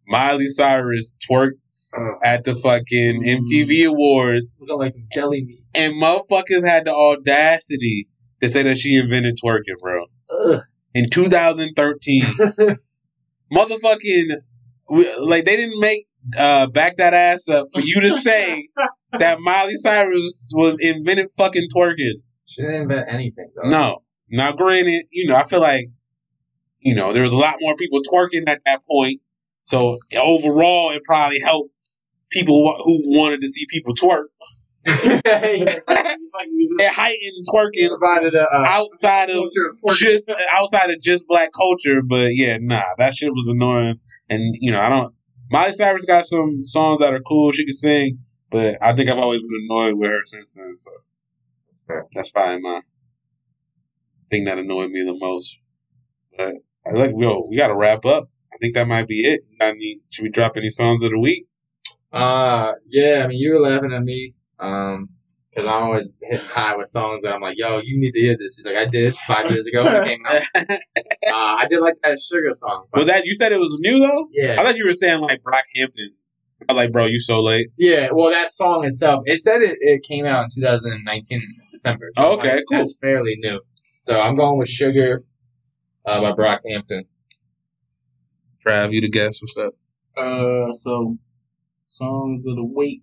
Miley Cyrus twerked Oh. at the fucking MTV Awards Looking like some deli meat. and motherfuckers had the audacity to say that she invented twerking, bro. Ugh. In 2013, motherfucking, like they didn't make uh back that ass up for you to say that Miley Cyrus was invented fucking twerking. She didn't invent anything though. No. Now, granted, you know, I feel like, you know, there was a lot more people twerking at that point. So overall, it probably helped people wh- who wanted to see people twerk. it heightened twerking provided a uh, outside of of just outside of just black culture. But yeah, nah, that shit was annoying. And you know, I don't. Miley Cyrus got some songs that are cool. She can sing, but I think I've always been annoyed with her since then. So that's probably my thing that annoyed me the most. But I like, yo, we got to wrap up. I think that might be it. I mean, should we drop any songs of the week? Uh, yeah, I mean, you were laughing at me, um, because I'm always hitting high with songs that I'm like, yo, you need to hear this. He's like, I did five years ago when it came out. Uh, I did like that Sugar song. Was that you said it was new though? yeah. I thought you were saying like Brockhampton. I was like, bro, you so late. Yeah, well, that song itself, it said it, it came out in 2019 December. Oh, okay, like, cool. That's fairly new. So I'm going with Sugar uh, by Brockhampton. Trav, you the guest. What's up? Uh, so songs of the week.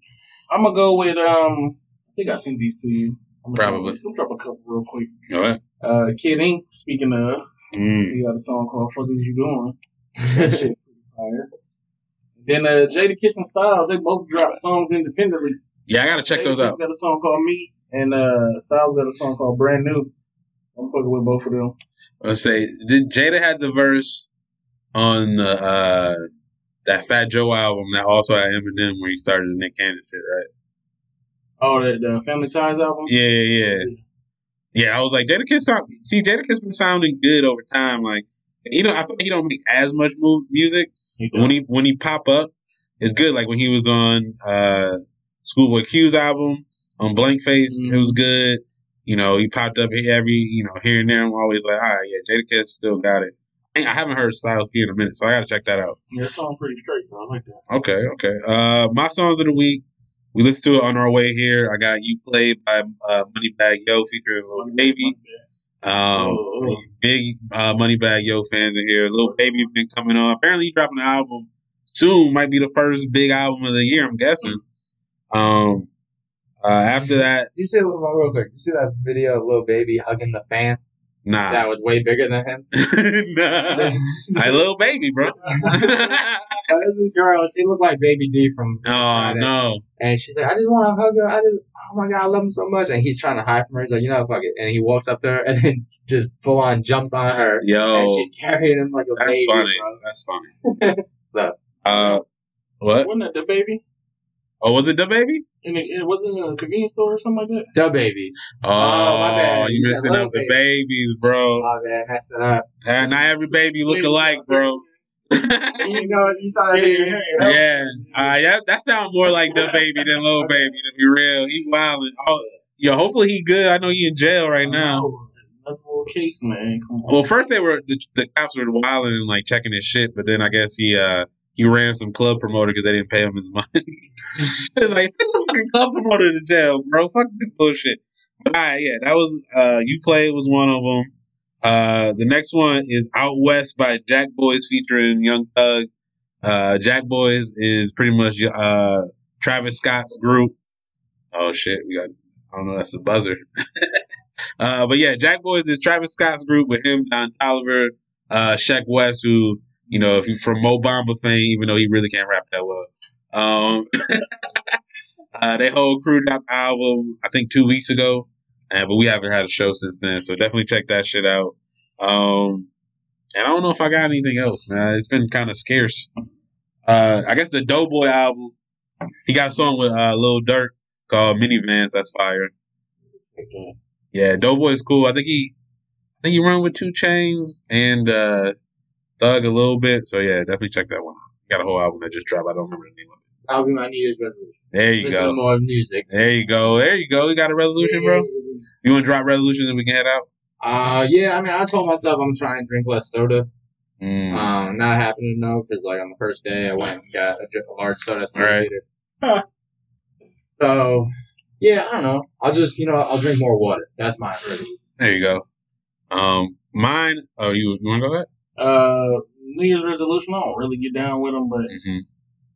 I'm gonna go with um. I think I sent these to you. I'm gonna Probably. Drop, drop a couple real quick. All right. Uh, Kid Ink. Speaking of, Mm. he got a song called "Fuck Is You Doing." That shit pretty fire. Then uh, Jada Kiss and Styles. They both dropped songs independently. Yeah, I gotta check Jada those out. Got a song called "Me," and uh, Styles got a song called "Brand New." I'm fucking with both of them. Let's say did Jada had the verse on the uh that Fat Joe album that also had Eminem where he started the Nick Cannon shit, right? Oh, the, the Family Ties album. Yeah, yeah, yeah. Yeah, I was like Jadakiss. Sound, see, Jadakiss been sounding good over time. Like, you know, I feel like he don't make as much mu- music. He when he when he pop up, it's good. Like when he was on uh Schoolboy Q's album on Blank Face, it was good. You know, he popped up every you know here and there. I'm always like, ah, yeah, Jadakiss still got it. I I haven't heard Styles P in a minute, so I gotta check that out. Yeah, that song pretty straight, bro. I like that. Okay, okay. Uh, my songs of the week. We listened to it on our way here. I got "You Play" by uh, Moneybagg Yo featuring Lil Baby. Um, Oh, oh. big uh, Moneybagg Yo fans in here. Lil Baby been coming on. Apparently, he's dropping an album soon. Might be the first big album of the year. I'm guessing. Um, uh, after that, You see, real quick, you see that video of Lil Baby hugging the fan nah, that was way bigger than him? nah. I Lil Baby, bro. Uh, this is a girl, she looked like Baby D from oh Friday. no. And she's like, I just want to hug her. I just, oh my god, I love him so much. And he's trying to hide from her. He's like, you know, fuck it. And he walks up to her and then just full on jumps on her. Yo, And Yo, she's carrying him like a that's baby, funny. bro. That's funny. So- uh, what? Wasn't that DaBaby? Oh, was it DaBaby? And it, it wasn't in a convenience store or something like that. DaBaby. Oh, my bad. you You messing said up the Lil babies, bro. Oh man, that's up. Uh, not every baby look alike, bro. You know, you saw that Yeah, video. yeah, uh, yeah, that sounds more like DaBaby than Lil Baby. To be real, he wildin'. Oh, yo, hopefully he good. I know he in jail right now. That's case, man. Come on. Well, first they were the, the cops were wilding and like checking his shit, but then I guess he uh he ran some club promoter because they didn't pay him his money. like send the fucking club promoter to jail, bro. Fuck this bullshit. But, all right, yeah, that was uh you play was one of them. Uh, the next one is Out West by Jackboys featuring Young Thug. Uh, Jackboys is pretty much uh Travis Scott's group. Oh shit, we got I don't know. That's a buzzer. uh, but yeah, Jackboys is Travis Scott's group with him, Don Toliver, uh, Sheck Wes, who you know, if you from Mo Bamba fame, even though he really can't rap that well. Um, uh, they whole crew dropped album, I think two weeks ago, uh, but we haven't had a show since then. So definitely check that shit out. Um, and I don't know if I got anything else, man. It's been kind of scarce. Uh, I guess the Doe Boy album, he got a song with uh, Lil Durk called Minivans. That's fire. Yeah, Doe Boy is cool. I think he, I think he run with 2 Chainz and uh, Thug a little bit. So yeah, definitely check that one. out. Got a whole album that just dropped. I don't remember the name of it. Be my New Year's resolution. There you Listen go. more music. There you go. There you go. You got a resolution, bro. You want to drop resolutions and we can head out? Uh, yeah. I mean, I told myself I'm trying to drink less soda. Mm. Um, not happening though, because like on the first day I went and got a, a large soda. three Right. Huh. So, yeah, I don't know. I'll just, you know, I'll drink more water. That's my resolution. There you go. Um, mine. Oh, you you want to go ahead? Uh, New Year's resolution. I don't really get down with them, but Mm-hmm.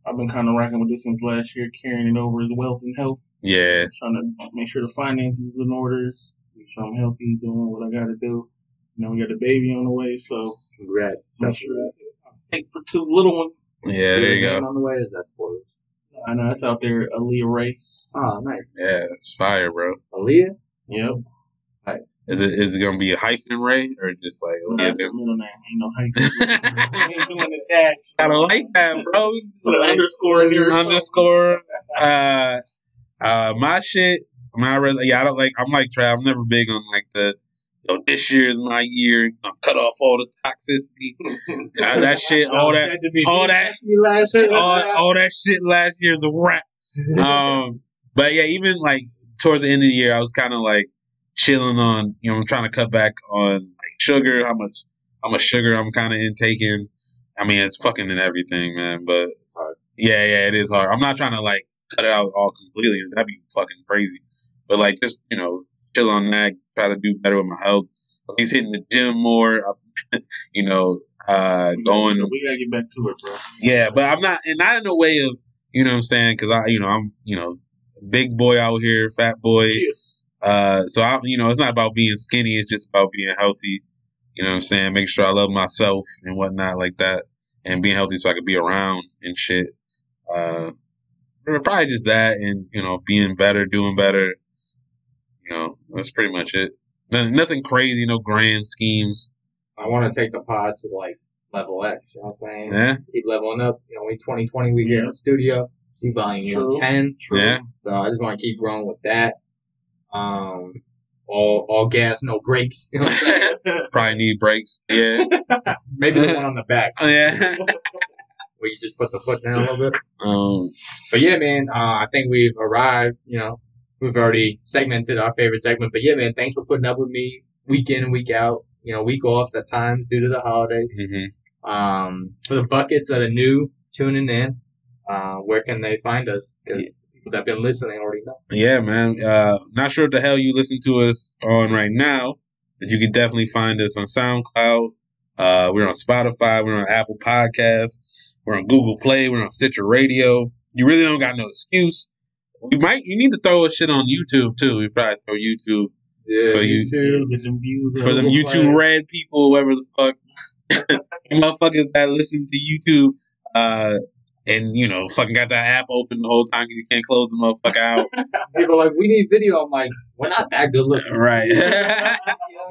I've been kind of rocking with this since last year, carrying it over as wealth and health. Yeah. Trying to make sure the finances is in order, make sure I'm healthy, doing what I got to do. You know, we got the baby on the way, so Congrats. make sure I take for two little ones. Yeah. There you go. On the way, is that spoilers? I know it's out there, Aaliyah Ray. Oh, nice. Yeah, it's fire, bro. Aaliyah? Yep. Is it is it gonna be a hyphen Ray or just like yeah, That's middle name. Ain't no hyphen. ain't doing the dash. I don't like that, bro. Put an underscore in there. underscore. Uh, uh, my shit. My yeah, I don't like. I'm like Trav. I'm never big on like the. You know, this year is my year. I'm cut off all the toxicity. Uh, that shit, all that, Had to be all that- last year. all, all that shit last year is a wrap. Um, but yeah, even like towards the end of the year, I was kind of like chilling on. You know, I'm trying to cut back on like sugar. How much? How much sugar I'm kind of intaking. I mean, it's fucking in everything, man. But yeah, yeah, it is hard. I'm not trying to like cut it out all completely. That'd be fucking crazy. But like, just you know, chill on that. Try to do better with my health. At least hitting the gym more. you know, uh, going We gotta get back to it, bro. yeah, but I'm not, and not in a way of, you know what I'm saying? Cause I, you know, I'm, you know, big boy out here, fat boy. Uh, so I, you know, it's not about being skinny. It's just about being healthy. You know what I'm saying? Make sure I love myself and whatnot like that and being healthy so I could be around and shit. Uh, probably just that and, you know, being better, doing better. You know, that's pretty much it. Nothing, nothing crazy, no grand schemes. I want to take the pod to like level X. You know what I'm saying? Yeah. Keep leveling up. You know, we 2020 we get in the studio. We volume True. 10. Yeah. So I just want to keep growing with that. Um, all all gas, no brakes. You know what I'm saying? Probably need brakes. Yeah. Maybe the one on the back Oh, yeah. where you just put the foot down a little bit. Um, But yeah, man, uh, I think we've arrived. You know, we've already segmented our favorite segment. But yeah, man, thanks for putting up with me week in and week out. You know, week offs at times due to the holidays. mhm. Um, for the buckets that are new tuning in, uh, where can they find us? Because people that have been listening already know. Yeah, man. Uh, not sure what the hell you listen to us on right now, but you can definitely find us on SoundCloud. Uh, we're on Spotify. We're on Apple Podcasts. We're on Google Play. We're on Stitcher Radio. You really don't got no excuse. You might. You need to throw a shit on YouTube too. We probably throw YouTube Yeah, So you- YouTube. Get some views. for them YouTube Play. red people, whoever the fuck, motherfuckers that listen to YouTube, uh, and you know, fucking got that app open the whole time you can't close the motherfucker out. People like, we need video. I'm like, we're not that good looking. Right.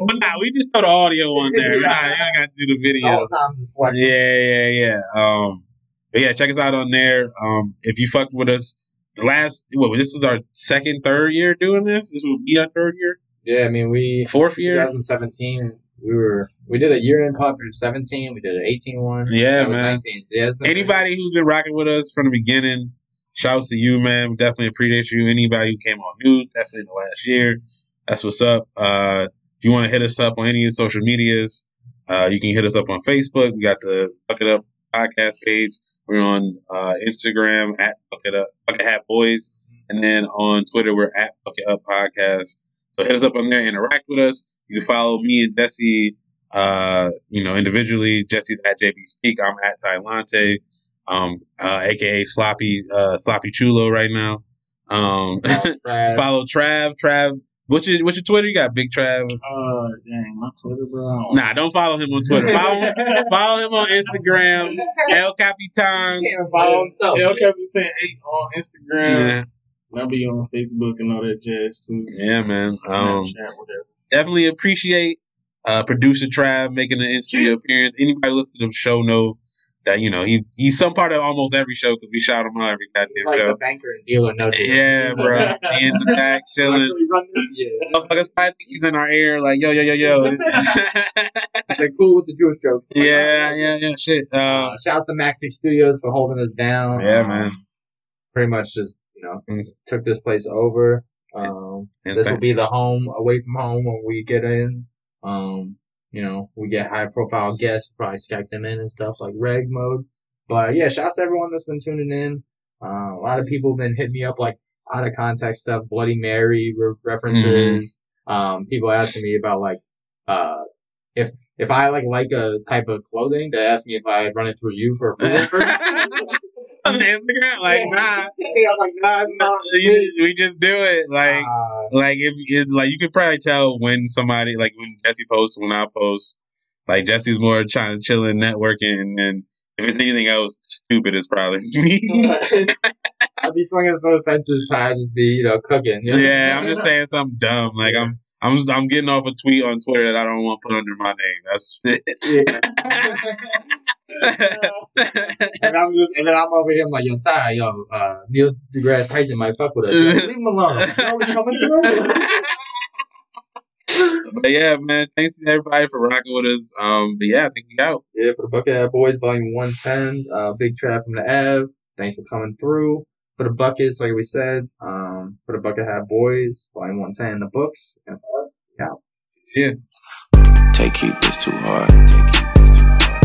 But nah, we just throw the audio on there. Nah, you ain't got to do the The video. time. Yeah, yeah, yeah. Um, but yeah, check us out on there. Um, if you fucked with us, the last what this is our second, third year doing this. This will be our third year, Yeah, I mean, we fourth year. 2017. We were we did a year in pop for 17. We did an 18 one. Yeah, man. 19. So yeah, been- Anybody who's been rocking with us from the beginning, shouts to you, man. We definitely appreciate you. Anybody who came on new, definitely in the last year. That's what's up. Uh, if you want to hit us up on any of the social medias, uh, you can hit us up on Facebook. We got the Bucket Up podcast page. We're on uh, Instagram at Bucket Up Bucket Hat Boys, and then on Twitter we're at Bucket Up Podcast. So hit us up on there, interact with us. You can follow me and Jesse, uh, you know, individually. Jesse's at JB Speak. I'm at Tylante, um, uh, aka Sloppy uh, Sloppy Chulo right now. Um, Trav. follow Trav. Trav. What's your what's your Twitter? You got Big Trav. Uh, dang, my Twitter, bro. Nah, don't follow him on Twitter. Follow him, follow him on Instagram. El Capitan. He can't follow himself. El Capitan 8 on Instagram. Yeah, I'll be on Facebook and all that jazz too. yeah, man. Um, Snapchat, whatever. Definitely appreciate uh, producer Trav making an in-studio appearance. Anybody listen to the show know that you know he he's some part of almost every show because we shout him out every He's goddamn like show. the banker and dealer. No, Yeah, bro. He in the back chilling. Actually? Yeah. Motherfuckers probably think he's in our ear, like yo, yo, yo, yo. They're cool with the Jewish jokes. yeah, yeah, yeah. Shit. Uh, Uh, shouts to Max Six Studios for holding us down. yeah, man. Pretty much just you know Mm. took this place over. Um, And this will be the home away from home when we get in. Um, you know, we get high profile guests, probably Skype them in and stuff like reg mode. But yeah, shouts to everyone that's been tuning in. Uh, a lot of people have been hitting me up like out of context stuff, Bloody Mary re- references. Um, people asking me about like, uh, if, if I like like a type of clothing, they ask me if I run it through you for approval. on Instagram, like nah, Yeah, I'm like, nah, it's not. you- we just do it. Like, Uh, like if it, like you could probably tell when somebody like when Jesse posts, when I post. Like Jesse's more trying to chill and networking, and if it's anything else stupid, it's probably me. I'd be swinging for the fences, trying to just be, you know, cooking. you know? yeah, I'm just saying something dumb. Like I'm, I'm, I'm getting off a tweet on Twitter that I don't want to put under my name. That's and I'm just, and then I'm over here, I'm like, yo, Ty, yo, uh, Neil deGrasse Tyson might fuck with us. Leave him alone. You always coming through. but yeah, man, thanks to everybody for rocking with us. Um, but yeah, I think we out. yeah, for the Bucket Hat Boys, volume 110, uh, Big Trav from the Ave. Thanks for coming through. For the Buckets, like we said, um, for the Bucket Hat Boys, volume 110, in the books. And, uh, out. Yeah. Take keep this too hard. Take keep this too hard.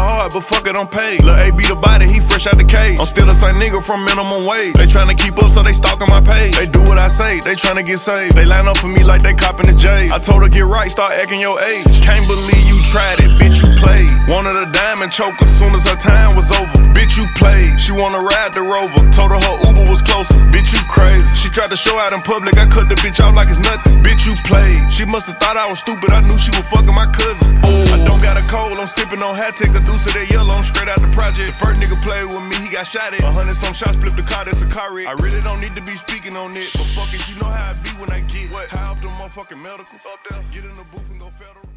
I heart, but fuck it, I'm paid. Lil' A be the body, he fresh out the cage. I'm still the same nigga from minimum wage. They tryna keep up, so they stalking my page. They do what I say, they tryna get saved. They line up for me like they copping the J. I told her get right, start acting your age. Can't believe you tried it, bitch, you played. Wanted a diamond as soon as her time was over. Bitch, you played. She wanna ride the rover. Told her her Uber was closer. Bitch, you crazy. She tried to show out in public, I cut the bitch off like it's nothing. Bitch, you played. She must've thought I was stupid, I knew she was fucking my cousin. I don't got a cold, I'm sipping on hat, take a deuce that yellow, I'm straight out the project. The first nigga played with me, he got shot at. A hundred some shots, flipped the car, that's a car wreck. I really don't need to be speaking on it, but fuck it, you know how I be when I get what? High off the motherfucking medicals. Up there, get in the booth and go federal.